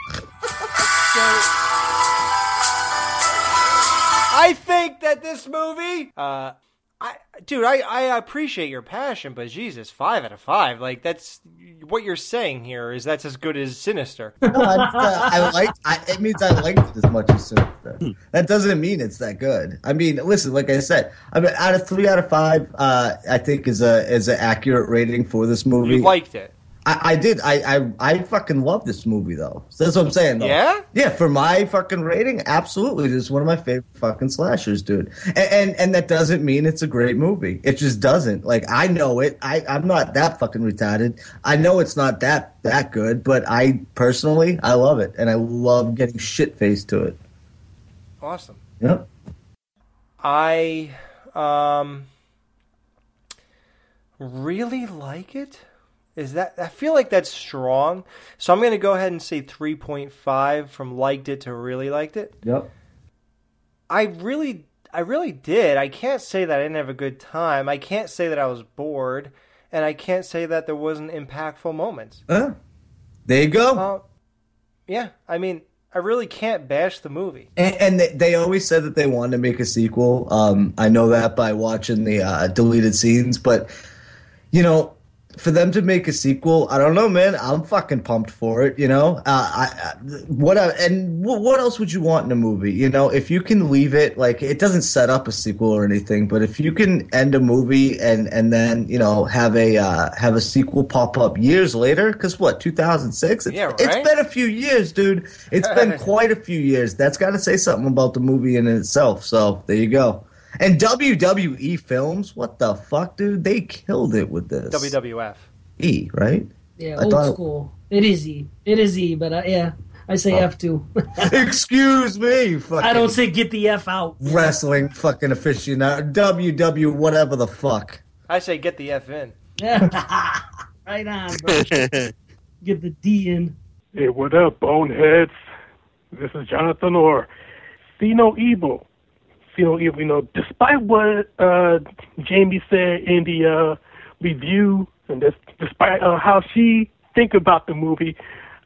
I think that this movie, uh, I dude, I, I appreciate your passion, but Jesus, five out of five. Like that's what you're saying here is that's as good as Sinister. No, I, uh, I like. I, it means I liked it as much as Sinister. Hmm. That doesn't mean it's that good. I mean, listen, like I said, I mean, out of three out of five, uh, I think is a is an accurate rating for this movie. You liked it. I, I did. I, I I fucking love this movie though. So that's what I'm saying. Though. Yeah? Yeah. For my fucking rating, absolutely, this is one of my favorite fucking slashers, dude. And, and and that doesn't mean it's a great movie. It just doesn't. Like I know it. I I'm not that fucking retarded. I know it's not that that good, but I personally I love it, and I love getting shit faced to it. Awesome. Yep. I um really like it. Is that I feel like that's strong. So I'm going to go ahead and say 3.5 from liked it to really liked it. Yep. I really I really did. I can't say that I didn't have a good time. I can't say that I was bored and I can't say that there wasn't impactful moments. Huh? There you go. Uh, yeah, I mean, I really can't bash the movie. And, and they, they always said that they wanted to make a sequel. Um, I know that by watching the uh, deleted scenes, but you know, for them to make a sequel, I don't know, man. I'm fucking pumped for it. You know, uh, I, I what I, and what, what else would you want in a movie? You know, if you can leave it like it doesn't set up a sequel or anything, but if you can end a movie and and then you know have a uh, have a sequel pop up years later, because what 2006? It's, Yeah, it's right? been a few years, dude. It's been quite a few years. That's got to say something about the movie in itself. So there you go. And WWE films, what the fuck, dude? They killed it with this. WWF. E, right? Yeah, I old thought- school. It is E. It is E, but uh, yeah, I say Oh. F too. Excuse me, fucking I don't say get the F out. wrestling fucking aficionado. WW, whatever the fuck. I say get the F in. right on, bro. Get the D in. Hey, what up, boneheads? This is Jonathan Orr. See no evil. No evil. You know, despite what uh, Jamie said in the uh, review, and this, despite uh, how she think about the movie,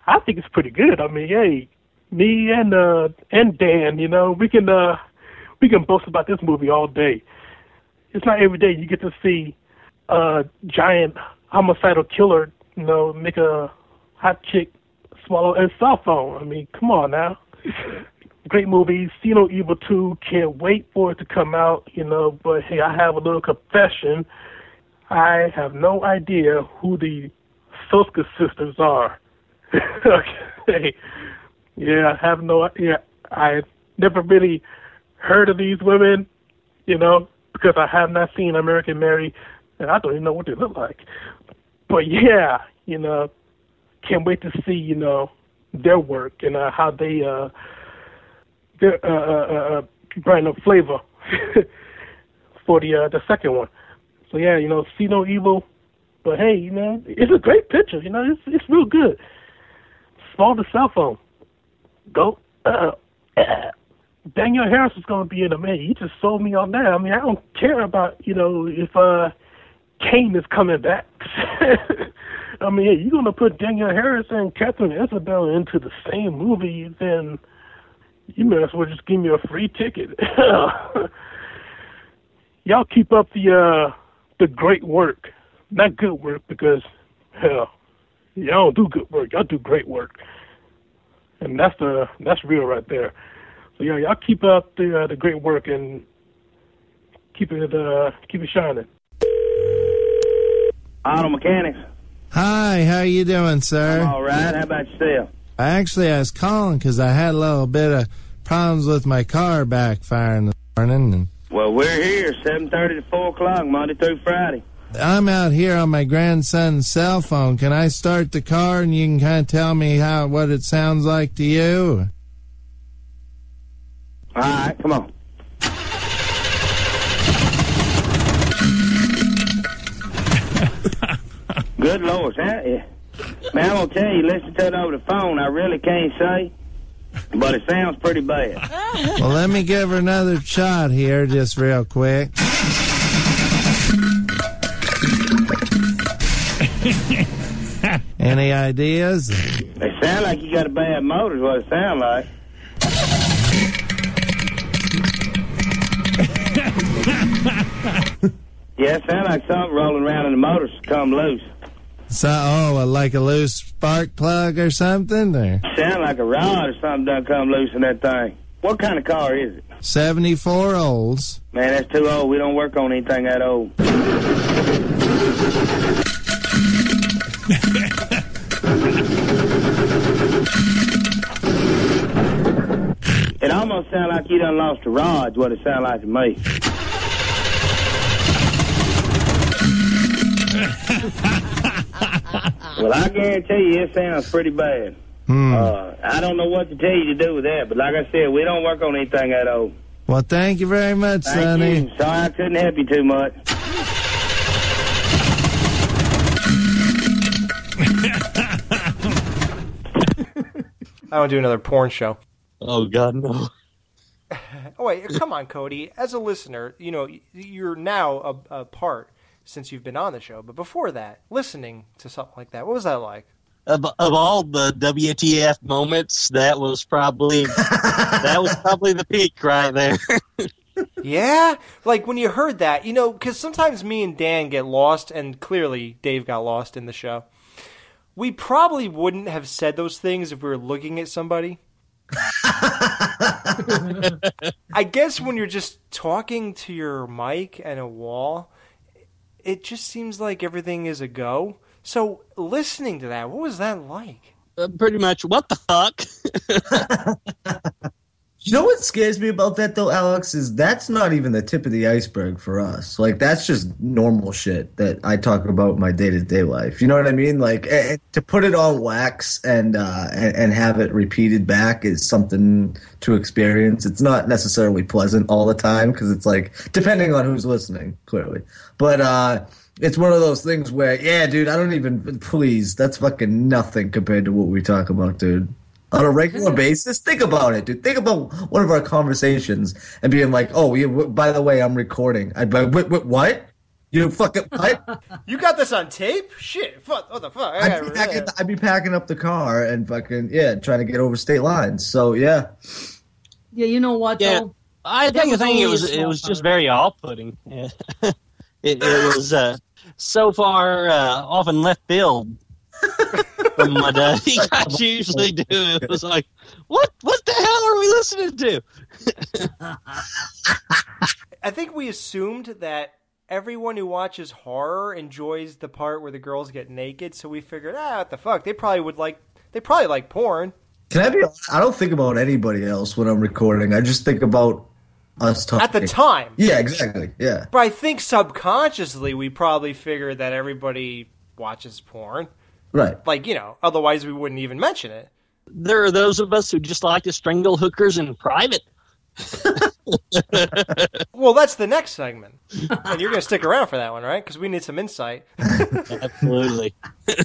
I think it's pretty good. I mean, hey, me and uh, and Dan, you know, we can uh, we can boast about this movie all day. It's not every day you get to see a giant homicidal killer, you know, make a hot chick swallow a cell phone. I mean, come on now. Great movie. See No Evil 2. Can't wait for it to come out, you know. But hey, I have a little confession. I have no idea who the Soska sisters are. okay. Yeah, I have no yeah, I never really heard of these women, you know, because I have not seen American Mary and I don't even know what they look like. But yeah, you know, can't wait to see, you know, their work and uh, how they uh uh uh, uh brand of flavor for the uh the second one. So yeah, you know, see no evil. But hey, you know, it's a great picture, you know, it's it's real good. Small the cell phone. Go uh, Danielle Harris is gonna be in a man. You just sold me on that. I mean, I don't care about, you know, if uh Kane is coming back. I mean, you're gonna put Danielle Harris and Katharine Isabelle into the same movie, then you may as well just give me a free ticket. Y'all keep up the uh the great work. Not good work because hell, y'all don't do good work. Y'all do great work. And that's the that's real right there. So yeah, y'all keep up the uh, the great work and keep it uh keep it shining. Auto mechanics. Hi, how you doing, sir? All right. How about yourself? I actually, I was calling because I had a little bit of problems with my car backfiring this morning, and Well, we're here, seven thirty to four o'clock, Monday through Friday. I'm out here on my grandson's cell phone. Can I start the car and you can kind of tell me how what it sounds like to you? All right, come on. Good Lord, huh? Yeah. Man, I'm gonna tell you, listen to it over the phone. I really can't say, but it sounds pretty bad. well, let me give her another shot here, just real quick. Any ideas? They sound like you got a bad motor, is what it sound like. Yeah, it sounds like something rolling around in the motor's come loose. So, oh, like a loose spark plug or something? Or Sound like a rod or something done come loose in that thing. What kind of car is it? 74 olds. Man, that's too old. We don't work on anything that old. It almost sounds like you done lost a rod, what it sounds like to me. well, I guarantee you it sounds pretty bad. Hmm. Uh, I don't know what to tell you to do with that, but like I said, we don't work on anything at all. Well, thank you very much, Thank Sonny. you. Sorry I couldn't help you too much. I want to do another porn show. Oh God, no. Oh wait, come on, Cody. As a listener, you know you're now a, a part since you've been on the show. But before that, listening to something like that, what was that like? Of, of all the WTF moments, that was probably that was probably the peak right there. yeah, like when you heard that, you know, because sometimes me and Dan get lost, and clearly Dave got lost in the show. We probably wouldn't have said those things if we were looking at somebody. I guess when you're just talking to your mic and a wall, it just seems like everything is a go. So listening to that, what was that like? Uh, pretty much, what the fuck? You know what scares me about that though, Alex, is that's not even the tip of the iceberg for us. Like that's just normal shit that I talk about my day to day life. You know what I mean? Like to put it on wax and, uh, and and have it repeated back is something to experience. It's not necessarily pleasant all the time because it's like depending on who's listening, clearly. But uh, it's one of those things where, yeah, dude, I don't even please. That's fucking nothing compared to what we talk about, dude on a regular basis. Think about it, dude. Think about one of our conversations and being like, "Oh, yeah, w- by the way, I'm recording." I'd be like, "What? What? what? You fucking what?" You got this on tape? Shit, fuck, what the fuck? I I'd be, packing, I'd be packing up the car and fucking yeah, trying to get over state lines. So yeah, Yeah, you know what? Yeah, though? I That think, I think only it was it was just very off-putting. Yeah. it, it was uh, so far uh, off in left field from what uh, you guys usually do. It was like, what what the hell are we listening to? I think we assumed that everyone who watches horror enjoys the part where the girls get naked, so we figured, ah, what the fuck? They probably would like. They probably like porn. can I be? I don't think about anybody else when I'm recording. I just think about us talking At the time. Yeah, exactly. Yeah. But I think subconsciously we probably figured that everybody watches porn. Right. Like, you know, otherwise we wouldn't even mention it. There are those of us who just like to strangle hookers in private. Well, that's the next segment. and you're going to stick around for that one, right? Because we need some insight. Absolutely.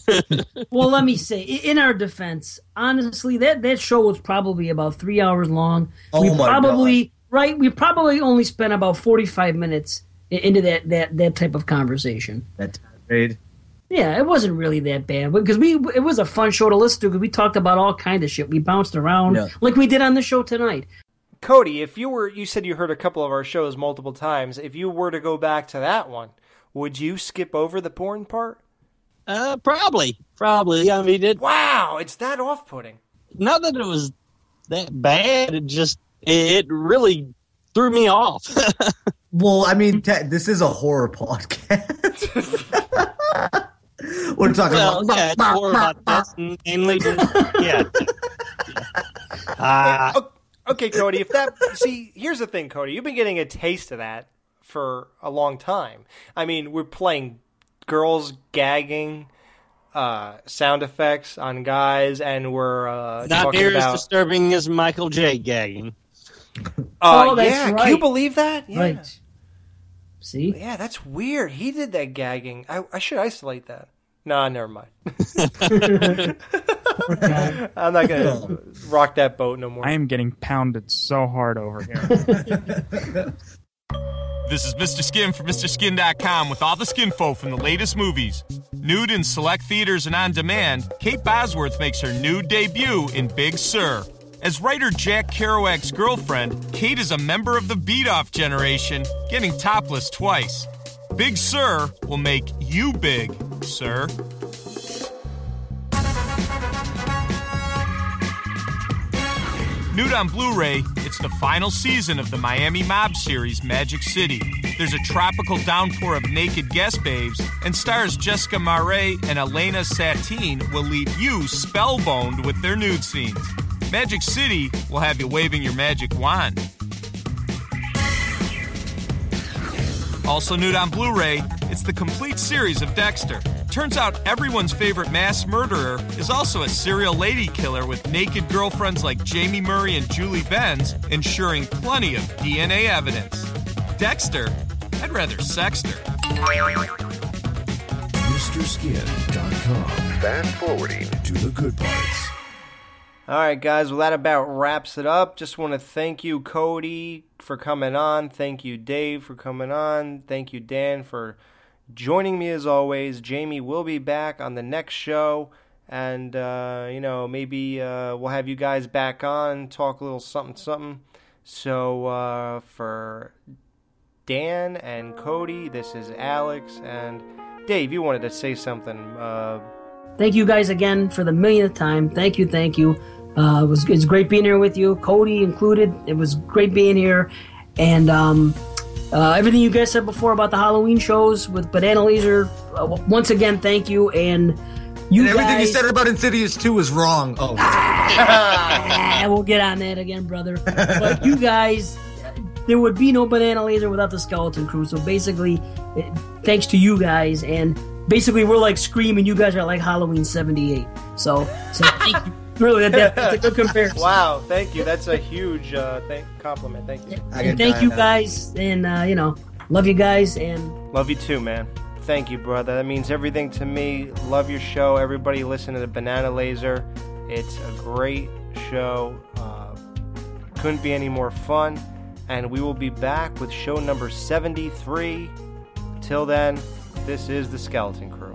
well, let me say, in our defense, honestly, that that show was probably about three hours long. Oh we my probably right. We probably only spent about forty five minutes into that that that type of conversation. That tirade. Yeah, it wasn't really that bad because we it was a fun show to listen to because we talked about all kind of shit. We bounced around Yeah. like we did on the show tonight. Cody, if you were, you said you heard a couple of our shows multiple times. If you were to go back to that one, would you skip over the porn part? Uh, probably, probably. I mean, it. Wow, it's that off-putting. Not that it was that bad. It just it really threw me off. Well, I mean, this is a horror podcast. We're talking well, about yeah, it's more about this mainly. Just, yeah. Ah. O- okay, Cody. If that see, here's the thing, Cody. You've been getting a taste of that for a long time. I mean, we're playing girls gagging, uh, sound effects on guys, and we're uh, Not talking near as about. disturbing as Michael J. gagging. Uh, Oh, that's yeah, can you believe that? Yeah. Right. See? Yeah, that's weird. He did that gagging. I, I should isolate that. Nah, never mind. I'm not gonna rock that boat no more. I am getting pounded so hard over here. This is Mr. Skin from MrSkin.com with all the skin skinfo from the latest movies. Nude in select theaters and on demand, Kate Bosworth makes her nude debut in Big Sur. As writer Jack Kerouac's girlfriend, Kate is a member of the beat off generation, getting topless twice. Big Sur will make you big, sir. Nude on Blu ray, it's the final season of the Miami Mob series Magic City. There's a tropical downpour of naked guest babes, and stars Jessica Marais and Elena Satine will leave you spellbound with their nude scenes. Magic City will have you waving your magic wand. Also, new on Blu ray, it's the complete series of Dexter. Turns out everyone's favorite mass murderer is also a serial lady killer with naked girlfriends like Jaime Murray and Julie Benz, ensuring plenty of DNA evidence. Dexter? I'd rather Sexter. MrSkin.com. Fast forwarding to the good parts. All right, guys. Well, that about wraps it up. Just want to thank you, Cody, for coming on. Thank you, Dave, for coming on. Thank you, Dan, for joining me as always. Jamie will be back on the next show. And, uh, you know, maybe uh, we'll have you guys back on, talk a little something, something. So, uh, for Dan and Cody, this is Alex. And Dave, you wanted to say something. Uh, Thank you guys again for the millionth time. Thank you, thank you. Uh, it was it's great being here with you, Cody included. It was great being here, and um, uh, everything you guys said before about the Halloween shows with BananaLaser. Uh, once again, thank you, and you and everything guys, you said about Insidious 2 was wrong. Oh. Ah, we'll get on that again, brother. But you guys, there would be no BananaLaser without the Skeleton Crew. So basically, it, thanks to you guys, and basically we're like Scream, and you guys are like Halloween '78. So, so thank you. Really, that, that's a good comparison. wow, thank you. That's a huge uh, thank- compliment. Thank you. And thank you guys, and uh, you know, love you guys, and Love you too, man. Thank you, brother. That means everything to me. Love your show. Everybody listen to the BananaLaser. It's a great show. Uh, couldn't be any more fun. And we will be back with show number 73. Till then, this is the Skeleton Crew.